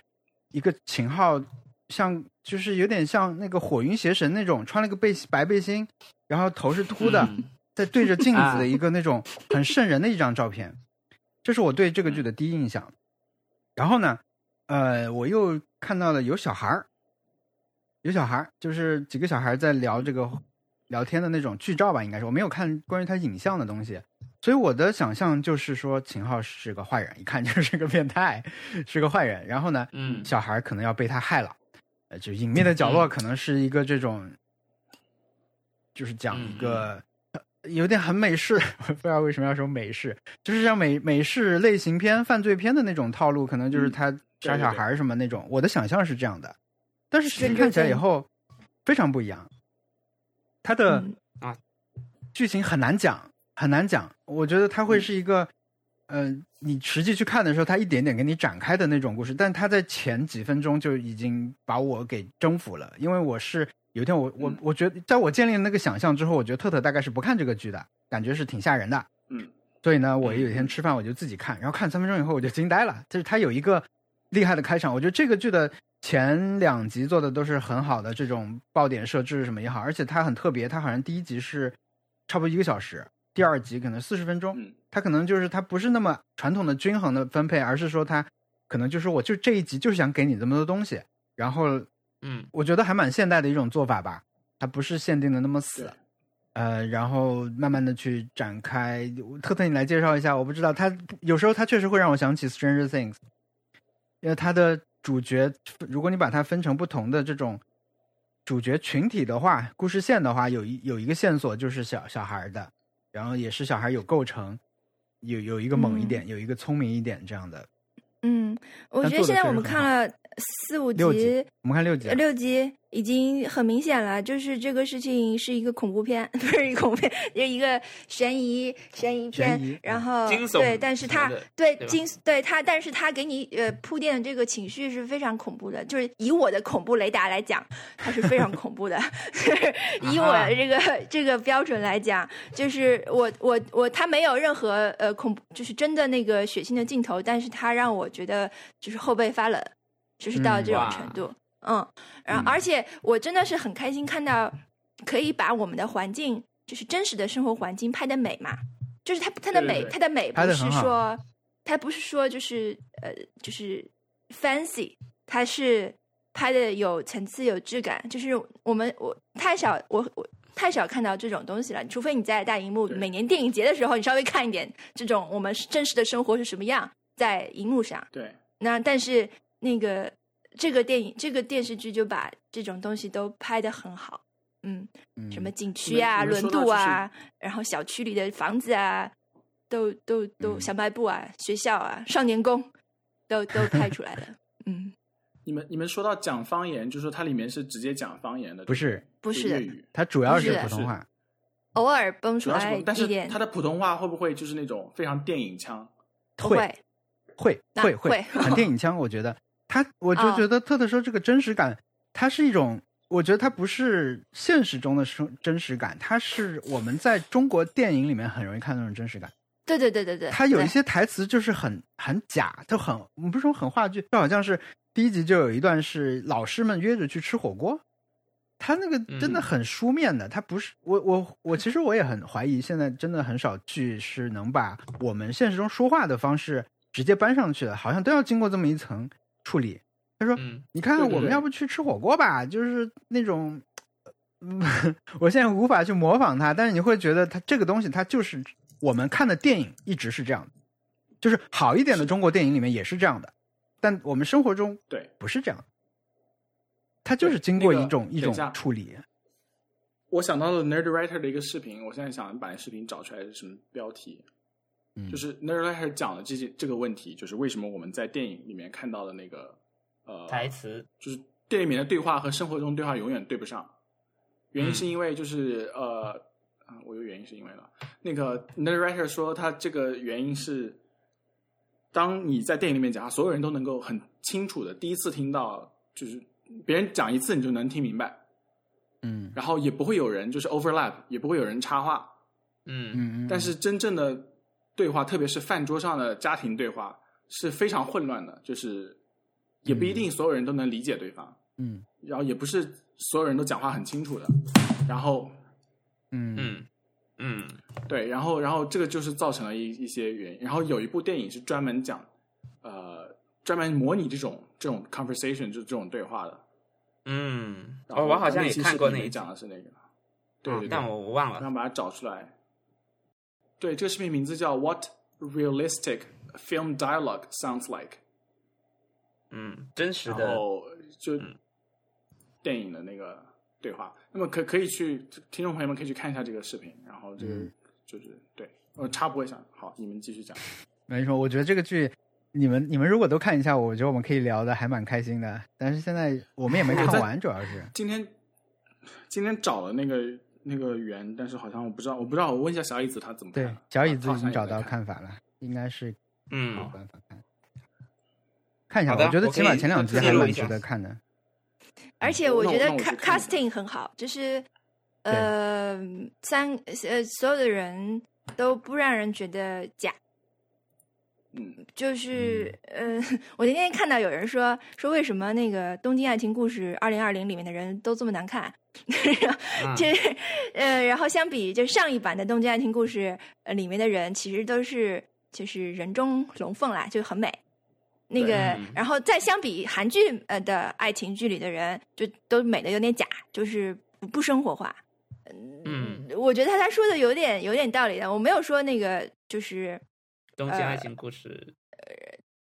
一个秦昊，像就是有点像那个火云邪神那种，穿了个背白背心，然后头是秃的，嗯在对着镜子啊的 一个那种很瘆人的一张照片，这是我对这个剧的第一印象。然后呢，呃，我又看到了有小孩儿，有小孩儿，就是几个小孩在聊这个聊天的那种剧照吧，应该是我没有看关于他影像的东西，所以我的想象就是说秦昊是个坏人，一看就是个变态，是个坏人。然后呢，嗯小孩可能要被他害了，呃，就隐秘的角落可能是一个这种，就是讲一个。呃有点很美式，我 不知道为什么要说美式，就是像美美式类型片、犯罪片的那种套路，可能就是嗯他杀小孩什么那种。我的想象是这样的，但是实际看起来以后非常不一样。它的啊剧情很难讲，很难讲。我觉得它会是一个，呃，你实际去看的时候，它一点点给你展开的那种故事，但它在前几分钟就已经把我给征服了。因为我是有一天我我嗯我觉得，在我建立了那个想象之后，我觉得特特大概是不看这个剧的，感觉是挺吓人的。嗯，所以呢，我有一天吃饭我就自己看，然后看三分钟以后我就惊呆了，就是它有一个厉害的开场。我觉得这个剧的前两集做的都是很好的，这种爆点设置什么也好，而且它很特别，它好像第一集是差不多一个小时，第二集可能四十分钟，嗯它可能就是它不是那么传统的均衡的分配，而是说它可能就是我就这一集就是想给你这么多东西，然后嗯我觉得还蛮现代的一种做法吧，它不是限定的那么死，呃，然后慢慢的去展开。特特，你来介绍一下，我不知道它有时候它确实会让我想起《Stranger Things》，因为它的主角，如果你把它分成不同的这种主角群体的话，故事线的话，有一有一个线索就是小小孩儿的，然后也是小孩有构成。有有一个猛一嗯点，有一个聪明一点这样的。嗯，我觉得现在我们看了四五集集，我们看六集六集已经很明显了，就是这个事情是一个恐怖片，不是一个恐怖片，就一个悬疑悬疑片。疑然后惊悚对，但是它对惊对它，但是它给你呃铺垫的这个情绪是非常恐怖的，就是以我的恐怖雷达来讲，它是非常恐怖的。以我的这个这个标准来讲，就是我我我它没有任何呃恐怖，就是真的那个血腥的镜头，但是它让我觉得就是后背发冷，就是到嗯这种程度。嗯，然后嗯而且我真的是很开心看到可以把我们的环境，就是真实的生活环境拍的美嘛，就是它它的美，它的美不是说，它不是说就是呃就是 fancy，它是拍的有层次有质感，就是我们我太少我我。太少看到这种东西了，除非你在大荧幕，每年电影节的时候，你稍微看一点这种我们真实的生活是什么样，在荧幕上。对，那但是那个这个电影这个电视剧就把这种东西都拍的很好，嗯，嗯什么景区啊、轮渡啊，然后小区里的房子啊，都都都嗯小卖部啊、学校啊、少年宫，都都拍出来了。嗯，你们你们说到讲方言，就说它里面是直接讲方言的，不是，不是粤语，它主要是普通话。偶尔蹦出来一点是它，的普通话会不会就是那种非常电影腔？会会，会会会很电影腔，我觉得他，我就哦觉得特特说这个真实感，它是一种，我觉得它不是现实中的生真实感，它是我们在中国电影里面很容易看到那种真实感。对对对对对，它有一些台词就是很很假，就很不是说很话剧，就好像是第一集就有一段是老师们约着去吃火锅，他那个真的嗯。很书面的，他不是我我我其实我也很怀疑，现在真的很少剧是能把我们现实中说话的方式直接搬上去的，好像都要经过这么一层处理。他说：“嗯你看，对对对我们要不去吃火锅吧？就是那种，嗯，我现在无法去模仿他，但是你会觉得他这个东西，它就是我们看的电影一直是这样的，就是好一点的中国电影里面也是这样的，但我们生活中对，不是这样的，它就是经过一种一种处理。我想到了 Nerd Writer 的一个视频，我现在想把那视频找出来是什么标题，嗯，就是 Nerd Writer 讲的这些这个问题，就是为什么我们在电影里面看到的那个呃台词，就是电影里面的对话和生活中对话永远对不上，原因嗯。是因为就是、呃，啊我有原因是因为了，那个 narrator 说他这个原因是，当你在电影里面讲话，所有人都能够很清楚的第一次听到，就是别人讲一次你就能听明白，嗯。然后也不会有人就是 overlap，也不会有人插话，嗯嗯嗯，但是真正的对话，特别是饭桌上的家庭对话，是非常混乱的，就是也不一定所有人都能理解对方。嗯。然后也不是所有人都讲话很清楚的，然后嗯。嗯。嗯。对，然后然后这个就是造成了一一些原因。然后有一部电影是专门讲，呃，专门模拟这种这种 conversation 就这种对话的。嗯，然后哦，我好像也看过那一，讲的是那个，对对对，哦但我我忘了，我想把它找出来。对，这个视频名字叫 What Realistic Film Dialogue Sounds Like，嗯，真实然的，后就嗯电影的那个对话。那么可可以去听众朋友们可以去看一下这个视频，然后这个嗯就是对，我插播一下。好，你们继续讲。没什么，我觉得这个剧。你们你们如果都看一下，我觉得我们可以聊的还蛮开心的。但是现在我们也没看完，主要是今天今天找了那个那个圆，但是好像我不知道，我不知道，我问一下小椅子他怎么看对小椅子已经找到看。法了，应该是有嗯办法看。看一下吧，我觉得起码前两集还蛮值得看的。而且我觉得 casting 很好，就是呃三呃所有的人都不让人觉得假。嗯，就是呃，我那天看到有人说说为什么那个《东京爱情故事二零二零》里面的人都这么难看，嗯 就是呃，然后相比就上一版的《东京爱情故事》呃里面的人，其实都是就是人中龙凤啦，就很美。那个嗯，然后再相比韩剧呃的爱情剧里的人，就都美的有点假，就是不不生活化。嗯，我觉得他他说的有点有点道理的。我没有说那个就是东京爱呃情故事，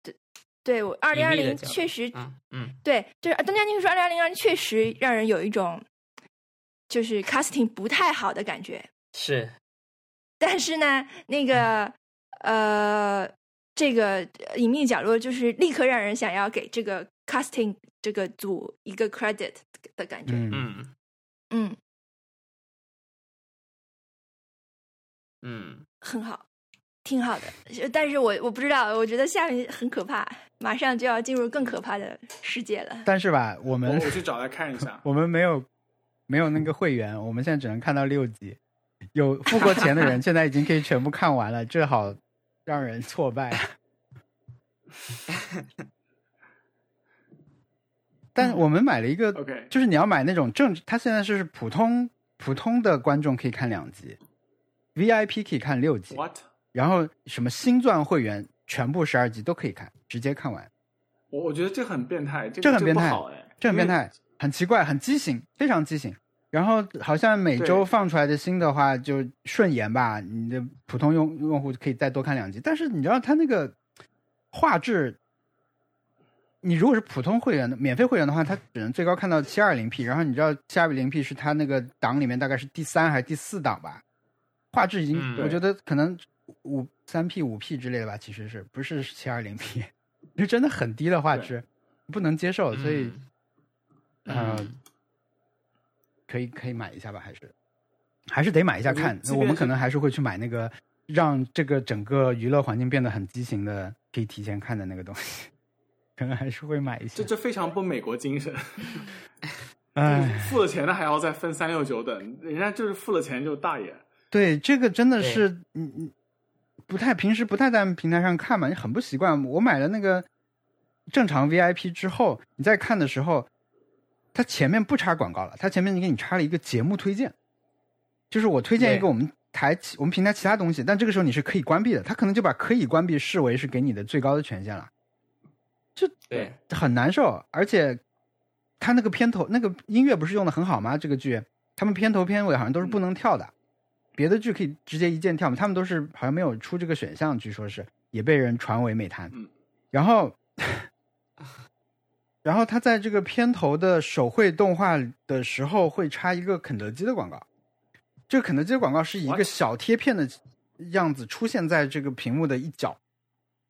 呃对我二零二零确实嗯嗯对，就是《东京爱情故事》二零二零二确实让人有一种就是 casting 不太好的感觉。是，但是呢，那个呃，这个呃隐秘角落就是立刻让人想要给这个 casting 这个组一个 credit 的感觉。嗯，嗯嗯，嗯，很好，挺好的。但是我我不知道，我觉得下面很可怕，马上就要进入更可怕的世界了。但是吧，我我们我去找来看一下。我们没有没有那个会员，我们现在只能看到六集。有付过钱的人 现在已经可以全部看完了，这好让人挫败啊。但我们买了一个就是你要买那种正，它现在是普通普通的观众可以看两集，VIP 可以看六集，What？然后什么星钻会员全部十二集都可以看，直接看完，我我觉得这很变态，这这很变态哎，这很变态，很奇怪，很畸形，非常畸形。然后好像每周放出来的新的话就顺延吧，你的普通用用户可以再多看两集。但是你知道它那个画质，你如果是普通会员的免费会员的话，它只能最高看到七二零 P。然后你知道七二零 P 是它那个档里面大概是第三还是第四档吧？画质已经，嗯我觉得可能五三 P 五 P 之类的吧，其实是不是七二零 P？就真的很低的画质，不能接受，所以。嗯呃，可以可以买一下吧，还是还是得买一下看。即便是我们可能还是会去买那个让这个整个娱乐环境变得很畸形的，可以提前看的那个东西，可能还是会买一下这。这非常不美国精神。哎，付了钱的还要再分三六九等，人家就是付了钱就大爷。对，这个真的是嗯嗯，不太平时不太在平台上看嘛，你很不习惯。我买了那个正常 VIP 之后，你再看的时候，它前面不插广告了，它前面给你插了一个节目推荐，就是我推荐一个我们台我们平台其他东西，但这个时候你是可以关闭的，它可能就把可以关闭视为是给你的最高的权限了，就对，很难受。而且它那个片头那个音乐不是用的很好吗？这个剧他们片头片尾好像都是不能跳的，别的剧可以直接一键跳嘛，他们都是好像没有出这个选项，据说是也被人传为美谈。嗯然后，然后他在这个片头的手绘动画的时候会插一个肯德基的广告，这个肯德基的广告是以一个小贴片的样子出现在这个屏幕的一角，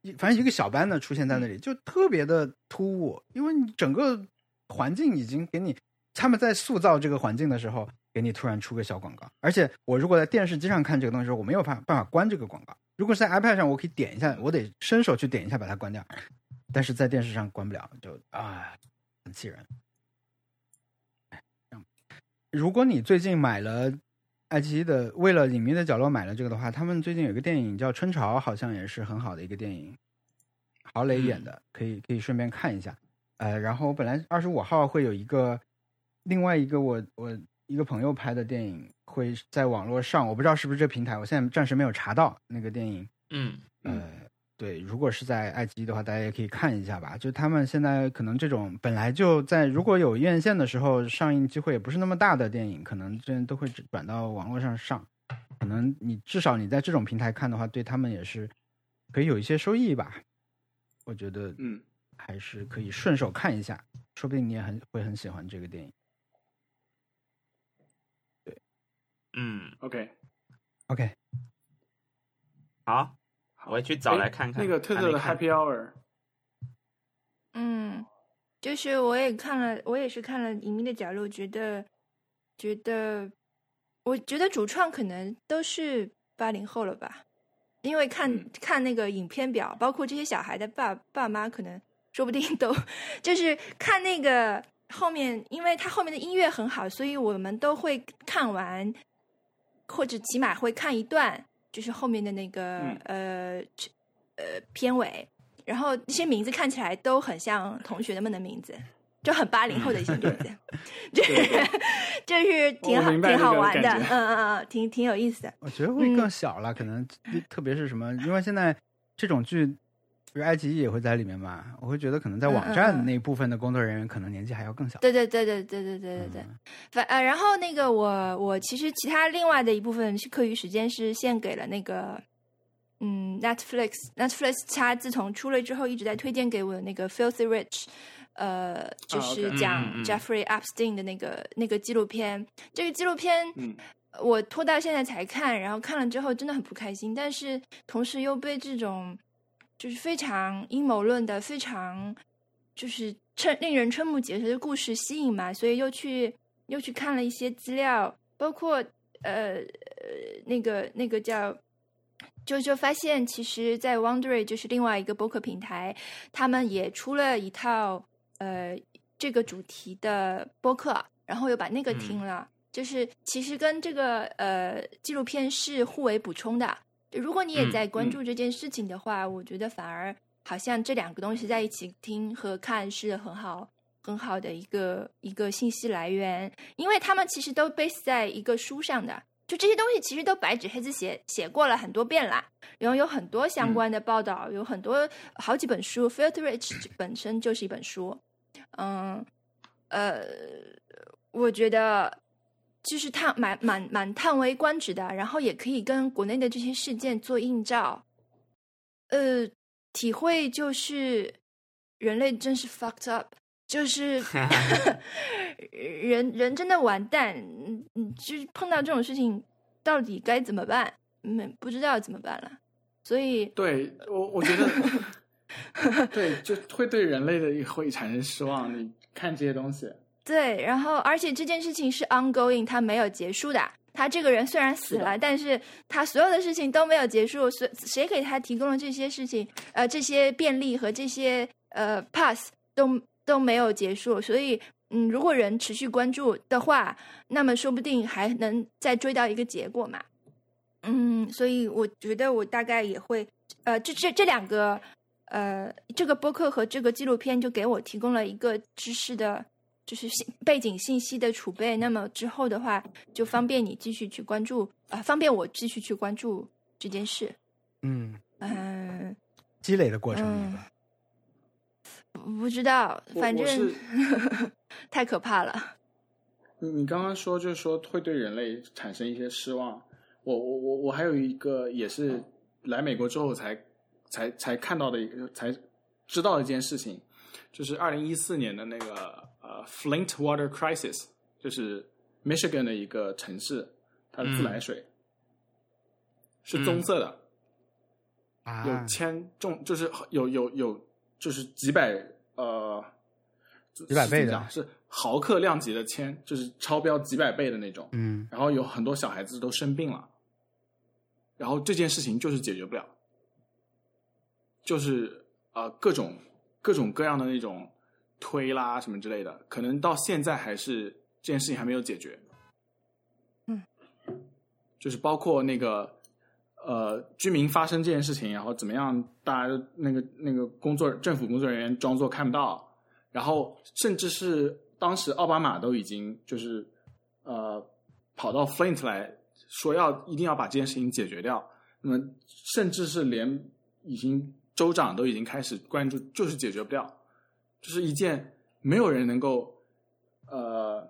一反正一个小班的出现在那里，就特别的突兀，因为你整个环境已经给你，他们在塑造这个环境的时候，给你突然出个小广告，而且我如果在电视机上看这个东西的时候，我没有办法办法关这个广告，如果是在 iPad 上，我可以点一下，我得伸手去点一下把它关掉，但是在电视上关不了，就啊，很气人。如果你最近买了爱奇艺的，为了《隐秘的角落》买了这个的话，他们最近有个电影叫《春潮》，好像也是很好的一个电影，郝蕾演的，可以可以顺便看一下。呃，然后我本来二十五号会有一个另外一个我我一个朋友拍的电影会在网络上，我不知道是不是这平台，我现在暂时没有查到那个电影。嗯嗯呃，对，如果是在爱奇艺的话，大家也可以看一下吧。就他们现在可能这种本来就在如果有院线的时候上映机会也不是那么大的电影，可能这都会转到网络上上。可能你至少你在这种平台看的话，对他们也是可以有一些收益吧。我觉得嗯，还是可以顺手看一下，说不定你也很会很喜欢这个电影。对嗯，OK，OK，好，好我也去找来哎看看。那个特特的 Happy Hour，嗯，就是我也看了，我也是看了《隐秘的角落》，觉得觉得，我觉得主创可能都是八零后了吧，因为看、嗯看那个影片表，包括这些小孩的爸爸妈，可能说不定都就是看那个后面，因为他后面的音乐很好，所以我们都会看完，或者起码会看一段，就是后面的那个、呃呃片尾。然后那些名字看起来都很像同学们的名字，就很八零后的一些名字，就是 就是挺好挺好玩的，嗯嗯嗯，挺挺有意思的。我觉得会更嗯小了，可能特别是什么，因为现在这种剧，比如爱奇艺也会在里面嘛，我会觉得可能在网站那一部分的工作人员可能年纪还要更小。对对对对对对对对对，嗯。反呃，然后那个我我其实其他另外的一部分是课余时间是献给了那个嗯 Netflix Netflix 它自从出了之后一直在推荐给我的那个 Filthy Rich，呃，就是讲 Jeffrey Epstein 的那个那个纪录片。这个纪录片嗯。我拖到现在才看，然后看了之后真的很不开心，但是同时又被这种就是非常阴谋论的、非常就是瞠令人瞠目结舌的故事吸引嘛，所以又去又去看了一些资料，包括呃呃那个那个叫。就就发现，其实，在 Wondery 就是另外一个播客平台，他们也出了一套呃这个主题的播客，然后又把那个听了。就是其实跟这个呃纪录片是互为补充的。如果你也在关注。这件事情的话，我觉得反而好像这两个东西在一起听和看是很好很好的一个一个信息来源，因为他们其实都 base 在一个书上的。就这些东西其实都白纸黑字写写过了很多遍啦，然后有很多相关的报道，有很多好几本书，Filter Rich 本身就是一本书，嗯，呃，我觉得就是叹蛮蛮蛮叹为观止的，然后也可以跟国内的这些事件做映照，呃，体会就是人类真是 fucked up。就是 人人真的完蛋，嗯嗯，就是碰到这种事情，到底该怎么办？嗯，不知道怎么办了。所以，对我我觉得，对，就会对人类的会产生失望。你看这些东西，对，然后而且这件事情是 ongoing，它没有结束的。他这个人虽然死了，但是他所有的事情都没有结束。谁谁给他提供了这些事情？呃，这些便利和这些呃 pass 都。都没有结束，所以，嗯，如果人持续关注的话，那么说不定还能再追到一个结果嘛。嗯，所以我觉得我大概也会，呃，这这这两个，呃，这个播客和这个纪录片就给我提供了一个知识的，就是信背景信息的储备。那么之后的话，就方便你继续去关注，啊，方便我继续去关注这件事。嗯嗯，积累的过程。不知道，反正 太可怕了。你你刚刚说就是说会对人类产生一些失望。我我我我还有一个也是来美国之后才才才看到的一个才知道的一件事情，就是二零一四年的那个呃 Flint Water Crisis，就是 Michigan 的一个城市，它的自来水是棕色的，有铅重，就是有有有。就是几百呃，几百倍的，是毫克量级的铅，就是超标几百倍的那种。嗯，然后有很多小孩子都生病了，然后这件事情就是解决不了，就是呃各种各种各样的那种推拉什么之类的，可能到现在还是这件事情还没有解决。嗯，就是包括那个。呃，居民发生这件事情，然后怎么样？大家那个那个工作政府工作人员装作看不到，然后甚至是当时奥巴马都已经就是呃跑到 Flint 来说要一定要把这件事情解决掉。那么甚至是连已经州长都已经开始关注，就是解决不掉，就是一件没有人能够呃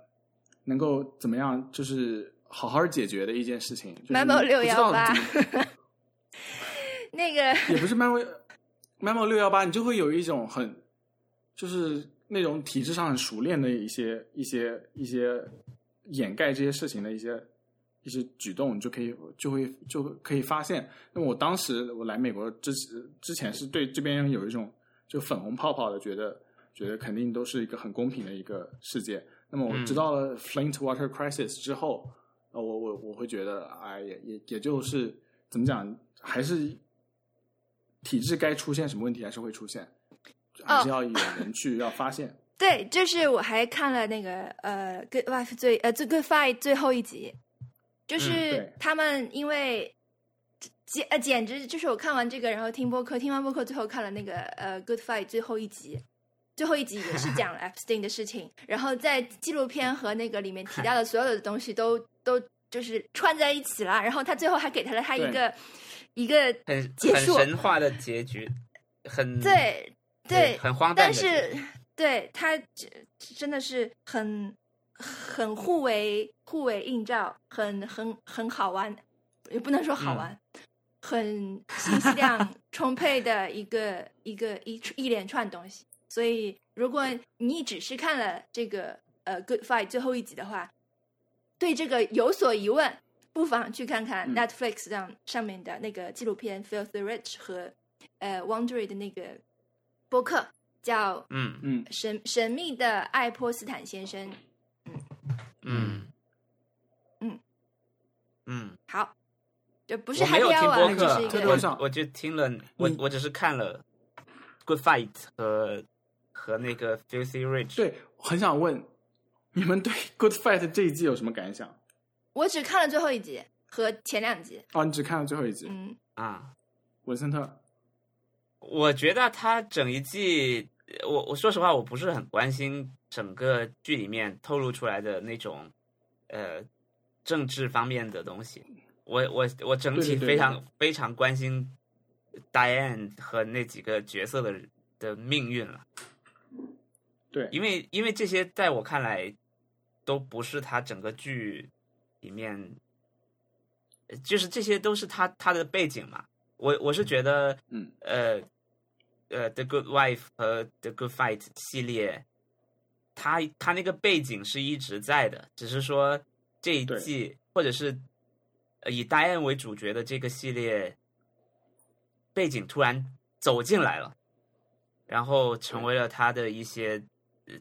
能够怎么样，就是。好好解决的一件事情。Memo 六幺八，那个也不是 Memo Memo 六幺八，你就会有一种很，就是那种体制上很熟练的一些一些一些掩盖这些事情的一些一些举动，你就可以就会就可以发现。那么我当时我来美国之之前是对这边有一种就粉红泡泡的，觉得觉得肯定都是一个很公平的一个世界。那么我知道了 Flint Water Crisis 之后。呃，我我我会觉得，哎，也也也就是怎么讲，还是体制该出现什么问题还是会出现，还是要有人去要发现。对，就是我还看了那个呃《Good Wife》最呃《最 Good Fight》最后一集，就是他们因为简呃简直就是我看完这个，然后听播客，听完播客最后看了那个呃《Good Fight》最后一集。最后一集也是讲了 Epstein 的事情，然后在纪录片和那个里面提到的所有的东西都都就是串在一起了，然后他最后还给他了他一个一个很结束神话的结局，很对对很荒诞，但是对他真的是很很互为互为映照，很很很好玩，也不能说好玩，很信息量充沛的一个一个一一连串东西。所以，如果你只是看了这个呃《Good Fight》最后一集的话，对这个有所疑问，不妨去看看嗯。Netflix 上上面的那个纪录片《Feel the Rich》和呃 Wondery 的那个播客，叫嗯。嗯《神神秘的爱泼斯坦先生》。嗯。嗯。嗯，好，这不是还没有听播啊客，这是一个这个上我我就听了，我你我只是看了《Good Fight》和和那个《Filthy Rich》。对，很想问你们对《Good Fight》这一季有什么感想？我只看了最后一集和前两集。哦，你只看了最后一集，嗯，啊，文森特。我觉得他整一季，我我说实话，我不是很关心整个剧里面透露出来的那种呃政治方面的东西。我我我整体对对对非常非常关心 Diane 和那几个角色的的命运了，对，因为因为这些在我看来都不是他整个剧里面，呃就是这些都是他他的背景嘛。我我是觉得，嗯。呃呃，《The Good Wife》和《The Good Fight》系列，他他那个背景是一直在的，只是说这一季或者是呃以 Diane 为主角的这个系列，背景突然走进来了，然后成为了他的一些，呃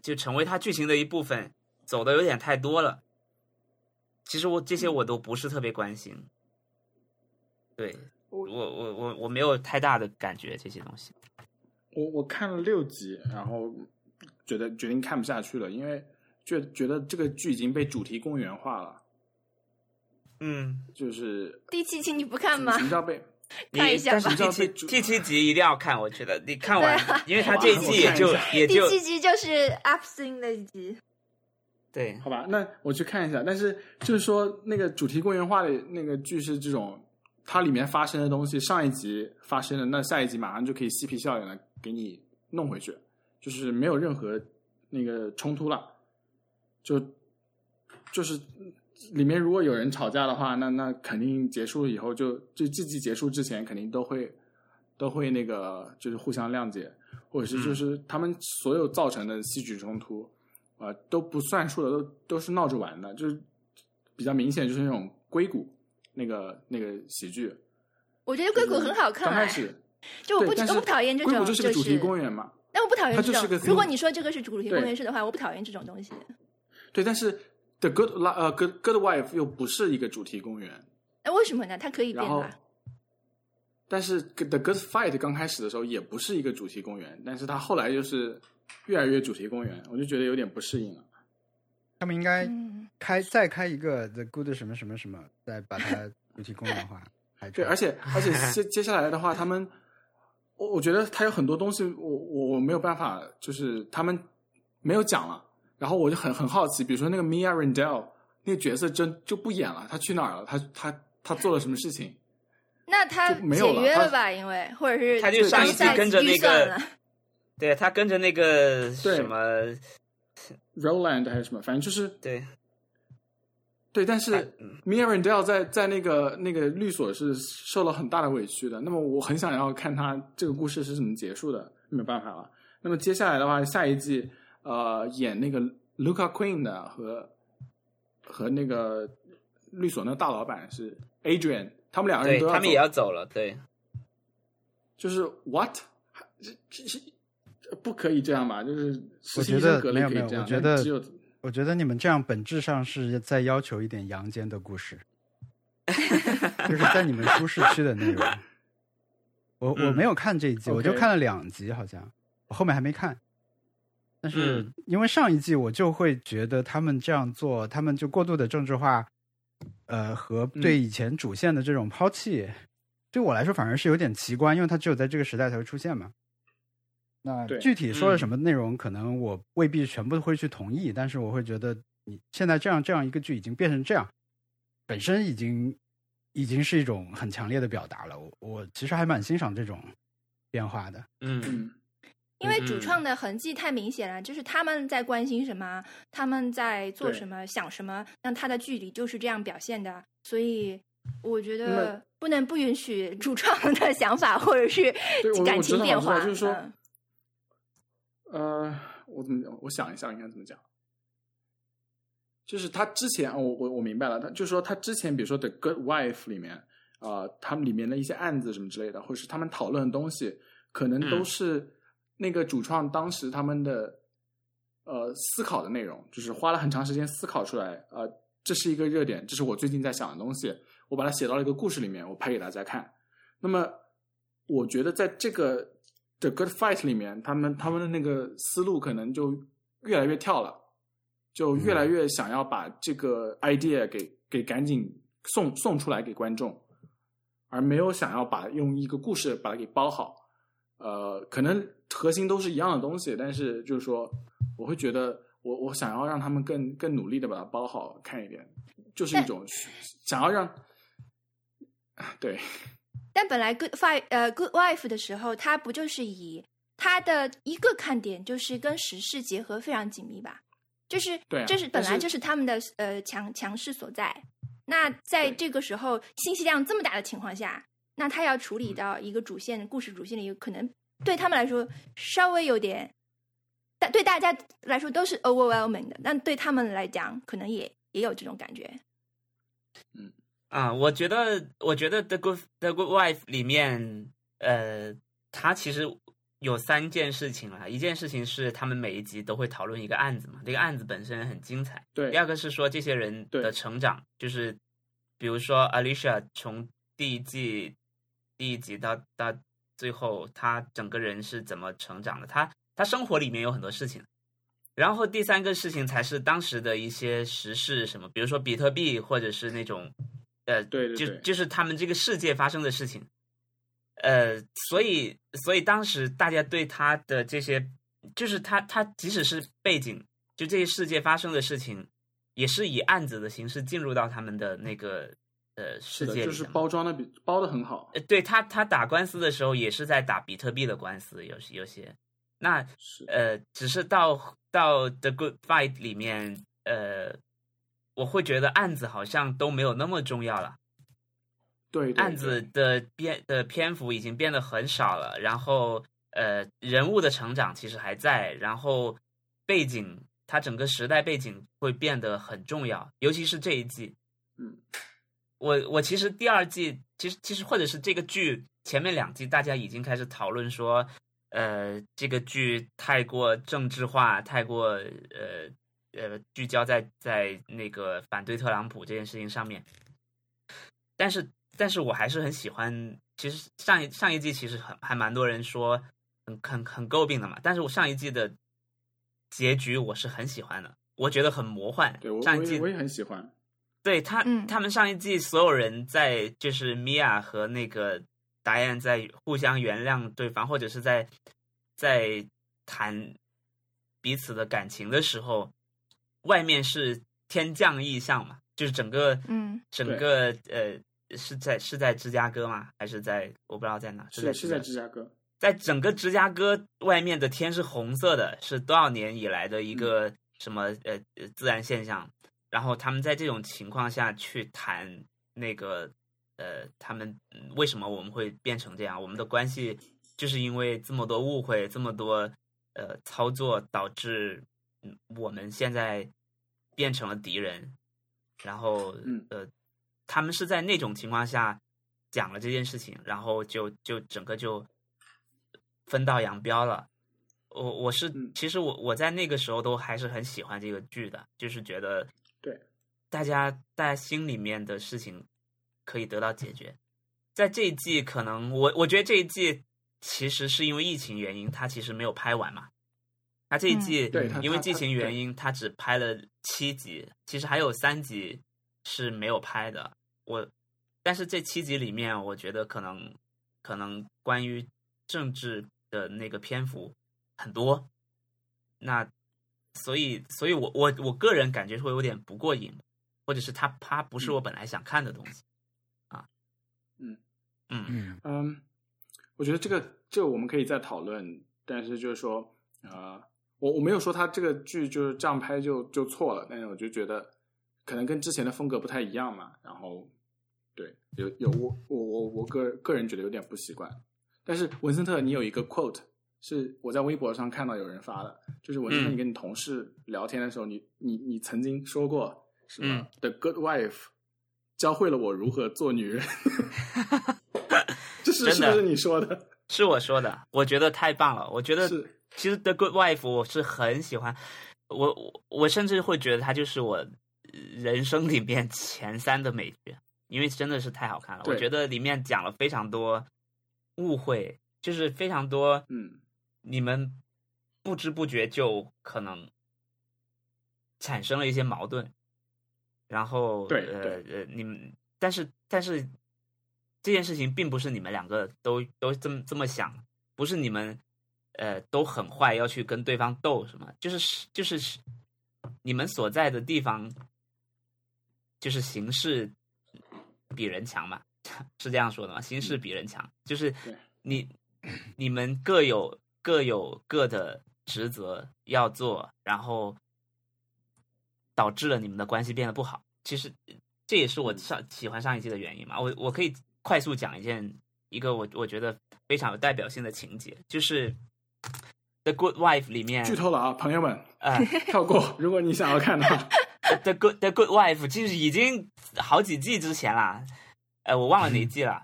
就成为他剧情的一部分，走的有点太多了。其实我这些我都不是特别关心，对我我我我我没有太大的感觉这些东西。我我看了六集，然后觉得决定看不下去了，因为觉觉得这个剧已经被主题公园化了，嗯，就是第七期你不看吗你知道被？看一下吧但是第你知道被主七第七集一定要看，我觉得你看完，啊因为他这一季也就也就第七集就是 Upsing 那一集。对，好吧，那我去看一下。但是就是说，那个主题公园化的那个剧是这种，它里面发生的东西，上一集发生的，那下一集马上就可以嬉皮笑脸的给你弄回去，就是没有任何那个冲突了。就就是里面如果有人吵架的话，那那肯定结束以后就就这季结束之前肯定都会都会那个就是互相谅解，或者是就是他们所有造成的戏剧冲突。啊、都不算数的，都都是闹着玩的，就是比较明显，就是那种硅谷那个那个喜剧。我觉得硅谷很好看、哎，刚开始，就我不我不讨厌这种，硅谷就是个主题公园嘛，但我不讨厌这种它就是个。如果你说这个是主题公园式的话，我不讨厌这种东西。对，但是 The Good Li- 呃 Good Good Wife 又不是一个主题公园，那为什么呢？它可以变然后。但是 The Good Fight 刚开始的时候也不是一个主题公园，但是它后来就是越来越主题公园，我就觉得有点不适应了。他们应该嗯，开再开一个 The Good 什么什么什么，再把它主题公园化。对，而且而且接接下来的话，他们，我我觉得他有很多东西我，我我没有办法，就是他们没有讲了，然后我就很很好奇，比如说那个 Mia Rendell 那个角色真就不演了，他去哪儿了？他他他做了什么事情？那他没有解了他约了吧？因为或者是他就上一季跟着那个，对他跟着那个对什么，Roland 还是什么，反正就是对，对，但是嗯 Mia Rendell 在在那个那个律所是受了很大的委屈的。那么我很想要看他这个故事是怎么结束的，没有办法了。那么接下来的话，下一季呃演那个 Luca Queen 的和和那个律所那个大老板是 Adrian，他们两个人都要他们也要走了，对，就是 what 这这是不可以这样吧？就是实习医我觉得生格雷没有没有可以这样，我觉得只有我觉得你们这样本质上是在要求一点阳间的故事，就是在你们舒适区的内容。我我嗯没有看这一集，我就看了两集，好像我后面还没看。但是嗯因为上一季我就会觉得他们这样做，他们就过度的政治化，呃，和对以前主线的这种抛弃，对我来说反而是有点奇观，因为它只有在这个时代才会出现嘛。那具体说了嗯什么内容，可能我未必全部会去同意，但是我会觉得你现在这样这样一个剧已经变成这样，本身已经已经是一种很强烈的表达了。我我其实还蛮欣赏这种变化的。嗯嗯因为主嗯创的痕迹太明显了，就是他们在关心什么，他们在做什么，想什么，那他的剧里就是这样表现的，所以我觉得不能不允许主创的想法或者是 感情变化，就是说嗯呃，我怎么讲？我想一下应该怎么讲。就是他之前，哦我我我明白了，他就是说他之前，比如说《The Good Wife》里面，啊、他们里面的一些案子什么之类的，或者是他们讨论的东西，可能都嗯是那个主创当时他们的呃思考的内容，就是花了很长时间思考出来，呃，这是一个热点，这是我最近在想的东西，我把它写到了一个故事里面，我拍给大家看。那么，我觉得在这个《The Good Fight》里面，他们他们的那个思路可能就越来越跳了，就越来越想要把这个 idea 给给赶紧送送出来给观众，而没有想要把用一个故事把它给包好。呃，可能核心都是一样的东西，但是就是说，我会觉得我我想要让他们更更努力的把它包好看一点，就是一但种想要让对但本来 Good Five 呃 Good Wife 的时候，它不就是以它的一个看点就是跟时事结合非常紧密吧？就是对啊这是本来就是他们的呃强强势所在。那在这个时候信息量这么大的情况下，那他要处理嗯到一个主线故事主线里，可能对他们来说稍微有点，但对大家来说都是 overwhelming 的，但对他们来讲，可能也也有这种感觉。嗯啊，我觉得，我觉得《The Good The Good Wife》里面，呃，它其实有三件事情啦。一件事情是他们每一集都会讨论一个案子嘛，这个案子本身很精彩。对第二个是说这些人的成长，就是比如说 Alicia 从第一季第一集到到最后，他整个人是怎么成长的？他他生活里面有很多事情。然后第三个事情才是当时的一些时事什么，比如说比特币或者是那种，呃，对就就是他们这个世界发生的事情，呃，所以所以当时大家对他的这些，就是他他即使是背景，就这些世界发生的事情，也是以案子的形式进入到他们的那个呃世是的，就是包装的比包的很好，呃，对他，他打官司的时候也是在打比特币的官司，有有些，那是呃，只是到到 The Good Fight 里面，呃，我会觉得案子好像都没有那么重要了，对对案子。的篇的篇幅已经变得很少了，然后呃，人物的成长其实还在，然后背景，它整个时代背景会变得很重要，尤其是这一季，嗯，我我其实第二季，其实其实或者是这个剧前面两季，大家已经开始讨论说，呃，这个剧太过政治化，太过呃呃聚焦在在那个反对特朗普这件事情上面。但是，但是我还是很喜欢。其实上一上一季其实很还蛮多人说很很很诟病的嘛，但是我上一季的结局我是很喜欢的，我觉得很魔幻。对我上一季我也我也很喜欢，对他，嗯他们上一季所有人在就是米娅和那个达彦在互相原谅对方，或者是在在谈彼此的感情的时候，外面是天降异象嘛，就是整个嗯整个呃是在是在芝加哥吗？还是在我不知道在哪？是在是是在芝芝加哥，在整个芝加哥外面的天是红色的，是多少年以来的一个什么呃呃自然现象。然后他们在这种情况下去谈那个呃，他们嗯为什么我们会变成这样？我们的关系就是因为这么多误会，这么多呃操作导致嗯我们现在变成了敌人。然后嗯呃，他们是在那种情况下讲了这件事情，然后就就整个就分道扬镳了。我我是嗯其实我我在那个时候都还是很喜欢这个剧的，就是觉得对大家大家心里面的事情可以得到解决。在这一季，可能我我觉得这一季其实是因为疫情原因，它其实没有拍完嘛。它这一嗯季、对因为疫情原因，它只拍了七集，其实还有三集是没有拍的。我但是这七集里面，我觉得可能可能关于政治的那个篇幅很多，那所以所以我我我个人感觉会有点不过瘾，或者是它它不是我本来想看的东西啊，嗯。嗯。嗯。嗯，我觉得这个这个我们可以再讨论，但是就是说，呃，我我没有说他这个剧就是这样拍就就错了，但是我就觉得可能跟之前的风格不太一样嘛，然后对，有有我我我我个个人觉得有点不习惯，但是文森特你有一个 quote，是我在微博上看到有人发的，就是我记得嗯。你跟你同事聊天的时候，你你你曾经说过嗯 The Good Wife 教会了我如何做女人，这是真的是不是你说的？是我说的，我觉得太棒了。我觉得其实《The Good Wife》我是很喜欢，我我我甚至会觉得它就是我人生里面前三的美剧，因为真的是太好看了。我觉得里面讲了非常多误会，就是非常多嗯你们不知不觉就可能产生了一些矛盾，然后对呃呃，你们但是但是这件事情并不是你们两个都都这么这么想，不是你们呃都很坏要去跟对方斗什么，就是就是你们所在的地方就是形势比人强嘛，是这样说的吗？形势比人强，就是你你们各有各有各的职责要做，然后导致了你们的关系变得不好。其实这也是我上喜欢上一季的原因嘛。我我可以快速讲一件一个我我觉得非常有代表性的情节，就是《The Good Wife》里面剧透了啊，朋友们，呃跳过。如果你想要看的话，《The Good The Good Wife》其实已经好几季之前啦，呃，我忘了哪一季了。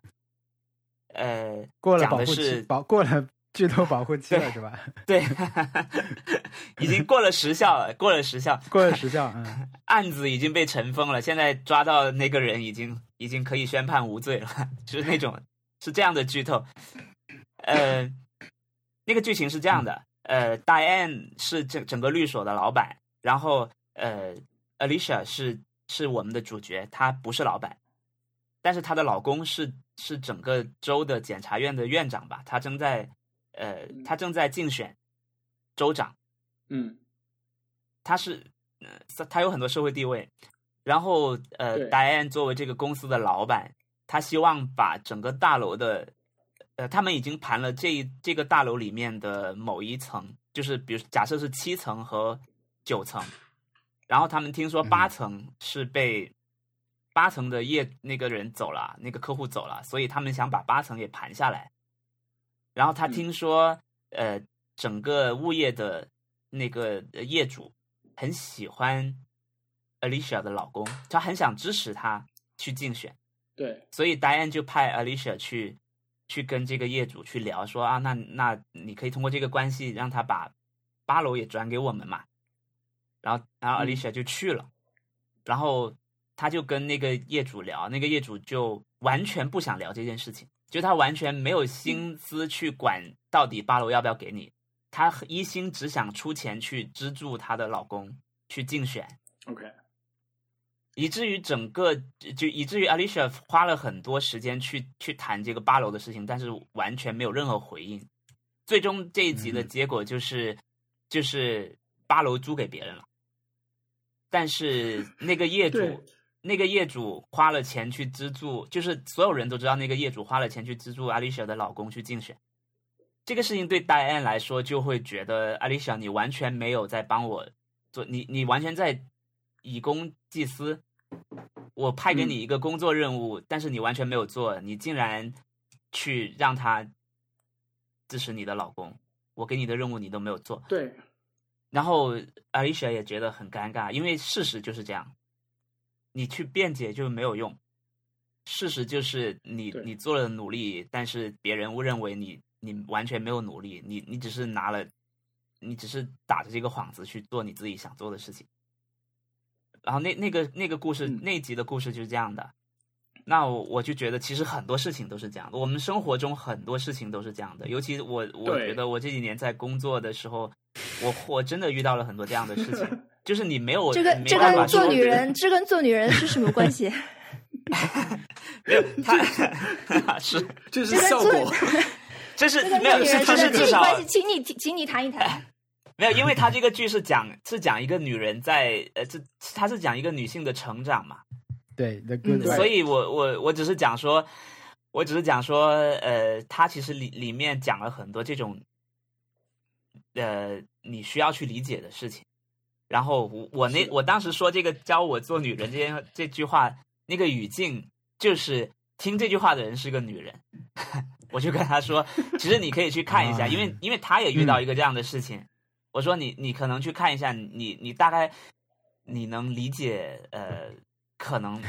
呃，过了讲保护期，的是保过了剧透保护期了是吧？对，已经过了时效了，过了时效，过了时效，嗯，案子已经被尘封了，现在抓到那个人已经已经可以宣判无罪了，就是那种是这样的剧透。呃，那个剧情是这样的，呃，Diane 是整整个律所的老板，然后呃，Alicia 是是我们的主角，她不是老板，但是她的老公是是整个州的检察院的院长吧，他正在呃，他正在竞选州长。嗯。他是，呃，他有很多社会地位，然后呃对，Diane 作为这个公司的老板，他希望把整个大楼的，呃，他们已经盘了这一这个大楼里面的某一层，就是比如假设是七层和九层，然后他们听说八层是被、八层的业那个人走了，那个客户走了，所以他们想把八层给盘下来，然后他嗯。听说，呃，整个物业的那个呃业主很喜欢 Alicia 的老公，他很想支持他去竞选，对，所以 Diane 就派 Alicia 去去跟这个业主去聊，说啊，那那你可以通过这个关系让他把八楼也转给我们嘛。然后然后嗯。Alicia 就去了，然后他就跟那个业主聊，那个业主就完全不想聊这件事情，就他完全没有心思去管到底八楼要不要给你，他一心只想出钱去资助她的老公去竞选，OK，以至于整个就以至于 Alicia 花了很多时间去去谈这个八楼的事情，但是完全没有任何回应。最终这一集的嗯。结果就是、就是八楼租给别人了，但是那个业主那个业主花了钱去资助，就是所有人都知道那个业主花了钱去资助 Alicia 的老公去竞选。这个事情对 Diane 来说就会觉得 Alicia 你完全没有在帮我做，你你完全在以公济私。我派给你一个工作任务，但是你完全没有做，你竟然去让他支持你的老公，我给你的任务你都没有做。对，然后 Alicia 也觉得很尴尬，因为事实就是这样，你去辩解就没有用。事实就是你你做了努力，但是别人误认为你你完全没有努力，你你只是拿了，你只是打着这个幌子去做你自己想做的事情。然后那那个那个故事、嗯。那一集的故事就是这样的，那我我就觉得其实很多事情都是这样的，我们生活中很多事情都是这样的，尤其我我觉得我这几年在工作的时候，我我真的遇到了很多这样的事情，就是你没有这跟这跟做女人，这跟做女人是什么关系？没有 他是 这是跟做效果。这是没有是做女人这是至少关系，请你请你谈一谈。没有，因为他这个剧是讲是讲一个女人在呃，这他是讲一个女性的成长嘛，对，The Good 所以我我我只是讲说，我只是讲说，呃，他其实里里面讲了很多这种，呃，你需要去理解的事情。然后我我那我当时说这个教我做女人这件这句话，那个语境就是听这句话的人是个女人，我就跟他说，其实你可以去 看一下，因为因为他也遇到一个这样的事情。我说你你可能去看一下，你你大概你能理解呃，可能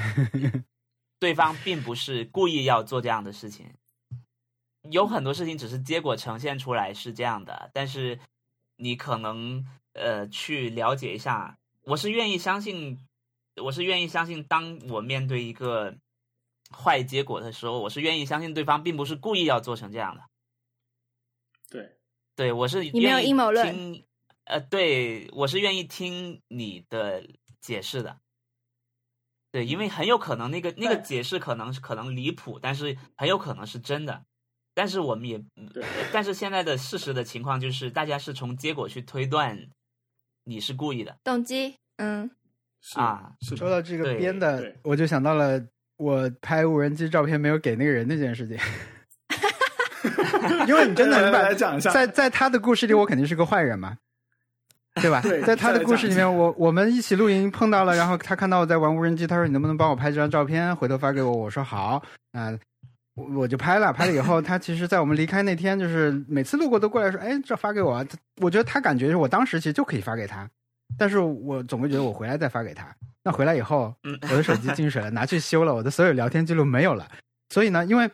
对方并不是故意要做这样的事情，有很多事情只是结果呈现出来是这样的，但是你可能呃去了解一下，我是愿意相信，我是愿意相信，当我面对一个坏结果的时候，我是愿意相信对方并不是故意要做成这样的。对，对我是你没有阴谋论听呃，对我是愿意听你的解释的。对，因为很有可能那个那个解释可能是可能离谱，但是很有可能是真的。但是我们也，但是现在的事实的情况就是，大家是从结果去推断你是故意的动机，嗯，是啊是，说到这个编的，我就想到了我拍无人机照片没有给那个人那件事情。因为你真的 来明白，来讲一下在在他的故事里，我肯定是个坏人嘛，对吧？对在他的故事里面，我我们一起露营碰到了，然后他看到我在玩无人机，他说你能不能帮我拍这张照片，回头发给我？我说好，啊、我我就拍了，拍了以后，他其实，在我们离开那天，就是每次路过都过来说，哎，这发给我我觉得他感觉是我当时其实就可以发给他，但是我总会觉得我回来再发给他。那回来以后，嗯我的手机进水了，拿去修了，我的所有聊天记录没有了。所以呢，因为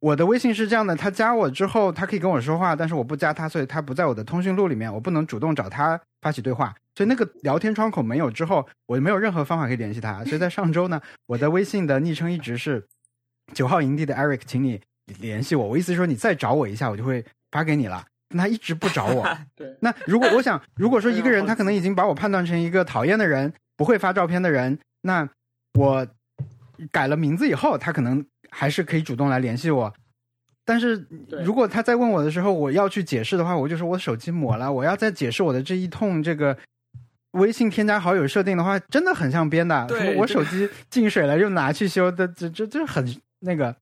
我的微信是这样的，他加我之后，他可以跟我说话，但是我不加他，所以他不在我的通讯录里面，我不能主动找他发起对话，所以那个聊天窗口没有之后，我就没有任何方法可以联系他。所以在上周呢，我的微信的昵称一直是九号营地的 Eric，请你联系我。我意思是说，你再找我一下，我就会发给你了。但他一直不找我，对那如果我想，如果说一个人他可能已经把我判断成一个讨厌的人，不会发照片的人，那我改了名字以后，他可能还是可以主动来联系我。但是如果他在问我的时候，我要去解释的话，我就说我手机抹了，我要再解释我的这一通这个微信添加好友设定的话，真的很像编的。对我手机进水了又拿去修的，这这这很那个。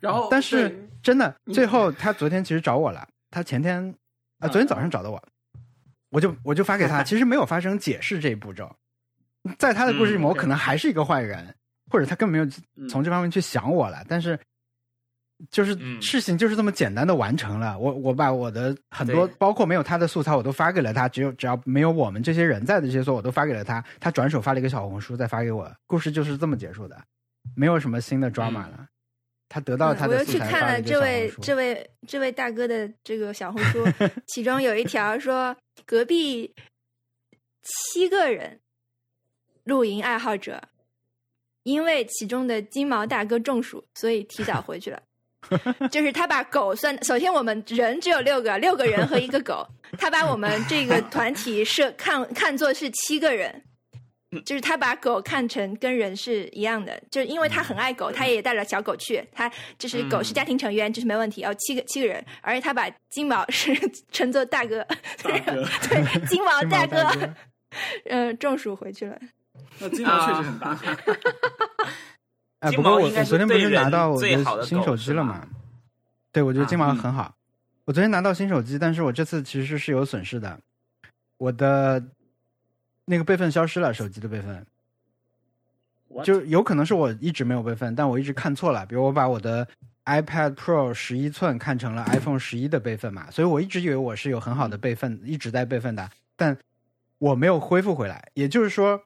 然后但是真的，最后他昨天其实找我了，他前天啊、嗯昨天早上找的我，我就我就发给他，其实没有发生解释这一步骤，在他的故事里面，嗯我可能还是一个坏人，或者他根本没有嗯从这方面去想我了，但是。就是嗯事情就是这么简单的完成了，我我把我的很多包括没有他的素材我都发给了他，只有只要没有我们这些人在的这些素我都发给了他，他转手发了一个小红书再发给我，故事就是这么结束的，没有什么新的 drama 了。他得到他嗯我又的素材，去看了这位。这位这位大哥的这个小红书，其中有一条说隔壁七个人露营爱好者，因为其中的金毛大哥中暑，所以提早回去了。就是他把狗算，首先我们人只有六个，六个人和一个狗，他把我们这个团体是看看作是七个人，就是他把狗看成跟人是一样的，就是因为他很爱狗，他也带了小狗去，他就是狗是家庭成员，就是没问题。哦，七个七个人，而且他把金毛是称作大哥，大哥，对，金毛大大哥，嗯，中暑回去了。那金毛确实很大，哎，金不过我我昨天不是拿到我的新手机了吗？对，我觉得金毛啊嗯很好。我昨天拿到新手机，但是我这次其实是有损失的，我的那个备份消失了，手机的备份。就有可能是我一直没有备份，但我一直看错了。比如我把我的 iPad Pro 十一寸看成了 iPhone 十一的备份嘛，所以我一直以为我是有很好的备份，一直在备份的，但我没有恢复回来。也就是说，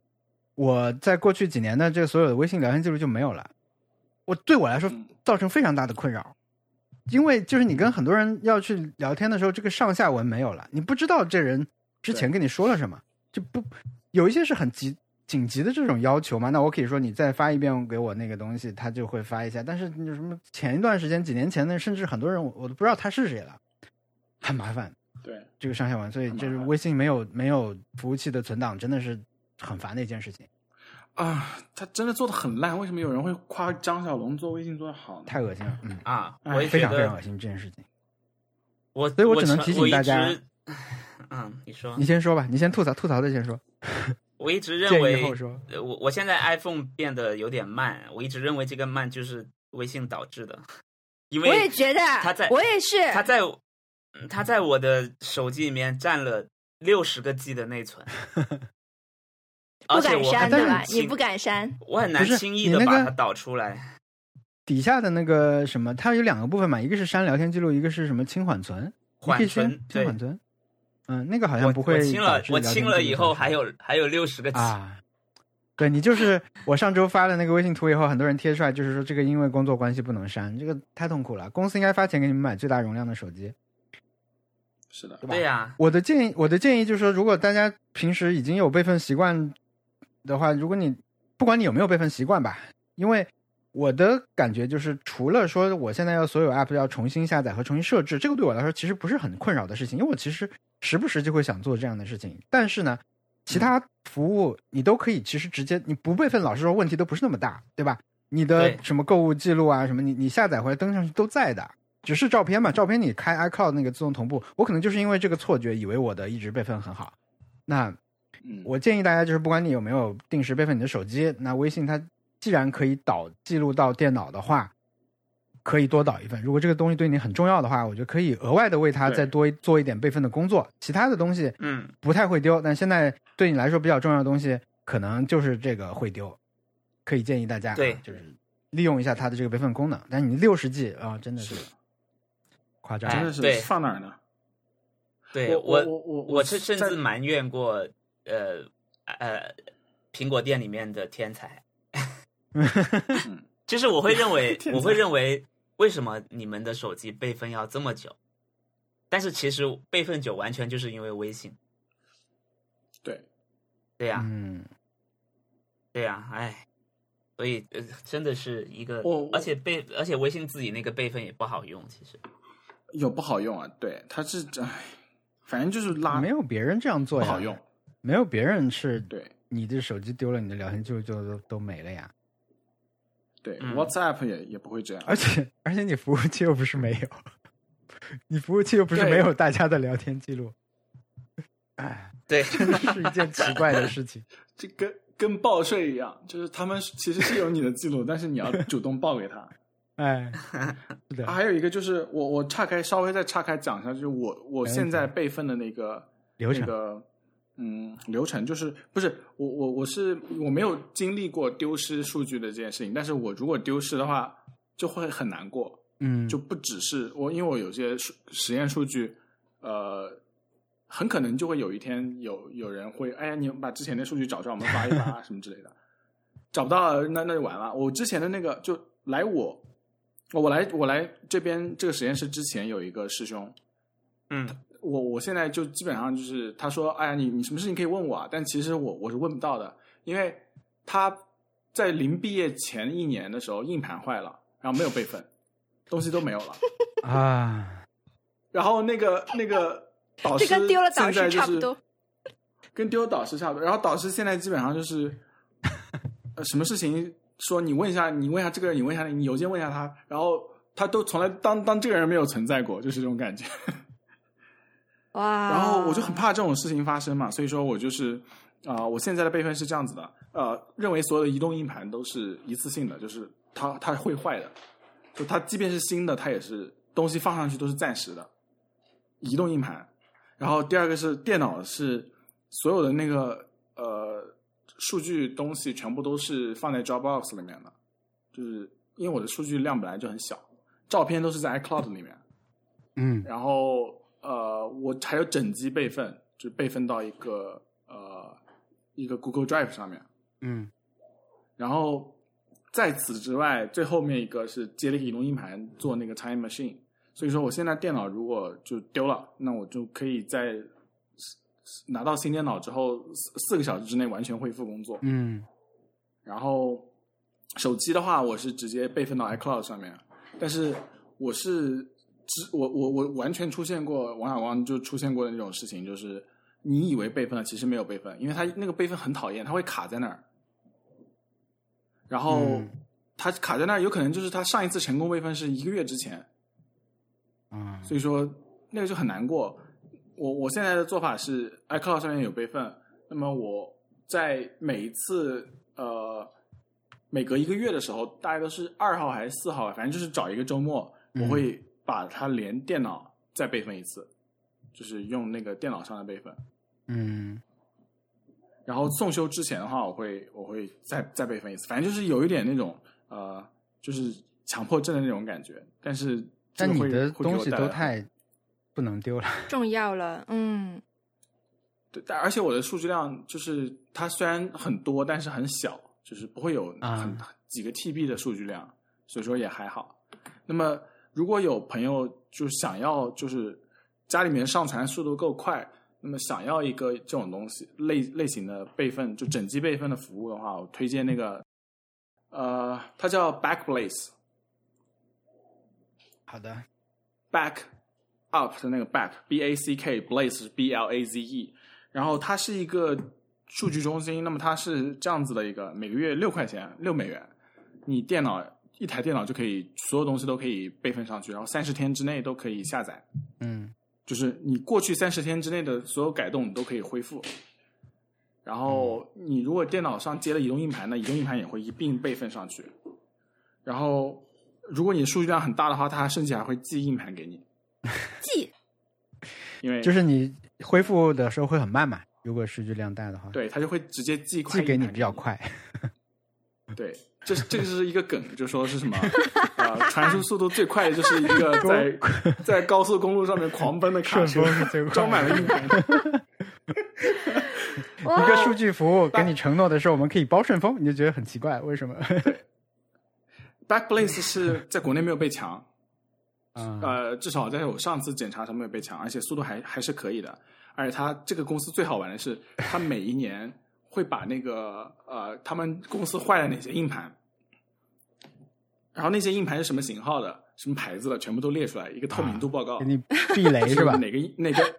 我在过去几年的这个所有的微信聊天记录就没有了。我对我来说嗯造成非常大的困扰，因为就是你跟很多人要去聊天的时候，这个上下文没有了，你不知道这人之前跟你说了什么，就不有一些是很急紧急的这种要求嘛，那我可以说你再发一遍给我那个东西，他就会发一下。但是你有什么前一段时间几年前的，甚至很多人我我都不知道他是谁了，很麻烦对，这个上下文，所以就是微信没有没有服务器的存档，真的是很烦的一件事情，啊，他真的做的很烂，为什么有人会夸张小龙做微信做的好呢？太恶心了，嗯，啊，哎我也非常非常恶心这件事情。我，所以我只能提醒大家嗯，你说你，先说吧，你先吐槽吐槽的先说，我一直认为我我现在 iPhone 变得有点慢，我一直认为这个慢就是微信导致的，因为我也觉得，他在我也是，他在嗯它在我的手机里面占了六十个 G 的内存，不敢删对吧？你不敢删，我很难轻易的把它导出来。底下的那个什么，它有两个部分嘛，一个是删聊天记录，一个是什么清缓存，缓存清缓存。嗯，那个好像不会我清了我清了以后还有还有六十个 G，、啊。对你就是我上周发了那个微信图以后，很多人贴出来，就是说这个因为工作关系不能删，这个太痛苦了。公司应该发钱给你们买最大容量的手机。是的，对吧对呀、我的建议，我的建议就是说，如果大家平时已经有备份习惯的话，如果你不管你有没有备份习惯吧，因为我的感觉就是，除了说我现在要所有 app 要重新下载和重新设置，这个对我来说其实不是很困扰的事情，因为我其实时不时就会想做这样的事情。但是呢，其他服务你都可以，其实直接你不备份，老实说问题都不是那么大，对吧？你的什么购物记录啊，什么你你下载回来登上去都在的。只是照片嘛，照片你开 iCloud 那个自动同步，我可能就是因为这个错觉，以为我的一直备份很好。那嗯，我建议大家就是，不管你有没有定时备份你的手机，那微信它既然可以导记录到电脑的话，可以多导一份。如果这个东西对你很重要的话，我觉得可以额外的为它再多做一点备份的工作。其他的东西嗯，不太会丢，但现在对你来说比较重要的东西，可能就是这个会丢。可以建议大家啊，对就是利用一下它的这个备份功能。但你六十 G 啊，真的是是夸张。真的是对放哪儿呢？对我我我我是甚在至埋怨过呃呃苹果店里面的天才，嗯 就是我会认为 我会认为为什么你们的手机备份要这么久？但是其实备份久完全就是因为微信，对。对呀、嗯，对呀、哎，所以呃真的是一个我，而且备而且微信自己那个备份也不好用，其实。有不好用啊，对，它是唉，反正就是拉没有别人这样做呀，不好用，没有别人是对。你的手机丢了，你的聊天记录就都都没了呀。对嗯，WhatsApp 也也不会这样，而且而且你服务器又不是没有，你服务器又不是没有大家的聊天记录，哎，对，真的是一件奇怪的事情。这跟跟报税一样，就是他们其实是有你的记录，但是你要主动报给他。哎，是的，啊还有一个就是我我岔开稍微再岔开讲一下，就是我我现在备份的那个流程那个嗯流程，就是不是我我我是我没有经历过丢失数据的这件事情，但是我如果丢失的话，就会很难过。嗯，就不只是我，因为我有些实实验数据，呃，很可能就会有一天有有人会，哎呀，你把之前的数据找出来，我们发一发啊什么之类的。找不到，那那就完了。我之前的那个就来我，我来我来这边这个实验室之前有一个师兄，嗯我我现在就基本上就是他说，哎呀，你你什么事情可以问我啊？但其实我我是问不到的，因为他在临毕业前一年的时候硬盘坏了，然后没有备份，东西都没有了。啊，然后那个那个导师这跟丢了导现在就是师差不多。跟丢导师差不多。然后导师现在基本上就是，呃，什么事情说你问一下，你问一下这个人，你问一下你邮件问一下他，然后他都从来当当这个人没有存在过，就是这种感觉。哇！然后我就很怕这种事情发生嘛，所以说我就是啊、我现在的备份是这样子的，呃，认为所有的移动硬盘都是一次性的，就是它它会坏的，就它即便是新的，它也是东西放上去都是暂时的，移动硬盘。然后第二个是电脑是所有的那个呃数据东西全部都是放在 Dropbox 里面的，就是因为我的数据量本来就很小，照片都是在 iCloud 里面。嗯然后呃，我还有整机备份，就是备份到一个呃一个 Google Drive 上面。嗯然后在此之外，最后面一个是接了一个移动硬盘做那个 Time Machine。所以说，我现在电脑如果就丢了，那我就可以在拿到新电脑之后四四个小时之内完全恢复工作。嗯然后手机的话，我是直接备份到 iCloud 上面，但是我是只我我我完全出现过王小光就出现过的那种事情，就是你以为备份了，其实没有备份，因为他那个备份很讨厌，他会卡在那儿，然后嗯。它卡在那儿，有可能就是他上一次成功备份是一个月之前，啊所以说那个就很难过。我我现在的做法是 iCloud 上面有备份，那么我在每一次呃每隔一个月的时候，大概都是二号还是四号，反正就是找一个周末，嗯。我会把它连电脑再备份一次，就是用那个电脑上的备份。嗯然后送修之前的话，我会我会再再备份一次，反正就是有一点那种呃，就是强迫症的那种感觉，但是这但你的东西都太不能丢了。重要了，嗯，对，但而且我的数据量就是它虽然很多，但是很小，就是不会有很、啊几个 TB 的数据量，所以说也还好。那么如果有朋友就想要就是家里面上传速度够快，那么想要一个这种东西类类型的备份，就整机备份的服务的话，我推荐那个呃，它叫 Backblaze。好的，back up 的那个 back b a c k blaze 是 b l a z e，然后它是一个数据中心，那么它是这样子的一个，每个月六块钱六美元，你电脑一台电脑就可以所有东西都可以备份上去，然后三十天之内都可以下载，嗯就是你过去三十天之内的所有改动你都可以恢复。然后你如果电脑上接了移动硬盘呢，移动硬盘也会一并备份上去。然后如果你数据量很大的话，它甚至还会寄硬盘给你，寄因为就是你恢复的时候会很慢嘛，如果数据量大的话，对，它就会直接寄一块寄给你比较快。对，这是这个是一个梗，就说是什么呃，传输速度最快的就是一个在在高速公路上面狂奔的卡车装满了硬盘。一个数据服务给你承诺的是我们可以包顺丰，你就觉得很奇怪，为什么？Backblaze 是在国内没有被抢，啊，呃，至少在我上次检查上没有被抢，而且速度还还是可以的。而且它这个公司最好玩的是，它每一年会把那个呃，他们公司坏了哪些硬盘，然后那些硬盘是什么型号的、什么牌子的，全部都列出来，一个透明度报告。给你避雷是吧？哪个哪个？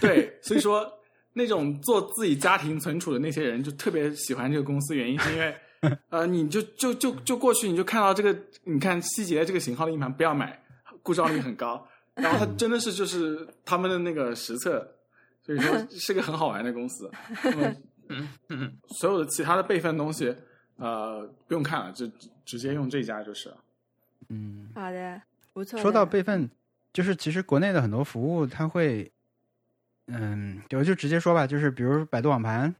对，所以说那种做自己家庭存储的那些人就特别喜欢这个公司，原因是因为 呃，你就就就就过去你就看到这个，你看希捷这个型号的硬盘不要买，故障率很高。然后它真的是就是他们的那个实测，所以说 是个很好玩的公司。那么所有的其他的备份东西，呃，不用看了，就直直接用这家就是了。嗯，好的，不错。说到备份，就是其实国内的很多服务它会，嗯，我就直接说吧，就是比如百度网盘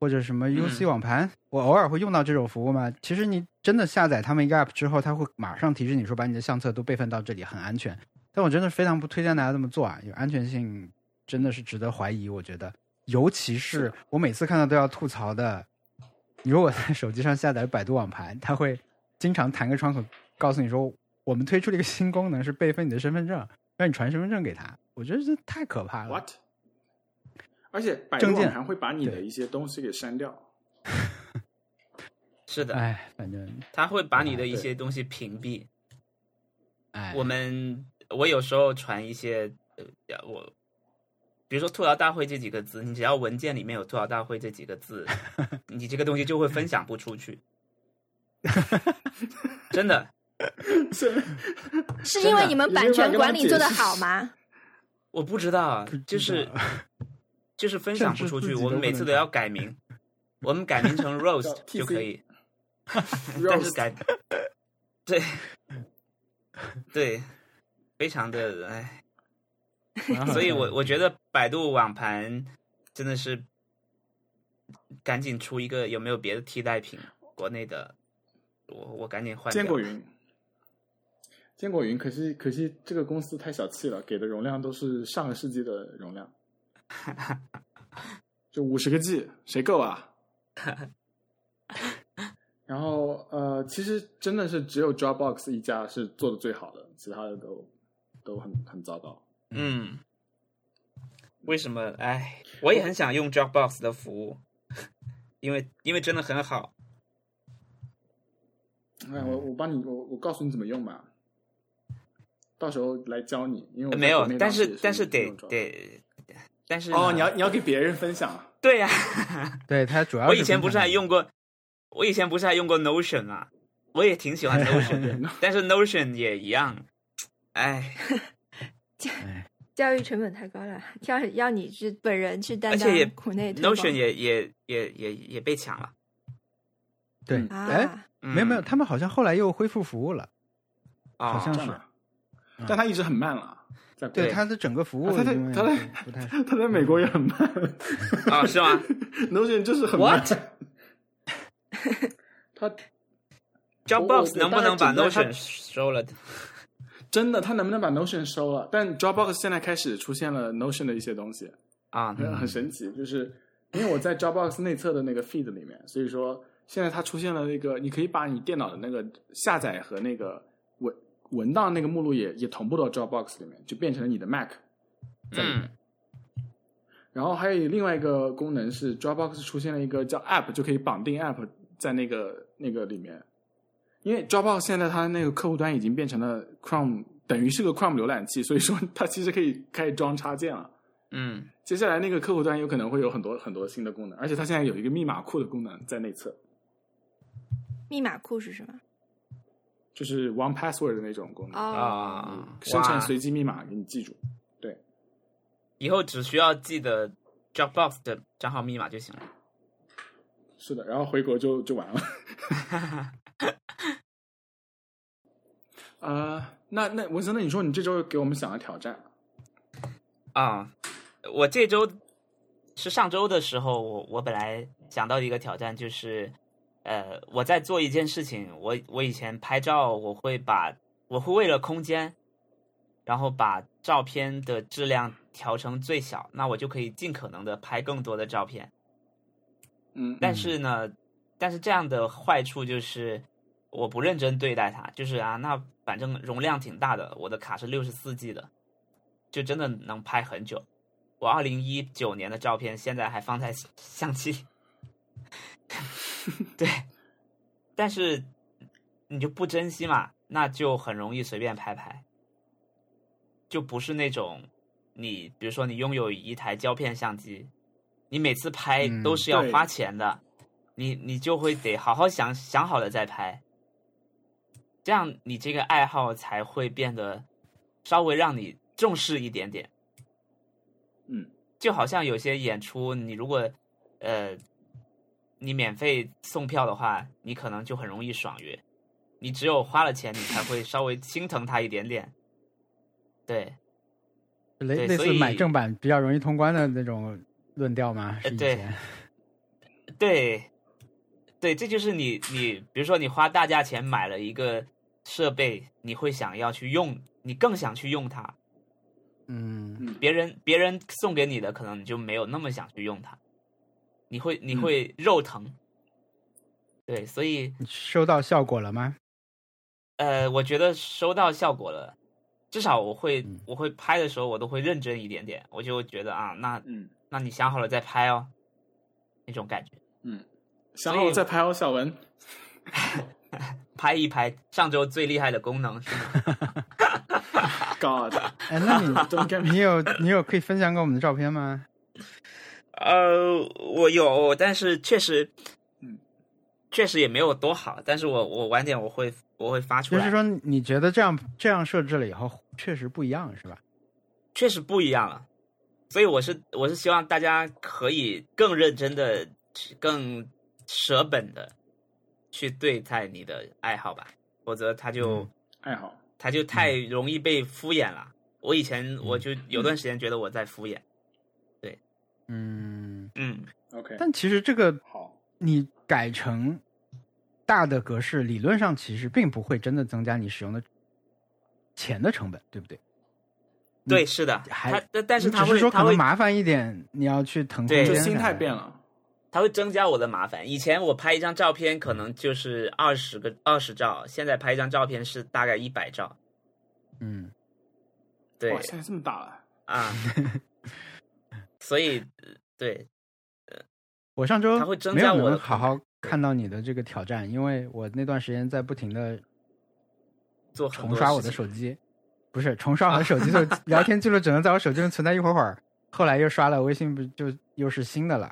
或者什么 UC 网盘，我偶尔会用到这种服务嘛。其实你真的下载他们一个 app 之后，它会马上提示你说把你的相册都备份到这里，很安全。但我真的非常不推荐大家这么做啊，有安全性真的是值得怀疑。我觉得，尤其是我每次看到都要吐槽的，你如果在手机上下载百度网盘，它会经常弹个窗口告诉你说，我们推出了一个新功能，是备份你的身份证，让你传身份证给他。我觉得这太可怕了。What？而且百度证件网盘会把你的一些东西给删掉。是的，哎，反正他会把你的一些东西屏蔽。哎，我们我有时候传一些呃，我比如说吐槽大会这几个字，你只要文件里面有吐槽大会这几个字，你这个东西就会分享不出去。真的，是 是因为你们版权管理做得你没有办法跟他解释好吗？我不知道啊，就是就是分享不出去，我们每次都要改名，我们改名成 roast 就可以，但是 Roast 改对。对，非常的哎。所以我我觉得百度网盘真的是赶紧出一个有没有别的替代品？国内的，我我赶紧换。坚果云，坚果云，可惜可惜这个公司太小气了，给的容量都是上个世纪的容量，就五十个 G，谁够啊？然后呃，其实真的是只有 Dropbox 一家是做的最好的，其他的都都很很糟糕。嗯，为什么？哎，我也很想用 Dropbox 的服务，因为因为真的很好。哎，我我帮你，我我告诉你怎么用吧，到时候来教你，因为没有但是但是得得，但是哦，你要你要给别人分享啊。对呀、对他主要我以前不是还用过，我以前不是还用过 Notion 啊，我也挺喜欢 Notion 的，但是 Notion 也一样，哎，教育成本太高了，要要你去本人去担当而且也苦内 Notion 也也也也也被抢了，对，啊，嗯、没有没有，他们好像后来又恢复服务了，啊，好像是。但他一直很慢了，对它的整个服务啊它在因为它在不太 它在美国也很慢。啊是吗？Notion 就是很慢。What？。它 Dropbox 能不能把 Notion 收了？真的，他能不能把 Notion 收了？但 Dropbox 现在开始出现了 Notion 的一些东西，啊，很很神奇。就是因为我在 Dropbox 内测的那个 feed 里面，所以说现在它出现了那个，你可以把你电脑的那个下载和那个文文档那个目录也也同步到 Dropbox 里面，就变成了你的 Mac 在里面。嗯然后还有另外一个功能是 Dropbox 出现了一个叫 App，就可以绑定 App 在那个那个里面。因为 Dropbox 现在它那个客户端已经变成了 Chrome，等于是个 Chrome 浏览器，所以说 它其实可以开始装插件了。嗯接下来那个客户端有可能会有很多很多新的功能，而且它现在有一个密码库的功能在内测，密码库是什么？就是 One Password 的那种功能，哦，啊，哇生成随机密码给你记住。对以后只需要记得 Dropbox 的账号密码就行了。是的，然后回国就就完了。呃，那那文森那，你说你这周给我们想了挑战，啊，我这周是上周的时候，我我本来想到一个挑战，就是呃，我在做一件事情，我我以前拍照，我会把我会为了空间，然后把照片的质量调成最小，那我就可以尽可能的拍更多的照片。嗯，但是呢，但是这样的坏处就是我不认真对待它，就是啊，那反正容量挺大的，我的卡是六十四 G 的，就真的能拍很久。我二零一九年的照片现在还放在相机里，对，但是你就不珍惜嘛，那就很容易随便拍拍，就不是那种你比如说你拥有一台胶片相机，你每次拍嗯都是要花钱的，你你就会得好好想想好了再拍，这样你这个爱好才会变得稍微让你重视一点点。嗯，就好像有些演出，你如果呃你免费送票的话，你可能就很容易爽约。你只有花了钱，你才会稍微心疼他一点点。对，类类对所以似买正版比较容易通关的那种论调吗？是以呃对前对，对，这就是你你，比如说你花大价钱买了一个设备，你会想要去用，你更想去用它。嗯别人别人送给你的，可能你就没有那么想去用它，你会你嗯会肉疼。对，所以你收到效果了吗？呃，我觉得收到效果了，至少我会嗯我会拍的时候，我都会认真一点点，我就觉得啊，那嗯那你想好了再拍哦，那种感觉。嗯，想好了再拍哦，小文。拍一拍上周最厉害的功能是吗？God，哎，那你 你有你有可以分享给我们的照片吗？呃，我有，但是确实，嗯，确实也没有多好。但是我我晚点我会我会发出来，就是说，你觉得这样这样设置了以后，确实不一样，是吧？确实不一样了。所以我是我是希望大家可以更认真的、更舍本的去对待你的爱好吧，否则他就、嗯爱好。他就太容易被敷衍了。我以前我就有段时间觉得我在敷衍，对嗯，嗯，OK，但其实这个好，你改成大的格式，理论上其实并不会真的增加你使用的钱的成本，对不对？对，是的，还但但是他会只是说可能麻烦一点，你要去腾空对就心态变了。它会增加我的麻烦。以前我拍一张照片可能就是二十个二十兆，现在拍一张照片是大概一百兆。嗯，对哇，现在这么大了。啊，所以呃对我上周它会增加我的好好看到你的这个挑战，因为我那段时间在不停的做重刷我的手机，不是重刷我的手机就聊天记录，只能在我手机上存在一会儿会儿。后来又刷了微信，不就又是新的了？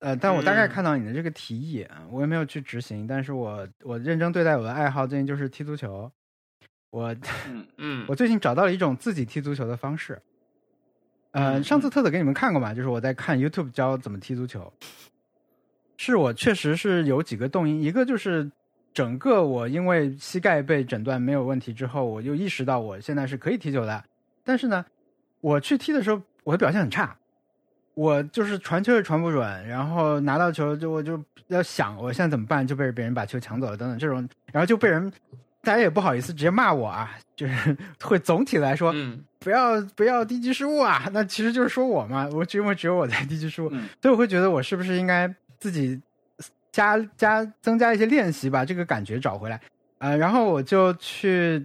呃，但我大概嗯看到你的这个提议，啊，我也没有去执行，但是我我认真对待我的爱好，最近就是踢足球。我嗯 嗯我最近找到了一种自己踢足球的方式。呃，嗯上次特特给你们看过嘛，就是我在看 YouTube 教怎么踢足球。是我确实是有几个动因，一个就是整个我因为膝盖被诊断没有问题之后，我就意识到我现在是可以踢球的。但是呢，我去踢的时候，我的表现很差，我就是传球也传不准，然后拿到球就我就要想我现在怎么办，就被别人把球抢走了等等这种，然后就被人大家也不好意思直接骂我啊，就是 会总体来说嗯不要不要低级失误啊，那其实就是说我嘛，我因为只有我在低级失误，嗯所以我会觉得我是不是应该自己加加增加一些练习，把这个感觉找回来。呃，然后我就去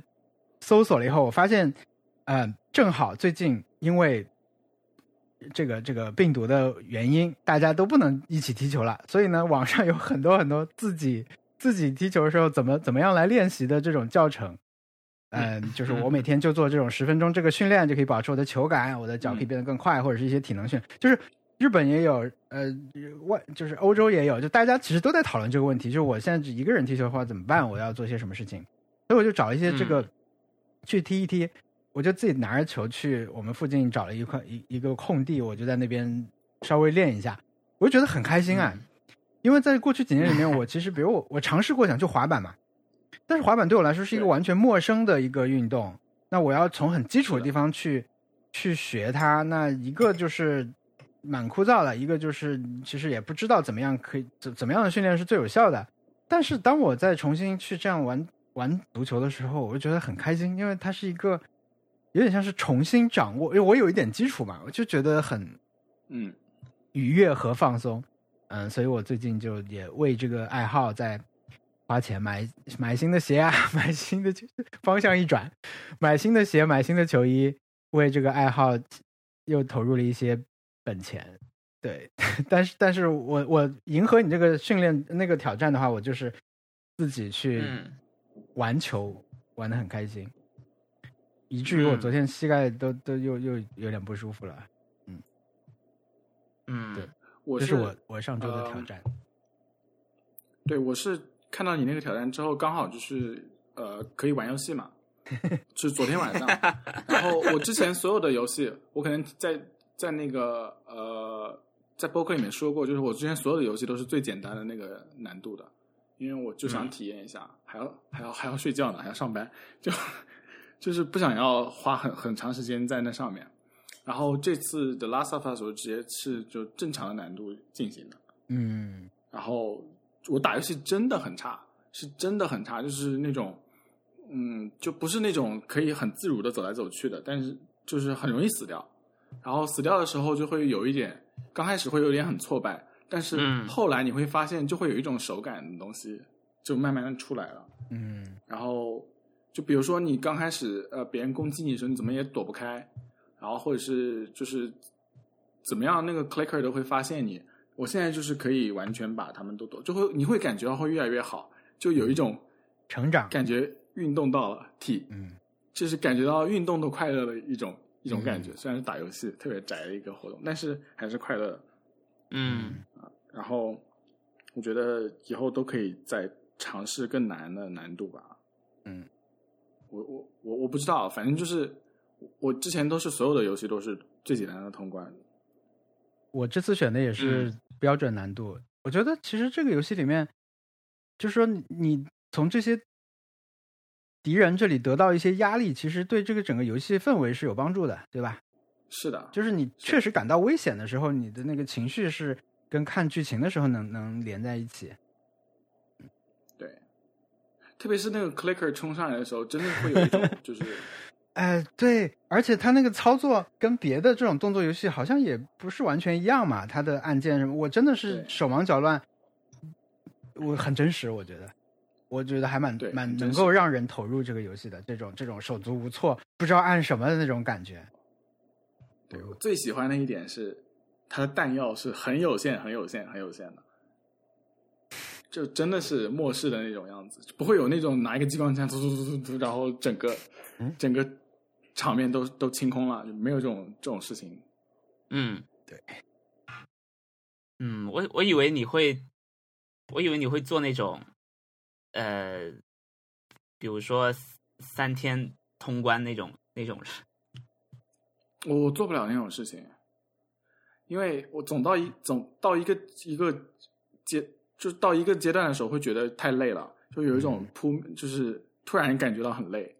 搜索了以后，我发现，呃，正好最近因为这个这个病毒的原因，大家都不能一起踢球了，所以呢，网上有很多很多自己自己踢球的时候怎么怎么样来练习的这种教程。嗯，就是我每天就做这种十分钟这个训练，就可以保持我的球感，我的脚可以变得更快，或者是一些体能训。就是日本也有，呃，外就是欧洲也有，就大家其实都在讨论这个问题。就是我现在只一个人踢球的话怎么办？我要做些什么事情？所以我就找一些这个、去踢一踢。我就自己拿着球去我们附近找了一块一一个空地，我就在那边稍微练一下，我就觉得很开心啊。因为在过去几年里面，我其实比如我我尝试过想去滑板嘛，但是滑板对我来说是一个完全陌生的一个运动，那我要从很基础的地方去去学它，那一个就是蛮枯燥的，一个就是其实也不知道怎么样可以怎怎么样的训练是最有效的。但是当我再重新去这样玩玩足球的时候，我就觉得很开心，因为它是一个有点像是重新掌握，因为我有一点基础嘛，我就觉得很嗯愉悦和放松。嗯，所以我最近就也为这个爱好在花钱买买新的鞋啊，买新的球方向一转，买新的鞋，买新的球衣，为这个爱好又投入了一些本钱。对，但是但是我我迎合你这个训练那个挑战的话，我就是自己去嗯玩球，玩的很开心，以至于我嗯昨天膝盖都都又又有点不舒服了。嗯嗯，对我这是我我上周的挑呃战。对，我是看到你那个挑战之后，刚好就是呃可以玩游戏嘛，是昨天晚上。然后我之前所有的游戏，我可能在在那个呃在播客里面说过，就是我之前所有的游戏都是最简单的那个难度的，因为我就想嗯体验一下，还要还要还要睡觉呢，还要上班，就就是不想要花很很长时间在那上面。然后这次的 Last of Us 我直接是就正常的难度进行的。嗯然后我打游戏真的很差，是真的很差，就是那种，嗯，就不是那种可以很自如的走来走去的，但是就是很容易死掉。然后死掉的时候就会有一点，刚开始会有点很挫败，但是嗯后来你会发现就会有一种手感的东西就慢慢的出来了。嗯然后就比如说你刚开始呃别人攻击你的时候，你怎么也躲不开，然后或者是就是怎么样那个 clicker 都会发现你。我现在就是可以完全把他们都躲，就会你会感觉到会越来越好，就有一种成长。感觉运动到了体，嗯就是感觉到运动的快乐的一种一种感觉。嗯虽然是打游戏特别宅的一个活动，但是还是快乐的。嗯然后我觉得以后都可以再尝试更难的难度吧。嗯，我我我我不知道，反正就是我之前都是所有的游戏都是最简单的通关。我这次选的也是标准难度。我觉得其实这个游戏里面，就是说你你从这些敌人这里得到一些压力，其实对这个整个游戏氛围是有帮助的，对吧？是的，就是你确实感到危险的时候，你的那个情绪是跟看剧情的时候能能连在一起。对，特别是那个 clicker 冲上来的时候，真的会有一种 就是哎，对，而且它那个操作跟别的这种动作游戏好像也不是完全一样嘛，它的按键什么，我真的是手忙脚乱，我很真实，我觉得，我觉得还蛮对蛮能够让人投入这个游戏的这种这种手足无措，不知道按什么的那种感觉。对我最喜欢的一点是，它的弹药是很有限、很有限、很有限的，就真的是末世的那种样子，不会有那种拿一个激光枪突突突突突，然后整个、嗯整个场面都都清空了，就没有这种这种事情。嗯，对，嗯，我我以为你会，我以为你会做那种，呃，比如说三天通关那种那种事。我我做不了那种事情，因为我总到一总到一个一个阶，就是到一个阶段的时候，会觉得太累了，就有一种扑，就是突然感觉到很累，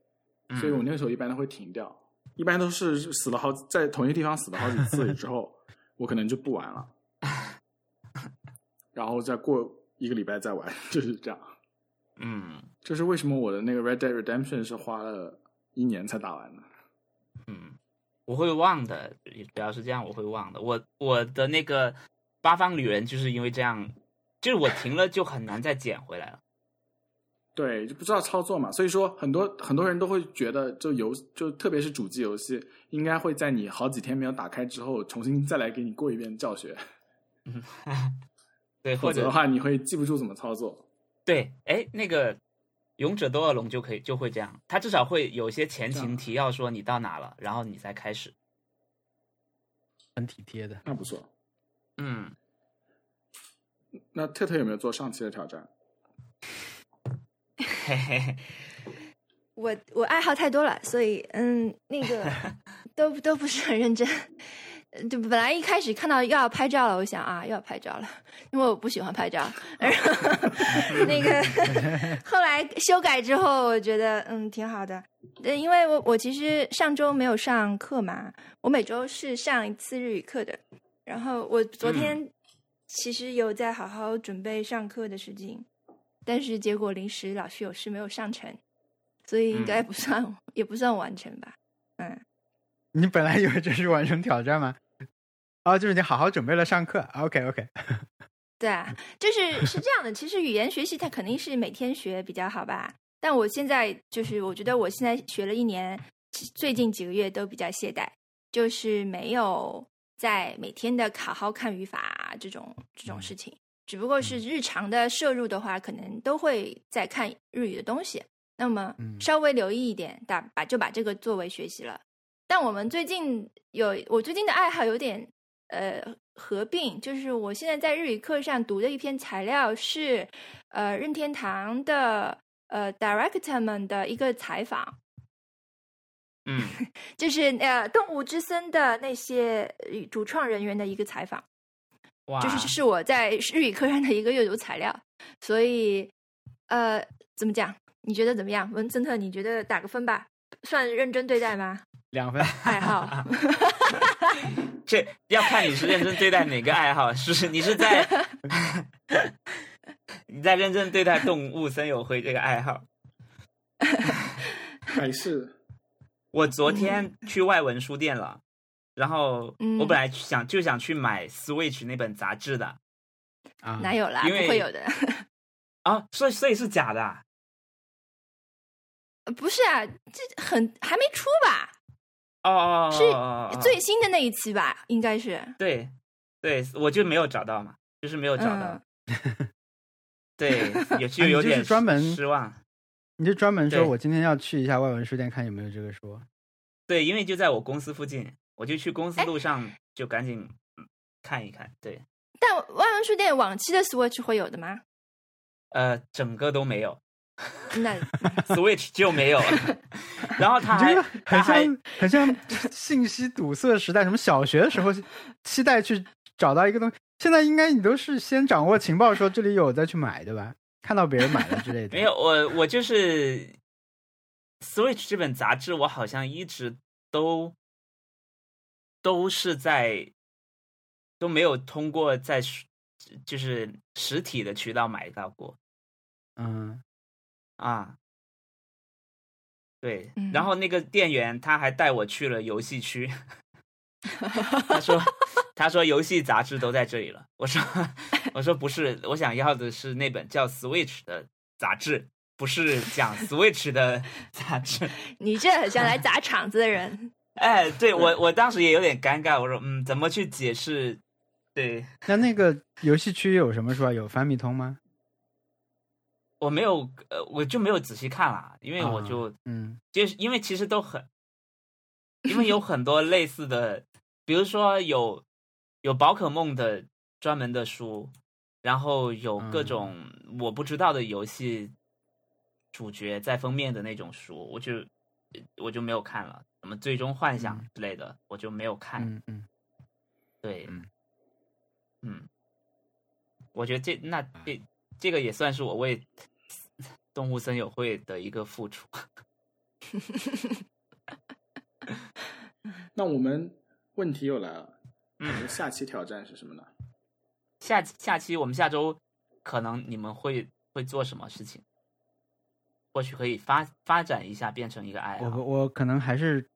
所以我那个时候一般都会停掉，一般都是死了好在同一个地方死了好几次之后，我可能就不玩了，然后再过一个礼拜再玩，就是这样。嗯这是为什么我的那个 Red Dead Redemption 是花了一年才打完的。嗯，我会忘的，主要是这样我会忘的。我我的那个八方旅人就是因为这样，就是我停了就很难再捡回来了。对，就不知道操作嘛，所以说很多很多人都会觉得，就游就特别是主机游戏，应该会在你好几天没有打开之后，重新再来给你过一遍教学，嗯，对，或者否则的话你会记不住怎么操作。对，哎，那个勇者斗恶龙就可以就会这样，它至少会有一些前情提要说你到哪了，然后你再开始。很体贴的。那不错。嗯，那特特有没有做上期的挑战？嘿嘿嘿，我我爱好太多了，所以嗯，那个 都都不是很认真。呃 就本来一开始看到又要拍照了，我想啊又要拍照了，因为我不喜欢拍照。然后 那个后来修改之后，我觉得嗯挺好的。呃，因为我我其实上周没有上课嘛，我每周是上一次日语课的。然后我昨天其实有在好好准备上课的事情，但是结果临时老师有事没有上成，所以应该不算、也不算完成吧。嗯，你本来以为这是完成挑战吗？哦，就是你好好准备了上课。OK OK，对啊，就是是这样的。其实语言学习它肯定是每天学比较好吧，但我现在就是我觉得我现在学了一年，最近几个月都比较懈怠，就是没有在每天的好好看语法这种这种事情。只不过是日常的摄入的话，可能都会在看日语的东西。那么嗯稍微留意一点，打把就把这个作为学习了。但我们最近有我最近的爱好有点呃合并，就是我现在在日语课上读的一篇材料是呃任天堂的呃 director 们的一个采访，嗯 就是呃动物之森的那些呃主创人员的一个采访。哇，就是是我在日语课上的一个阅读材料，所以呃，怎么讲？你觉得怎么样，文森特？你觉得打个分吧？算认真对待吗？两分。爱好 这要看你是认真对待哪个爱好，是你是在 你在认真对待动物森友会这个爱好。还是我昨天去外文书店了，然后嗯我本来想就想去买 Switch 那本杂志的啊，哪有啦？因为不会有的。啊，所以所以是假的不是啊，这很还没出吧？哦哦，哦是最新的那一期吧？应该是。对对，我就没有找到嘛，就是没有找到。对，也就有点专门失望。你就专门说我今天要去一下外文书店看有没有这个书。对，因为就在我公司附近，我就去公司哎路上就赶紧嗯看一看。对，但外文书店往期的 Switch 会有的吗？呃，整个都没有那，Switch 就没有。然后他还你这个很像很像信息堵塞时代，什么小学的时候期待去找到一个东西，现在应该你都是先掌握情报，说这里有再去买，对吧？看到别人买了之类的。没有，我我就是 Switch 这本杂志，我好像一直都都是在都没有通过在实就是实体的渠道买到过嗯，啊。对，嗯然后那个店员他还带我去了游戏区，他说他说游戏杂志都在这里了。我说 我说不是，我想要的是那本叫 Switch 的杂志，不是讲 Switch 的杂志。你这很像来砸场子的人。哎，对我我当时也有点尴尬，我说嗯，怎么去解释？对那那个游戏区有什么书啊？有翻米通吗？我没有呃，我就没有仔细看啦，因为我啊就、嗯就是因为其实都很，因为有很多类似的，比如说有有宝可梦的专门的书，然后有各嗯。种我不知道的游戏主角在封面的那种书，我就我就没有看了，什么最终幻想嗯。之类的，我就没有看。嗯嗯，对，嗯。嗯。我觉得这那这这个也算是我为 动物森友会的一个付出。那我们问题又来了，嗯，下期挑战是什么呢？下下期我们下周可能你们会会做什么事情？或许可以发发展一下，变成一个爱我好。我可能还是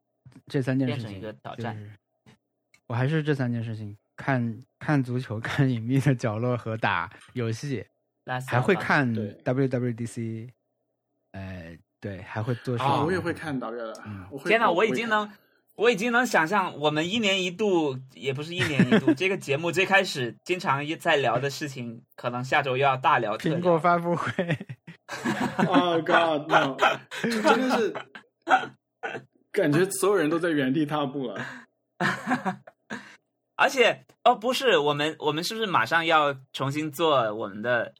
这三件事变成情，一个挑战就是我还是这三件事情：看看足球、看隐秘的角落和打游戏，还会看 WWDC，呃，对，还会做视哦啊，我也会看 W 的嗯，我天哪，我已经能，我已经能想象，我们一年一度也不是一年一度，这个节目最开始经常一在聊的事情，可能下周又要大聊。苹果发布会，Oh God no！就真的是感觉所有人都在原地踏步了。而且哦，不是，我们我们是不是马上要重新做我们的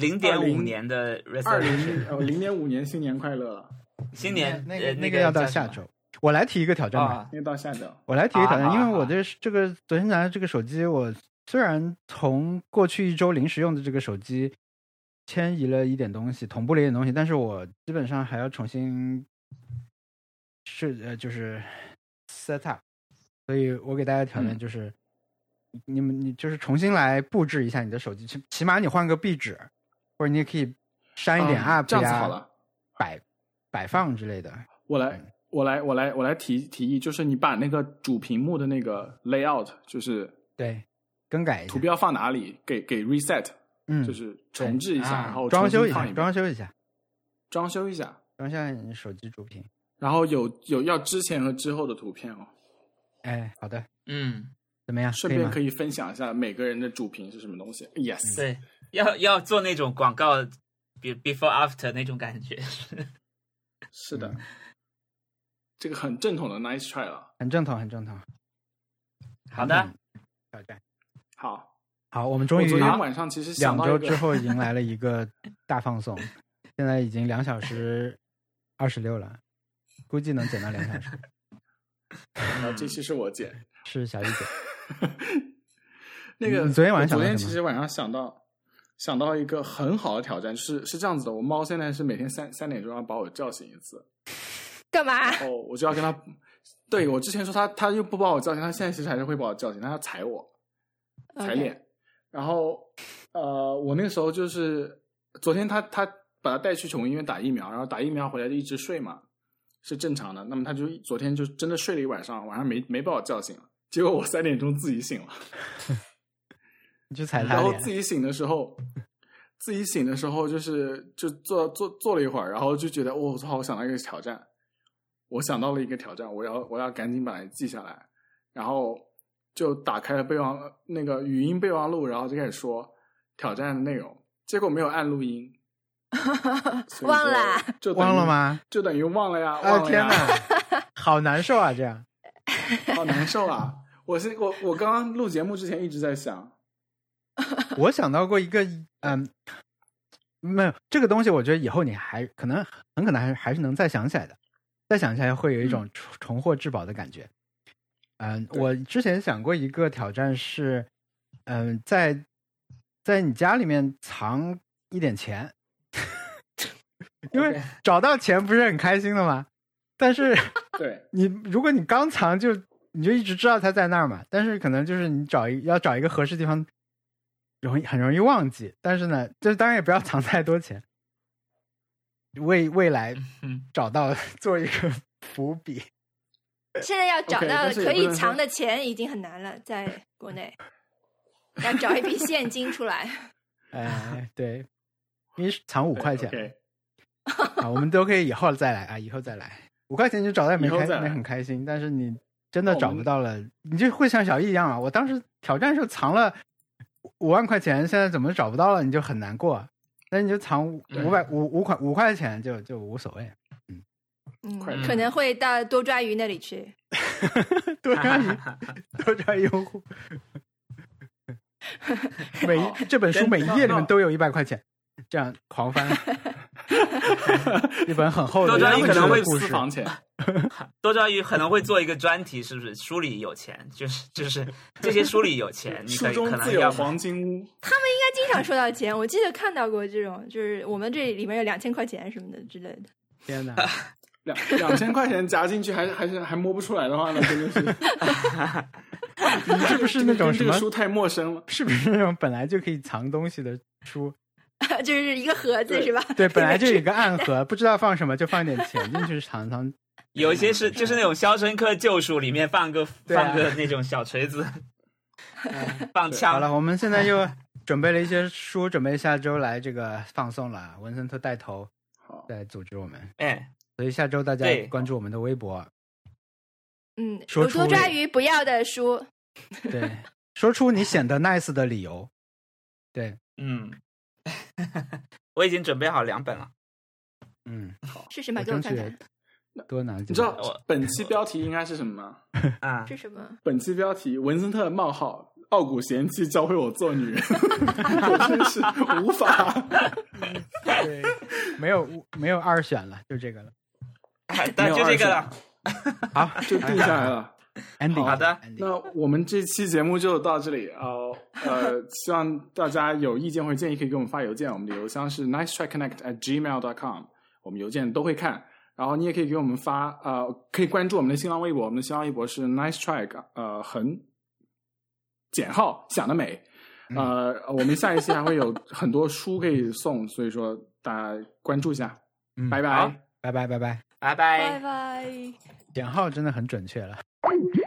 零点五年的二 resolution？零呃零点五年新年快乐，新年那个那个要到下周。我来提一个挑战吧，啊那个到下周。我来提一个挑战，因为我这这个昨天拿的这个手机，我虽然从过去一周临时用的这个手机迁移了一点东西，同步了一点东西，但是我基本上还要重新是呃就是 set up，所以我给大家挑战嗯就是，你们你就是重新来布置一下你的手机，起起码你换个壁纸，或者你也可以删一点啊这样子好了。摆摆放之类的。我来，我来，我来，我来提提议，就是你把那个主屏幕的那个 layout，就是对，更改一下图，标放哪里，给给 reset，嗯，就是重置一下，啊然后装修一下，装修一下，装修一下，装修一下你的手机主屏。然后有有要之前和之后的图片哦，哎，好的，嗯，怎么样？顺便可以分享一下每个人的主屏是什么东西。Yes，对，要要做那种广告，比 before after 那种感觉。是的嗯，这个很正统的 nice try 了。很正统，很正统。好的，嗯挑战。好，好，我们终于昨天晚上其实两周之后迎来了一个 大放送，现在已经两小时二十六了，估计能减到两小时。然后这期是我剪。是小一姐，那个昨天晚上昨天其实晚上想到想到一个很好的挑战，是是这样子的，我猫现在是每天三三点钟要把我叫醒一次，干嘛？哦，我就要跟它。对我之前说它，它又不把我叫醒，它现在其实还是会把我叫醒，它要踩我，踩脸。然后呃，我那个时候就是昨天他他把他带去宠物医院打疫苗，然后打疫苗回来就一直睡嘛，是正常的。那么他就昨天就真的睡了一晚上，晚上没没把我叫醒，结果我三点钟自己醒了。你去踩他然后自己醒的时候，自己醒的时候就是就坐坐坐了一会儿，然后就觉得我操，我想到一个挑战，我想到了一个挑战，我要我要赶紧把它记下来，然后就打开了备忘那个语音备忘录，然后就开始说挑战的内容，结果没有按录音，忘说了，就忘了？吗？就等于忘了呀，啊忘了天呀，哪，好难受啊！这样，好难受啊！我是我我刚刚录节目之前一直在想，我想到过一个，嗯，没有这个东西，我觉得以后你还可能很可能还是还是能再想起来的，再想起来会有一种重重获至宝的感觉。嗯，对我之前想过一个挑战是，嗯，在在你家里面藏一点钱，因为找到钱不是很开心的吗？但是 对，你如果你刚藏就你就一直知道它在那儿嘛，但是可能就是你找一要找一个合适地方，容易很容易忘记。但是呢，就是当然也不要藏太多钱，为未来嗯找到 做一个伏笔。现在要找到可以藏的钱已经很难了，在国内要找一笔现金出来。哎，对，因为藏五块钱 OK，啊，我们都可以以后再来啊，以后再来。五块钱就找到也没开没很开心，但是你真的找不到了，你就会像小易一样啊。我当时挑战时候藏了五万块钱，现在怎么找不到了，你就很难过。那你就藏五百五五块五块钱就就无所谓，嗯快，可能会到多抓鱼那里去。多抓鱼多抓用户。每一这本书每一页里面都有一百块钱，这样狂翻，一本很厚的多抓鱼可能会。私房钱，多抓鱼可能会做一个专题，是不是？书里有钱，就是就是这些书里有钱，你书可以可中自有能要黄金屋。他们应该经常收到钱，我记得看到过这种，就是我们这里面有两千块钱什么的之类的。天哪！两两千块钱夹进去还还是还摸不出来的话，呢真的是你是不是那种跟什么？这个书太陌生了。是不是那种本来就可以藏东西的书？就是一个盒子是吧？对，本来就有一个 暗盒，不知道放什么，就放点钱进去尝尝。有一些是就是那种《肖申克救赎》里面放个、啊放个那种小锤子，放枪好。了，我们现在又准备了一些书，准备下周来这个放送了。文森特带头好，在组织我们，哎，所以下周大家关注我们的微博，嗯，说出抓鱼不要的书，对，说出你显得 nice 的理由。对，嗯，我已经准备好两本了。嗯，是什么？我给我看看，多拿几你知道本期标题应该是什么吗？啊，是什么？本期标题：文森特冒号傲骨贤妻教会我做女人，我真是无法。对，没有没有二选了，就这个了。但就这个了。好，就定下来了。ending 好的 ending 那我们这期节目就到这里啊、呃，希望大家有意见或者建议可以给我们发邮件，我们的邮箱是 nice try connect at gmail dot com，我们邮件都会看。然后你也可以给我们发呃，可以关注我们的新浪微博，我们的新浪微博是 nice try 呃横减号想得美。呃，我们下一期还会有很多书可以送，所以说大家关注一下，嗯拜拜。拜拜拜拜，拜拜拜拜。减号真的很准确了。Thank you.